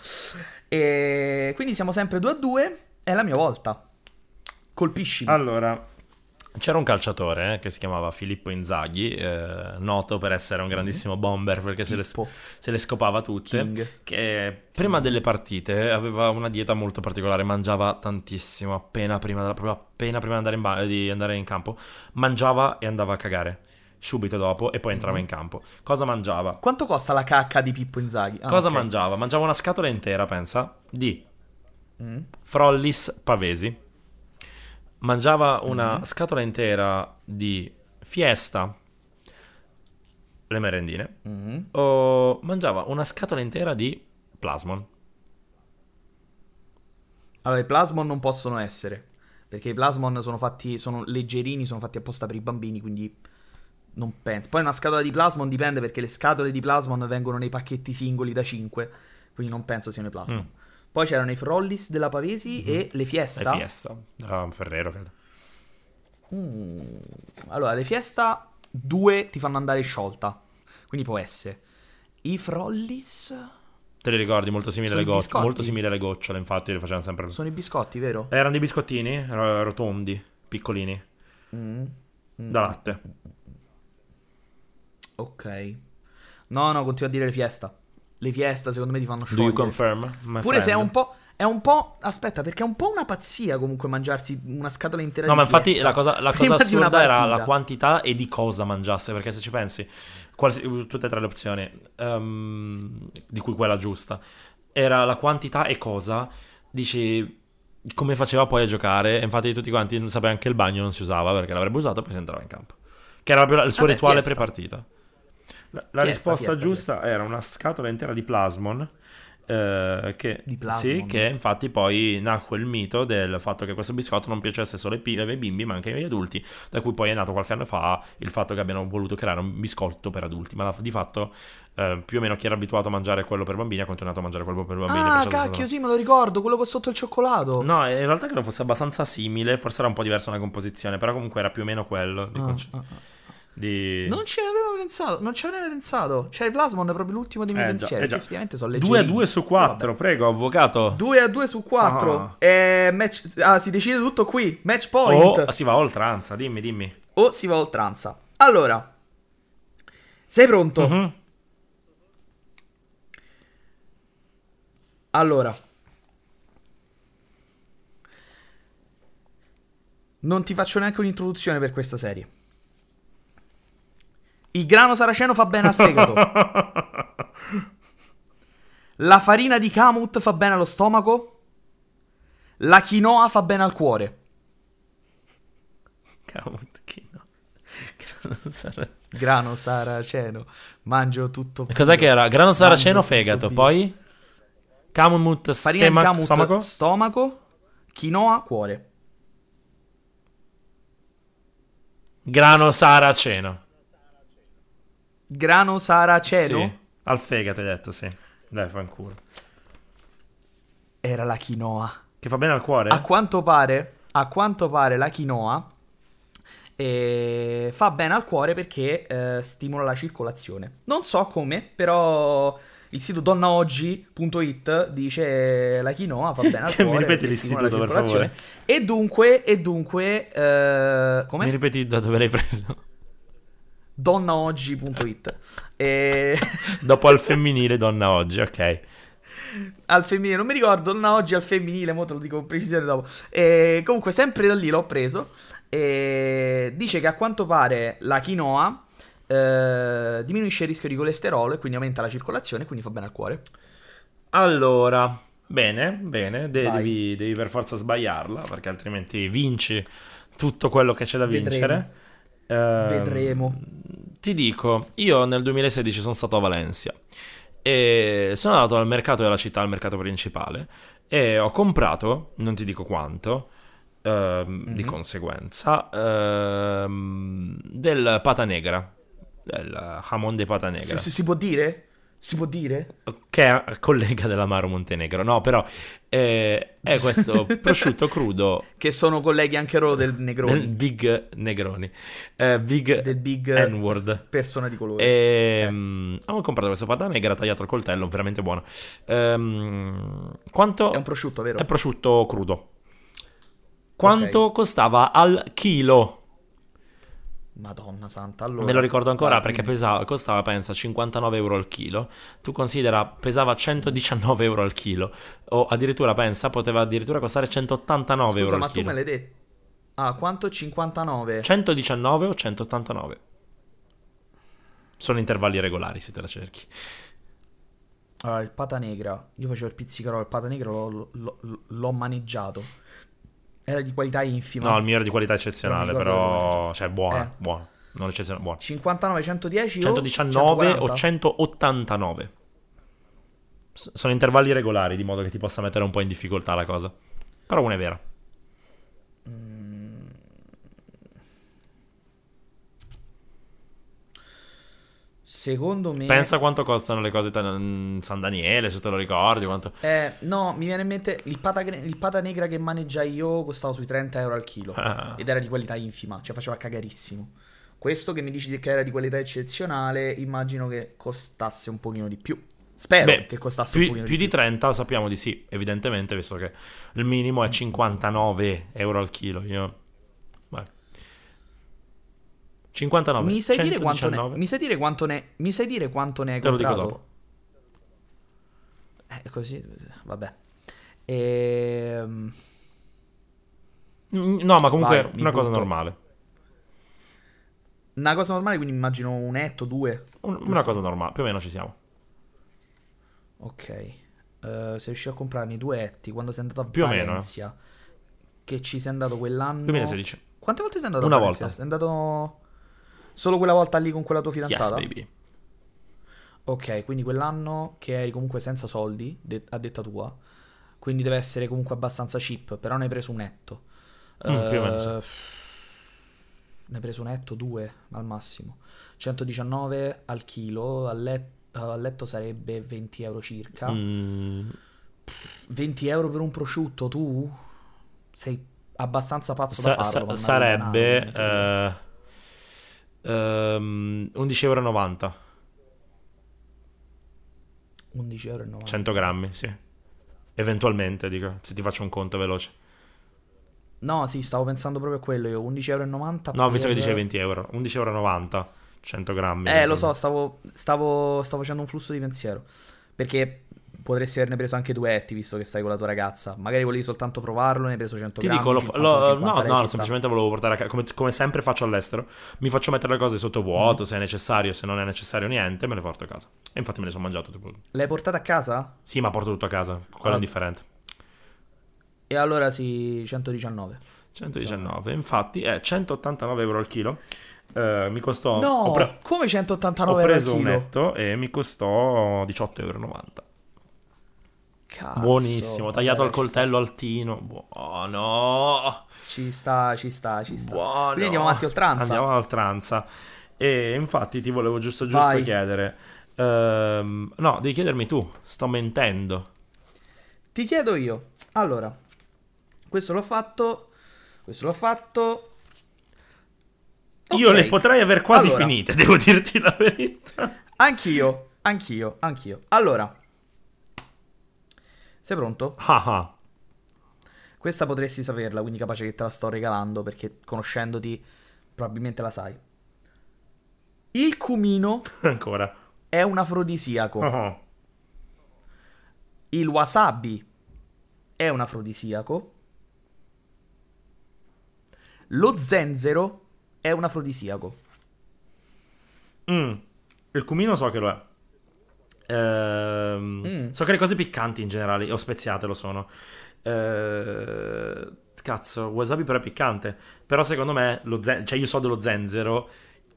E quindi siamo sempre 2 a 2. È la mia volta. Colpiscimi. Allora, C'era un calciatore eh, che si chiamava Filippo Inzaghi, eh, noto per essere un grandissimo bomber perché se le, se le scopava tutte. King. Che prima delle partite aveva una dieta molto particolare, mangiava tantissimo appena prima, della- proprio appena prima di andare, in ba- di andare in campo. Mangiava e andava a cagare subito dopo e poi entrava in campo. Cosa mangiava? Quanto costa la cacca di Pippo Inzaghi? Ah, Cosa ok. mangiava? Mangiava una scatola intera, pensa, di Mm. Frollis Pavesi. Mangiava una Mm. scatola intera di Fiesta, le merendine. Mm. O mangiava una scatola intera di Plasmon. Allora, i plasmon non possono essere. Perché i plasmon sono fatti, sono leggerini, sono fatti apposta per i bambini, quindi non penso. Poi una scatola di plasmon dipende perché le scatole di plasmon vengono nei pacchetti singoli da 5, quindi non penso siano i plasmon. Mm. Poi c'erano i Frollis della Pavesi e le Le Fiesta. Fiesta. Era un Ferrero, credo. Mm. Allora, le Fiesta, due ti fanno andare sciolta, quindi può essere. I Frollis Te li ricordi? Molto simili alle biscotti? Molto simili alle gocciole, infatti le facevano sempre... sono i biscotti, vero? Erano dei biscottini ro- rotondi, piccolini, Mm. da latte. Ok. No, no, continua a dire le Fiesta. Le Fiesta secondo me ti fanno Do you sciogliere. confirm? Pure se è friend? un po'. È un po'. Aspetta, perché è un po' una pazzia comunque mangiarsi una scatola intera No, di ma infatti la cosa, la cosa assurda era la quantità e di cosa mangiasse, perché se ci pensi, qualsi- tutte e tre le opzioni, ehm, di cui quella giusta, era la quantità e cosa, dici come faceva poi a giocare, e infatti tutti quanti non sapeva anche il bagno non si usava perché l'avrebbe usato e poi si entrava in campo. Che era proprio il suo Vabbè, rituale fiesta. pre-partita. La, la Fiesta, risposta fiesta, giusta era una scatola intera di plasmon. eh, che, Di Plasmon. Sì, che infatti poi nacque il mito del fatto che questo biscotto non piacesse solo ai bimbi ma anche agli adulti, da cui poi è nato qualche anno fa il fatto che abbiano voluto creare un biscotto per adulti, ma di fatto eh, più o meno chi era abituato a mangiare quello per bambini ha continuato a mangiare quello per bambini. Ah, perciò sono- cacchio, sì, me lo ricordo, quello con sotto il cioccolato. No, in realtà credo fosse abbastanza simile, forse era un po' diversa la composizione, però comunque era più o meno quello di Ah, ah, ah. Di- Non ci avevo pensato, non ci avevo pensato. Cioè, il Plasmon è proprio l'ultimo dei miei Eh, già, pensieri. eh, già. che effettivamente sono 2 a leggerini. 2 su 4, Vabbè. prego, avvocato. 2 a 2 su 4. Ah. Eh, match... Ah, si decide tutto qui. Match point. O si va oltranza, dimmi, dimmi. o si va oltranza. Allora, sei pronto? Mhm. Allora, non ti faccio neanche un'introduzione per questa serie. Il grano saraceno fa bene al fegato. La farina di kamut fa bene allo stomaco. La quinoa fa bene al cuore. Camuttino. Grano saraceno. Grano saraceno. Mangio tutto. E cos'è che era? Grano saraceno, Mangio fegato, poi? Camut, Farina di kamut, stomaco? stomaco. Quinoa, cuore. Grano saraceno. Grano saraceno. Sì, al fegato hai detto, sì. Dai, fanculo. Era la quinoa. Che fa bene al cuore? A quanto pare, a quanto pare la quinoa eh, fa bene al cuore perché eh, stimola la circolazione. Non so come, però il sito donnaoggi.it dice la quinoa fa bene al Che mi cuore. ripeti perché stimola la l'istituto, per circolazione. E dunque, e dunque, eh, come? Mi ripeti da dove l'hai preso? donnaoggi.it. E... Dopo al femminile, donna oggi, ok. al femminile, non mi ricordo, non oggi al femminile, mo te lo dico con precisione dopo. E comunque, sempre da lì l'ho preso. E dice che a quanto pare la quinoa eh, diminuisce il rischio di colesterolo e quindi aumenta la circolazione, quindi fa bene al cuore. Allora, bene, bene. de- devi, devi per forza sbagliarla, perché altrimenti vinci tutto quello che c'è da Vedremo. vincere. Ehm, Vedremo. Ti dico, io nel 2016 sono stato a Valencia e sono andato al mercato della città, al mercato principale, e ho comprato, non ti dico quanto, ehm, di Mhm. conseguenza, ehm, del pata negra, del jamon de pata Si, negra, si- si può dire? Si può dire? che è collega dell'amaro Montenegro. No, però eh, è questo prosciutto crudo Che sono colleghi anche loro del del Negroni, Big Negroni, eh, Big del big N-word. persona di colore. Ehm, Avevo comprato questo pata negra tagliato al coltello, veramente buono. Ehm, quanto È un prosciutto, vero? è prosciutto crudo? Quanto costava al chilo? Madonna santa, allora... Me lo ricordo ancora Vai, perché pesava, costava, pensa, 59 euro al chilo. Tu considera, pesava 119 euro al chilo. O addirittura, pensa, poteva addirittura costare 189 Scusa, euro ma al tu chilo. me l'hai detto... Ah, quanto? 59? 119 o 189? Sono intervalli regolari se te la cerchi. Allora, il pata negra. Io facevo il pizzicarolo, il pata negra l'ho, l'ho- l'ho maneggiato. Era di qualità infima. No, il mio era di qualità eccezionale, però... Cioè, buono, Eh. buono. Non eccezionale, buono. 59, 110 o 119 o 140? 189. S- sono intervalli regolari, di modo che ti possa mettere un po' in difficoltà la cosa. Però una è vera. Secondo me... Pensa quanto costano le cose ta- mm, San Daniele, se te lo ricordi. Quanto... Eh, no, mi viene in mente il pata, il pata negra che maneggiai io costava sui 30 euro al chilo. Ah. Ed era di qualità infima, cioè faceva cagarissimo. Questo che mi dici che era di qualità eccezionale, immagino che costasse un pochino di più. Spero Beh, che costasse un più, pochino più di più. 30 sappiamo di sì, evidentemente, visto che il minimo è 59 euro al chilo. Io... Vai. 59. Mi sai, dire quanto ne, 119. mi sai dire quanto ne mi sai dire quanto ne hai Te lo dico dopo. Eh, così, vabbè. Ehm, No, ma comunque Vai, una cosa butto. normale. una cosa normale, quindi immagino un etto, due. Un- una cosa normale, più o meno ci siamo. Ok. Eh, se riuscì a comprarne due etti quando sei andato a Più o meno, eh. Valencia, che ci sei andato quell'anno. 2016. Quante volte sei andato Una a Valencia? volta. Sei andato solo quella volta lì con quella tua Yes, fidanzata? baby. Ok, quindi quell'anno che eri comunque senza soldi, de- a detta tua, quindi deve essere comunque abbastanza cheap, però ne hai preso un netto. Mm, più o meno sì. Eh, Ne hai preso un netto, due al massimo. 119 al chilo, al, let- al letto sarebbe 20 euro circa. Mm, 20 euro per un prosciutto, tu sei abbastanza pazzo sa- da farlo. sa- sarebbe eh, ehm, 11,90 euro. 11,90 euro. 100 grammi, sì. Eventualmente, dico, se ti faccio un conto veloce. No, sì, stavo pensando proprio a quello io, 11,90 euro. No, visto che dicevi 20 euro. 11,90 euro, 100 grammi. Eh, lo so, stavo, stavo, stavo facendo un flusso di pensiero. Perché potresti averne preso anche due etti, visto che stai con la tua ragazza. Magari volevi soltanto provarlo, ne hai preso 100 Ti grammi. dico, lo, 50, lo- 50, no, no, semplicemente volevo portare a casa, come, come sempre faccio all'estero, mi faccio mettere le cose sotto Mm. vuoto, se è necessario, se non è necessario niente, me le porto a casa. E infatti me le sono mangiato. Tipo. L'hai portata a casa? Sì, ma porto tutto a casa, quello è Ah. indifferente. E allora sì, 119. 119, infatti è 189 euro al chilo. Eh, mi costò... no, ho, pre- come ho 189 euro al preso un chilo? netto e mi costò 18,90 euro. Cazzo, Buonissimo, tagliato al coltello altino. Buono. Ci sta, ci sta, ci sta. Buono. Quindi andiamo avanti oltranza. Andiamo a oltranza. E infatti ti volevo giusto giusto Vai. chiedere. ehm, no, devi chiedermi tu. Sto mentendo. Ti chiedo io. Allora, questo l'ho fatto. Questo l'ho fatto. Io le potrei aver quasi Allora. finite, devo dirti la verità. Anch'io, anch'io, anch'io. Allora, sei pronto? Ah ah. Questa potresti saperla, quindi capace che te la sto regalando perché conoscendoti probabilmente la sai. Il cumino Ancora. è un afrodisiaco. Ah. Il wasabi è un afrodisiaco. Lo zenzero è un afrodisiaco. Mm. Il cumino so che lo è. Ehm, Mm. So che le cose piccanti in generale, o speziate lo sono. Eh, cazzo, wasabi però è piccante. Però secondo me, lo zen- cioè io so dello zenzero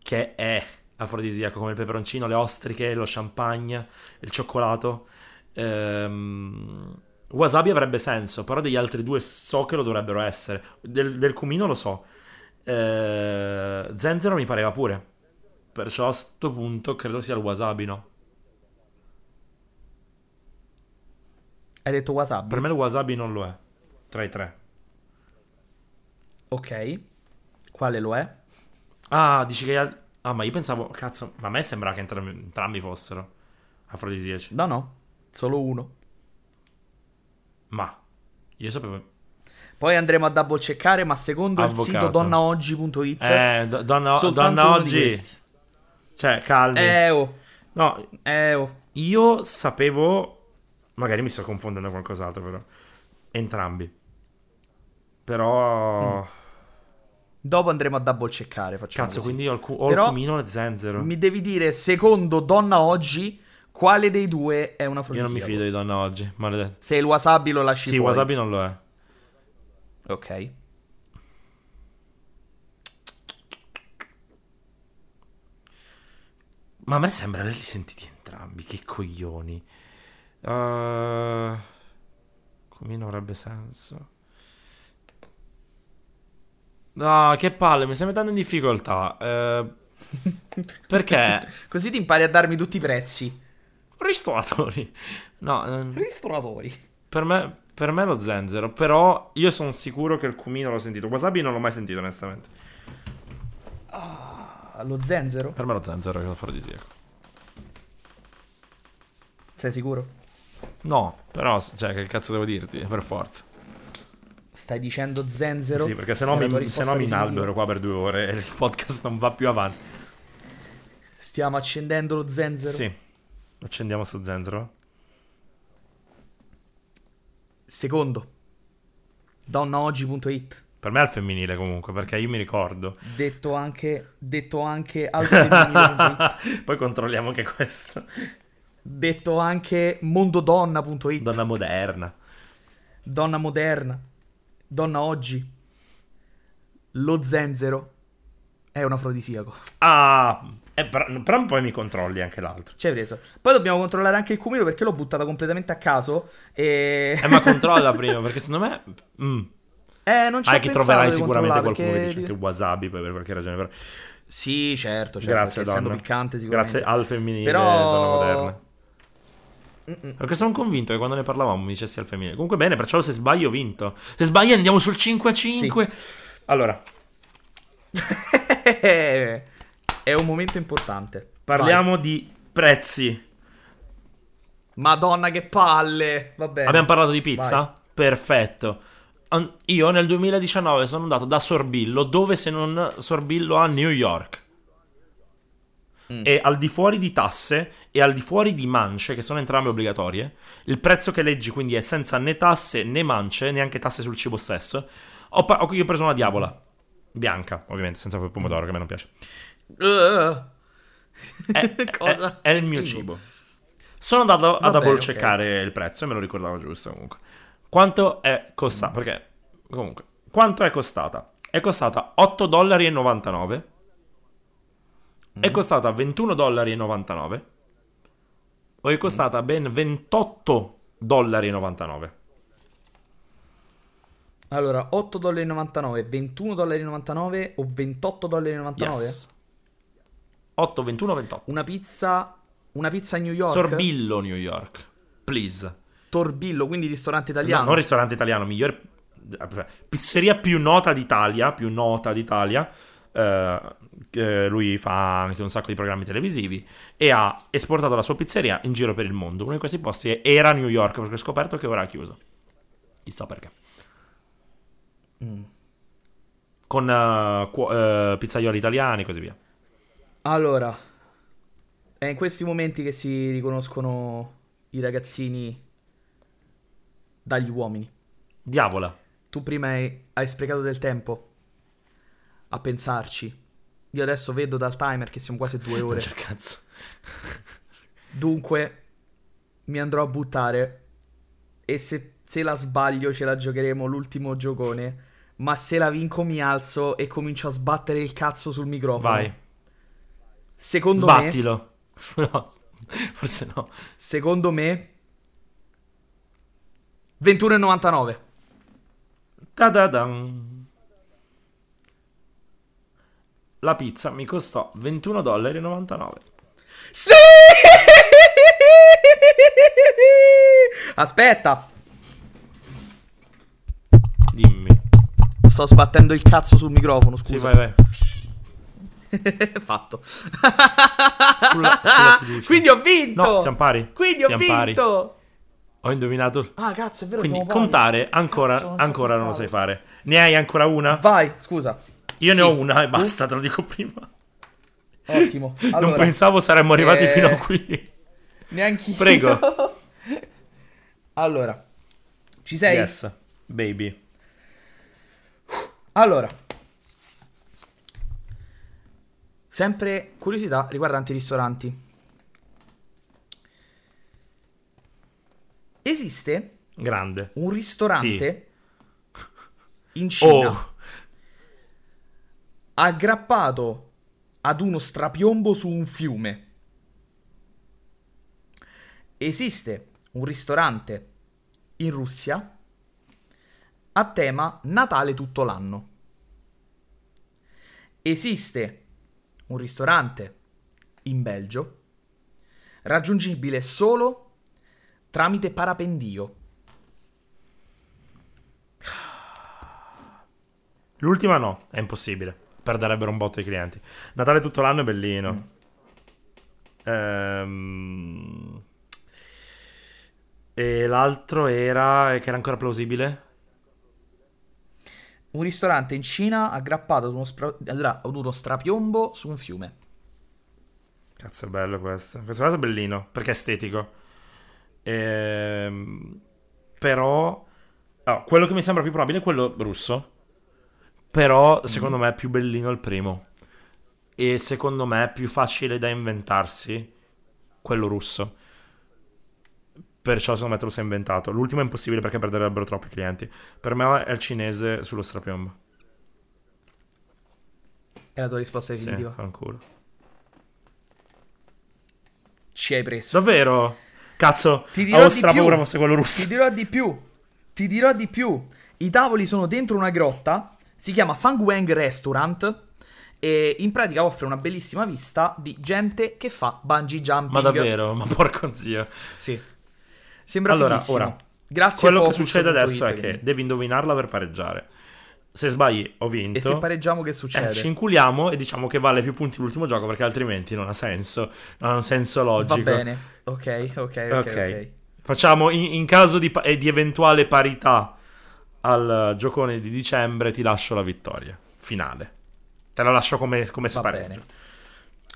che è afrodisiaco, come il peperoncino, le ostriche, lo champagne, il cioccolato. Ehm, wasabi avrebbe senso, però degli altri due so che lo dovrebbero essere. Del, del cumino lo so. Eh, zenzero mi pareva pure. Perciò a sto punto credo sia il wasabi, no? Hai detto wasabi? Per me il wasabi non lo è. Tra i tre. Ok. Quale lo è? Ah, dici che... al- Ah, ma io pensavo... Cazzo, ma a me sembra che entrambi, entrambi fossero afrodisiaci. No, no. Solo uno. Ma... Io sapevo... Poi andremo a double checkare, ma secondo il sito Avvocato. donnaoggi.it Eh, do- donna, donna oggi... Cioè, calmi. Eh oh, No, eh oh. io sapevo... Magari mi sto confondendo con qualcos'altro, però. Entrambi. Però... Dopo andremo a double checkare, Cazzo, così. quindi ho il, cu- ho Però- il cumino e zenzero. Mi devi dire, secondo Donna Oggi, quale dei due è una Io afrodisiaco? non mi fido di donna oggi, maledetto. Se il wasabi lo lasci Sì, fuori. wasabi non lo è. Ok. Ma a me sembra averli sentiti entrambi, che coglioni. Uh, Comino avrebbe senso. No, che palle, mi stai mettendo in difficoltà. Eh, perché? Così ti impari a darmi tutti i prezzi. Ristoratori. No, ehm, Ristoratori. per me, per me lo zenzero, però io sono sicuro che il cumino l'ho sentito. Wasabi non l'ho mai sentito, onestamente. Allo zenzero? Per me lo zenzero è l'afrodisiaco. Sei sicuro? No, però, cioè, che cazzo devo dirti? Per forza. Stai dicendo zenzero? Sì, perché se no È la tua mi, se risposta no mi inalbero qua per due ore e il podcast non va più avanti. Stiamo accendendo lo zenzero? Sì. Accendiamo sto zenzero. Secondo. Donnaoggi.it. Per me è al femminile comunque, perché io mi ricordo. Detto anche, detto anche al femminile.it. Poi controlliamo anche questo. Detto anche mondodonna.it. Donna moderna. Donna moderna. Donna oggi. Lo zenzero è un afrodisiaco. Ah, eh, però, però poi mi controlli anche l'altro. Hai preso. Poi dobbiamo controllare anche il cumino perché l'ho buttata completamente a caso. E. Eh, ma controlla prima, perché secondo me... Mm. Eh, non ci Ah, che troverai sicuramente qualcuno che perché- dice che wasabi poi per qualche ragione. Però... Sì, certo, certo. Grazie, essendo donna. piccante sicuramente. Grazie al femminile, Però- donna moderna. Mm-mm. Perché sono convinto che quando ne parlavamo mi dicessi al femminile. Comunque bene, perciò se sbaglio ho vinto. Se sbaglio andiamo sul 5 a 5. Allora, È un momento importante. parliamo di prezzi. Vai. Madonna, che palle. Va bene. Abbiamo parlato di pizza? Vai. Perfetto. Io nel 2019 sono andato da Sorbillo, dove se non Sorbillo a New York. Mm. E al di fuori di tasse e al di fuori di mance, che sono entrambe obbligatorie, il prezzo che leggi quindi è senza né tasse né mance, neanche tasse sul cibo stesso. Ho, pa- ho- io ho preso una diavola. Bianca, ovviamente, senza pomodoro che a me non piace. Uh, È, è- Cosa? è il Che mio cibo. Sono andato Va a double bene, checkare il prezzo e me lo ricordavo giusto comunque. Quanto è costata? Perché comunque, quanto è costata? È costata 8,99 dollari. È costata 21,99 dollari. O è costata ben 28,99 dollari. allora, 8,99 dollari, 21,99 dollari o 28,99 dollari? Yes. 8, 21, 28. Una pizza. Una pizza a New York. Sorbillo New York. Please. Torbillo, quindi ristorante No, italiano. non ristorante italiano, miglior pizzeria più nota d'Italia, più nota d'Italia. Eh, lui fa anche un sacco di programmi televisivi e ha esportato la sua pizzeria in giro per il mondo. Uno di questi posti era New York perché ho scoperto che ora ha chiuso. Chissà perché. Mm. Con eh, cuo- eh, pizzaioli italiani e così via. Allora, è in questi momenti che si riconoscono i ragazzini dagli uomini. Diavola. Tu prima hai, hai sprecato del tempo a pensarci. Io adesso vedo dal timer che siamo quasi due ore. cazzo. Dunque, mi andrò a buttare. E se, se la sbaglio, ce la giocheremo l'ultimo giocone. Ma se la vinco, mi alzo e comincio a sbattere il cazzo sul microfono. Vai. Secondo me, Sbattilo. No, forse no. secondo me, 21,99. Ta-da-dan. La pizza mi costò 21,99 dollari. Sì! Aspetta, Dimmi. sto sbattendo il cazzo sul microfono, Sì, scusa. vai, vai. Fatto. Sulla, sulla. Quindi ho vinto. No, siamo pari. Quindi ho Siamo pari. vinto. Ho indovinato. Ah, cazzo, è vero. Quindi siamo pari. contare ancora, Cazzo, non ancora non lo sai fare. Ne hai ancora una? Vai, scusa. Io Sì. ne ho una e basta, te lo dico prima. Ottimo. non Allora, pensavo saremmo arrivati eh, fino a qui. Neanche io. Prego. allora, ci sei? Yes, baby. Allora, sempre curiosità riguardanti i ristoranti. Esiste Grande. un ristorante in Cina Oh, aggrappato ad uno strapiombo su un fiume. Esiste un ristorante in Russia a tema Natale tutto l'anno. Esiste un ristorante in Belgio raggiungibile solo tramite parapendio. l'ultima no, è impossibile. Perderebbero un botto di clienti. Natale tutto l'anno è bellino. Mm. Ehm, E l'altro era che era ancora plausibile. Un ristorante in Cina aggrappato ad uno, spra- ad uno strapiombo su un fiume. Cazzo, è bello questo. Questo caso è bellino perché è estetico. Ehm, però, ah, quello che mi sembra più probabile è quello russo. Però, secondo me, è più bellino il primo. E secondo me è più facile da inventarsi quello russo. Perciò, secondo me, te lo sei inventato. L'ultimo è impossibile perché perderebbero troppi clienti. Per me è il cinese sullo strapiombo. È la tua risposta Sì, definitiva. fanculo. Ci hai preso. Davvero? Cazzo, Ti dirò di strapaura più. fosse quello russo. Ti dirò di più. Ti dirò di più. I tavoli sono dentro una grotta. Si chiama Fang Wang Restaurant. E in pratica offre una bellissima vista di gente che fa bungee jumping. Ma davvero? Ma porco zio. Sì. Sembra Allora, fighissimo. ora, Grazie Quello che succede adesso è che quindi. devi indovinarla per pareggiare. Se sbagli, ho vinto. E se pareggiamo che Eh, succede? ci inculiamo e diciamo che vale più punti l'ultimo gioco perché altrimenti non ha senso. Non ha un senso logico. Va bene. Ok, ok, ok, Ok. ok. Facciamo in, in caso di, pa- e di eventuale parità al eh, giocone di dicembre, ti lascio la vittoria finale. Te la lascio come, come spareggio.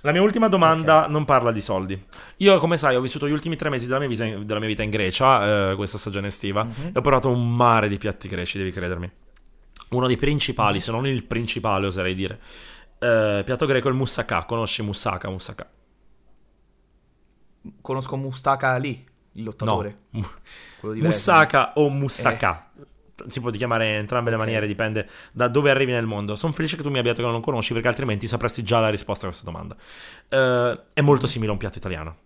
La mia ultima domanda non parla di soldi. Io, come sai, ho vissuto gli ultimi tre mesi della mia, visa- della mia vita in Grecia, eh, questa stagione estiva, Mhm. e ho provato un mare di piatti greci, devi credermi. Uno dei principali, se non il principale, oserei dire. Eh, piatto greco è il moussaka. Conosci moussaka? Moussaka. Conosco Mustaka lì, il No. lottatore. Quello di Moussaka o moussaka. Si può chiamare in entrambe le maniere, dipende da dove arrivi nel mondo. Sono felice che tu mi abbia detto che non conosci, perché altrimenti sapresti già la risposta a questa domanda. Eh, è molto simile a un piatto italiano.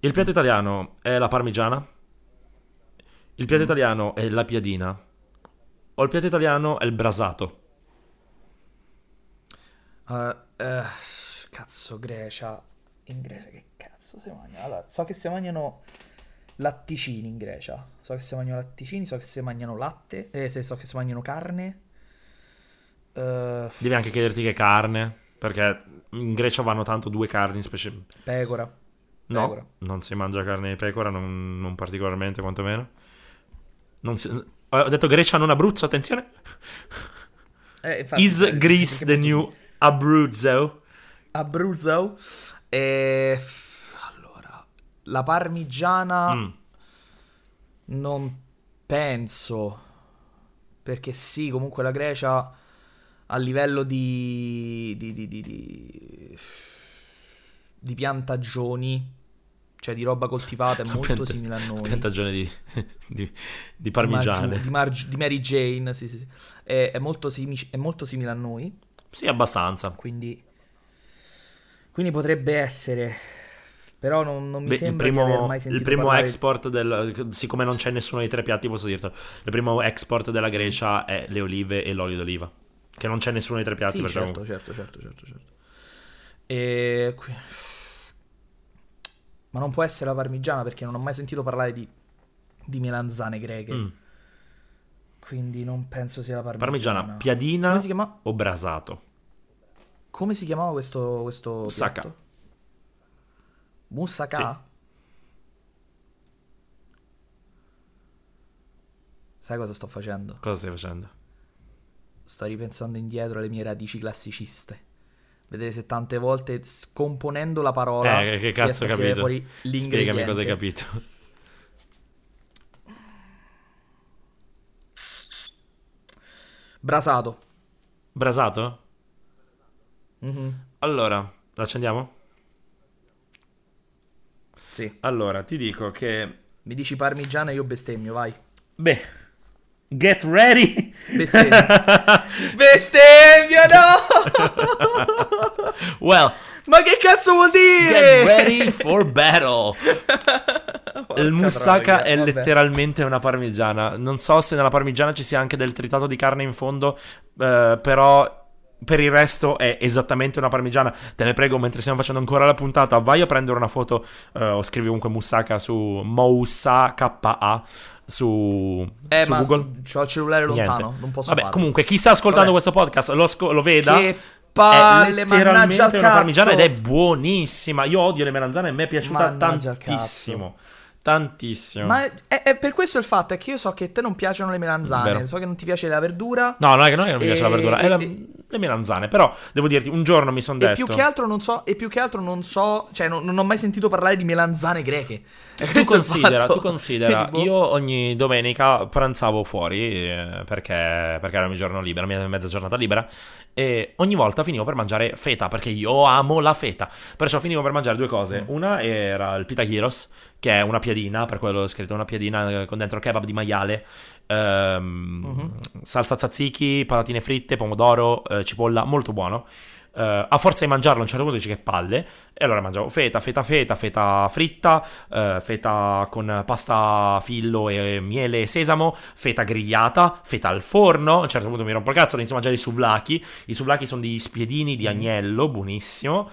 Il piatto italiano è la parmigiana. Il piatto italiano è la piadina. O il piatto italiano è il brasato. Eh, eh, cazzo, Grecia. In Grecia che cazzo si mangia? Allora, so che si mangiano latticini in Grecia. So che si mangiano latticini, so che si mangiano latte, eh, so che si mangiano carne. Eh, Devi anche chiederti che carne, perché in Grecia vanno tanto due carni specie... pecora. No, Pecora. non si mangia carne di pecora, non, non particolarmente quantomeno. Non si- Ho detto Grecia, non Abruzzo, attenzione. Eh, infatti, Is Greece the new Abruzzo? Abruzzo. E allora, la parmigiana Mm. non penso. Perché sì, comunque la Grecia a livello di di, di, di, di, di piantagioni, cioè di roba coltivata, è molto Pianta- simile a noi. Piantagione di, di, di Di parmigiane. Margi- Di, Margi- di Mary Jane, sì, sì, sì. È, è molto simi- è molto simile a noi. Sì, abbastanza. Quindi, quindi potrebbe essere. Però non, non mi Beh, il sembra aver primo, mai il sentito primo parlare- export del... Siccome non c'è nessuno dei tre piatti, posso dirtelo. Il primo export della Grecia è le olive e l'olio d'oliva. Che non c'è nessuno dei tre piatti, Sì, certo, certo, certo, certo, certo. E Ma non può essere la parmigiana perché non ho mai sentito parlare di, di melanzane greche. Mm. Quindi non penso sia la parmigiana. Parmigiana, piadina o brasato? come si chiamava questo, questo Moussaka. Moussaka? Sì. Sai cosa sto facendo? Cosa stai facendo? Sto ripensando indietro alle mie radici classiciste. Vedere se tante volte scomponendo la parola. Eh, che cazzo tirare capito? fuori Spiegami cosa hai capito. Brasato. Brasato? Mhm. Allora, lo accendiamo? Sì. Allora, ti dico che... Mi dici parmigiana e io bestemmio, vai. Beh, get ready! Bestemmio. bestemmio, no! well, Ma che cazzo vuol dire? get ready for battle! Il moussaka troia, è vabbè. letteralmente una parmigiana. Non so se nella parmigiana ci sia anche del tritato di carne in fondo, eh, però per il resto è esattamente una parmigiana. Te ne prego, mentre stiamo facendo ancora la puntata, vai a prendere una foto eh, o scrivi comunque moussaka su Moussaka su, Eh, su Google. c'ho il cellulare lontano, Niente. non posso Vabbè, farlo. comunque, chi sta ascoltando Vabbè. questo podcast lo, asco- lo veda. Che è palle, mannaggia letteralmente al una parmigiana ed è buonissima. Io odio le melanzane e mi è piaciuta Mannaggia tantissimo. Tantissimo. Ma è, è per questo il fatto è che io so che a te non piacciono le melanzane, Vero. so che non ti piace la verdura. No, non è che, non è che non mi piace la verdura, è la- e- le melanzane. Però devo dirti, un giorno mi sono E detto. più che altro non so, e più che altro non so, cioè non, non ho mai sentito parlare di melanzane greche. E Tu è il considera, tu considera, io ogni domenica pranzavo fuori eh, perché, perché era il mio giorno libero, mia mezza giornata libera e ogni volta finivo per mangiare feta perché io amo la feta. Perciò finivo per mangiare due cose. Mm. Una era il pita gyros, che è una piadina, per quello ho scritto una piadina eh, con dentro kebab di maiale, ehm, Mhm. salsa tzatziki, patatine fritte, pomodoro, eh, cipolla, molto buono. Eh, a forza di mangiarlo a un certo punto dici che palle e allora mangiavo feta, feta, feta, feta fritta, eh, feta con pasta fillo e miele e sesamo, feta grigliata, feta al forno. A un certo punto mi rompo il cazzo, inizio a mangiare i souvlaki. I souvlaki sono degli spiedini di agnello, buonissimo.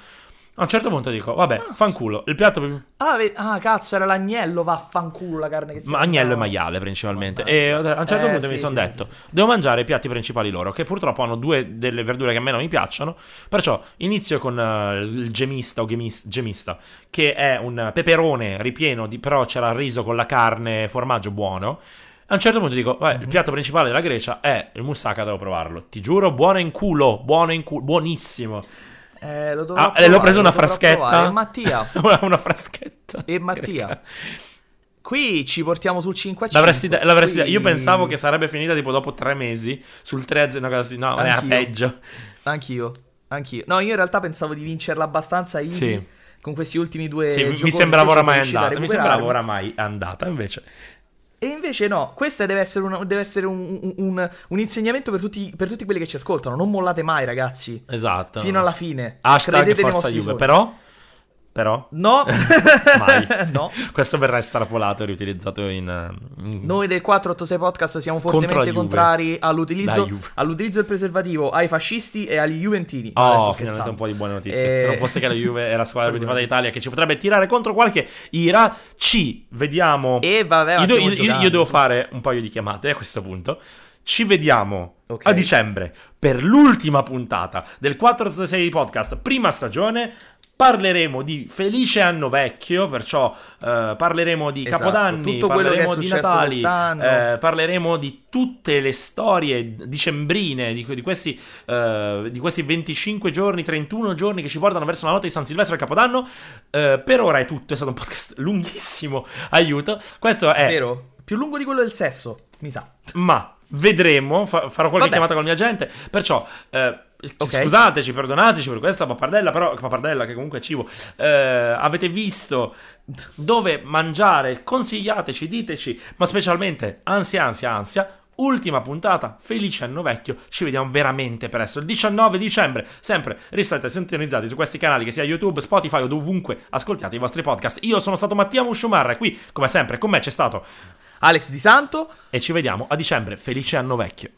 A un certo punto dico, vabbè, fanculo. Il piatto più... Ah, ve- ah, cazzo, era l'agnello, vaffanculo la carne che si Ma agnello e maiale principalmente. E a un certo Eh, punto mi sì, sono sì, detto: sì, devo mangiare i piatti principali loro, che purtroppo hanno due delle verdure che a me non mi piacciono. Perciò inizio con eh, il gemista o gemis- gemista, che è un peperone ripieno di. però c'era il riso con la carne, formaggio buono. A un certo punto dico: "Vabbè, Mhm. il piatto principale della Grecia è il moussaka, devo provarlo. Ti giuro, buono in culo, buono in culo, buonissimo. Eh, lo dovrò Ah, e provare, l'ho preso una fraschetta. E Mattia, una, fraschetta. e Mattia. greca. Qui ci portiamo sul 5 a 5. L'avresti, de- l'avresti- qui- Io pensavo che sarebbe finita tipo dopo tre mesi sul 3 no, così, no, era Anch'io. peggio. Anch'io, anch'io. No, io in realtà pensavo di vincerla abbastanza easy Sì. con questi ultimi due Sì, mi- sembrava oramai a andata. Mi sembrava oramai andata, invece. E invece no, questo deve essere, una- deve essere un, un- un- un insegnamento per tutti, per tutti quelli che ci ascoltano. Non mollate mai, ragazzi. Esatto. Fino alla fine. Hashtag Credete Forza Juve. Però, però, No, mai. no. Questo verrà estrapolato e riutilizzato in... eh, in- Noi del 486 Podcast siamo fortemente contrari all'utilizzo, all'utilizzo del preservativo ai fascisti e agli juventini. Oh, Adesso finalmente scherzando. un po' di buone notizie. Eh, Se non fosse che la Juve è la squadra più tifata d'Italia che ci potrebbe tirare contro qualche ira, ci vediamo. E vabbè, io, do- io- io- io devo fare un paio di chiamate a questo punto. Ci vediamo Ok. a dicembre per l'ultima puntata del 466 podcast, prima stagione. Parleremo di Felice Anno Vecchio, perciò eh, parleremo di Esatto, Capodanni, parleremo di Natali, eh, parleremo di tutte le storie dicembrine, di, di questi, eh, di questi 25 giorni, 31 giorni che ci portano verso la notte di San Silvestro e Capodanno. Eh, per ora è tutto, è stato un podcast lunghissimo, aiuto. Questo è... Vero? Più lungo di quello del sesso, mi sa. Ma vedremo, fa- farò qualche Vabbè. chiamata con la mia gente. Perciò, eh, Ok. scusateci, perdonateci per questa pappardella, però pappardella che comunque è cibo. Eh, avete visto dove mangiare? Consigliateci, diteci, ma specialmente ansia, ansia, ansia. Ultima puntata, felice anno vecchio. Ci vediamo veramente presto. Il 19 dicembre. Sempre restate sintonizzati su questi canali, che sia YouTube, Spotify o dovunque ascoltiate i vostri podcast. Io sono stato Mattia Musciumarra e qui, come sempre, con me c'è stato. Alex Di Santo. E ci vediamo a dicembre. Felice anno vecchio.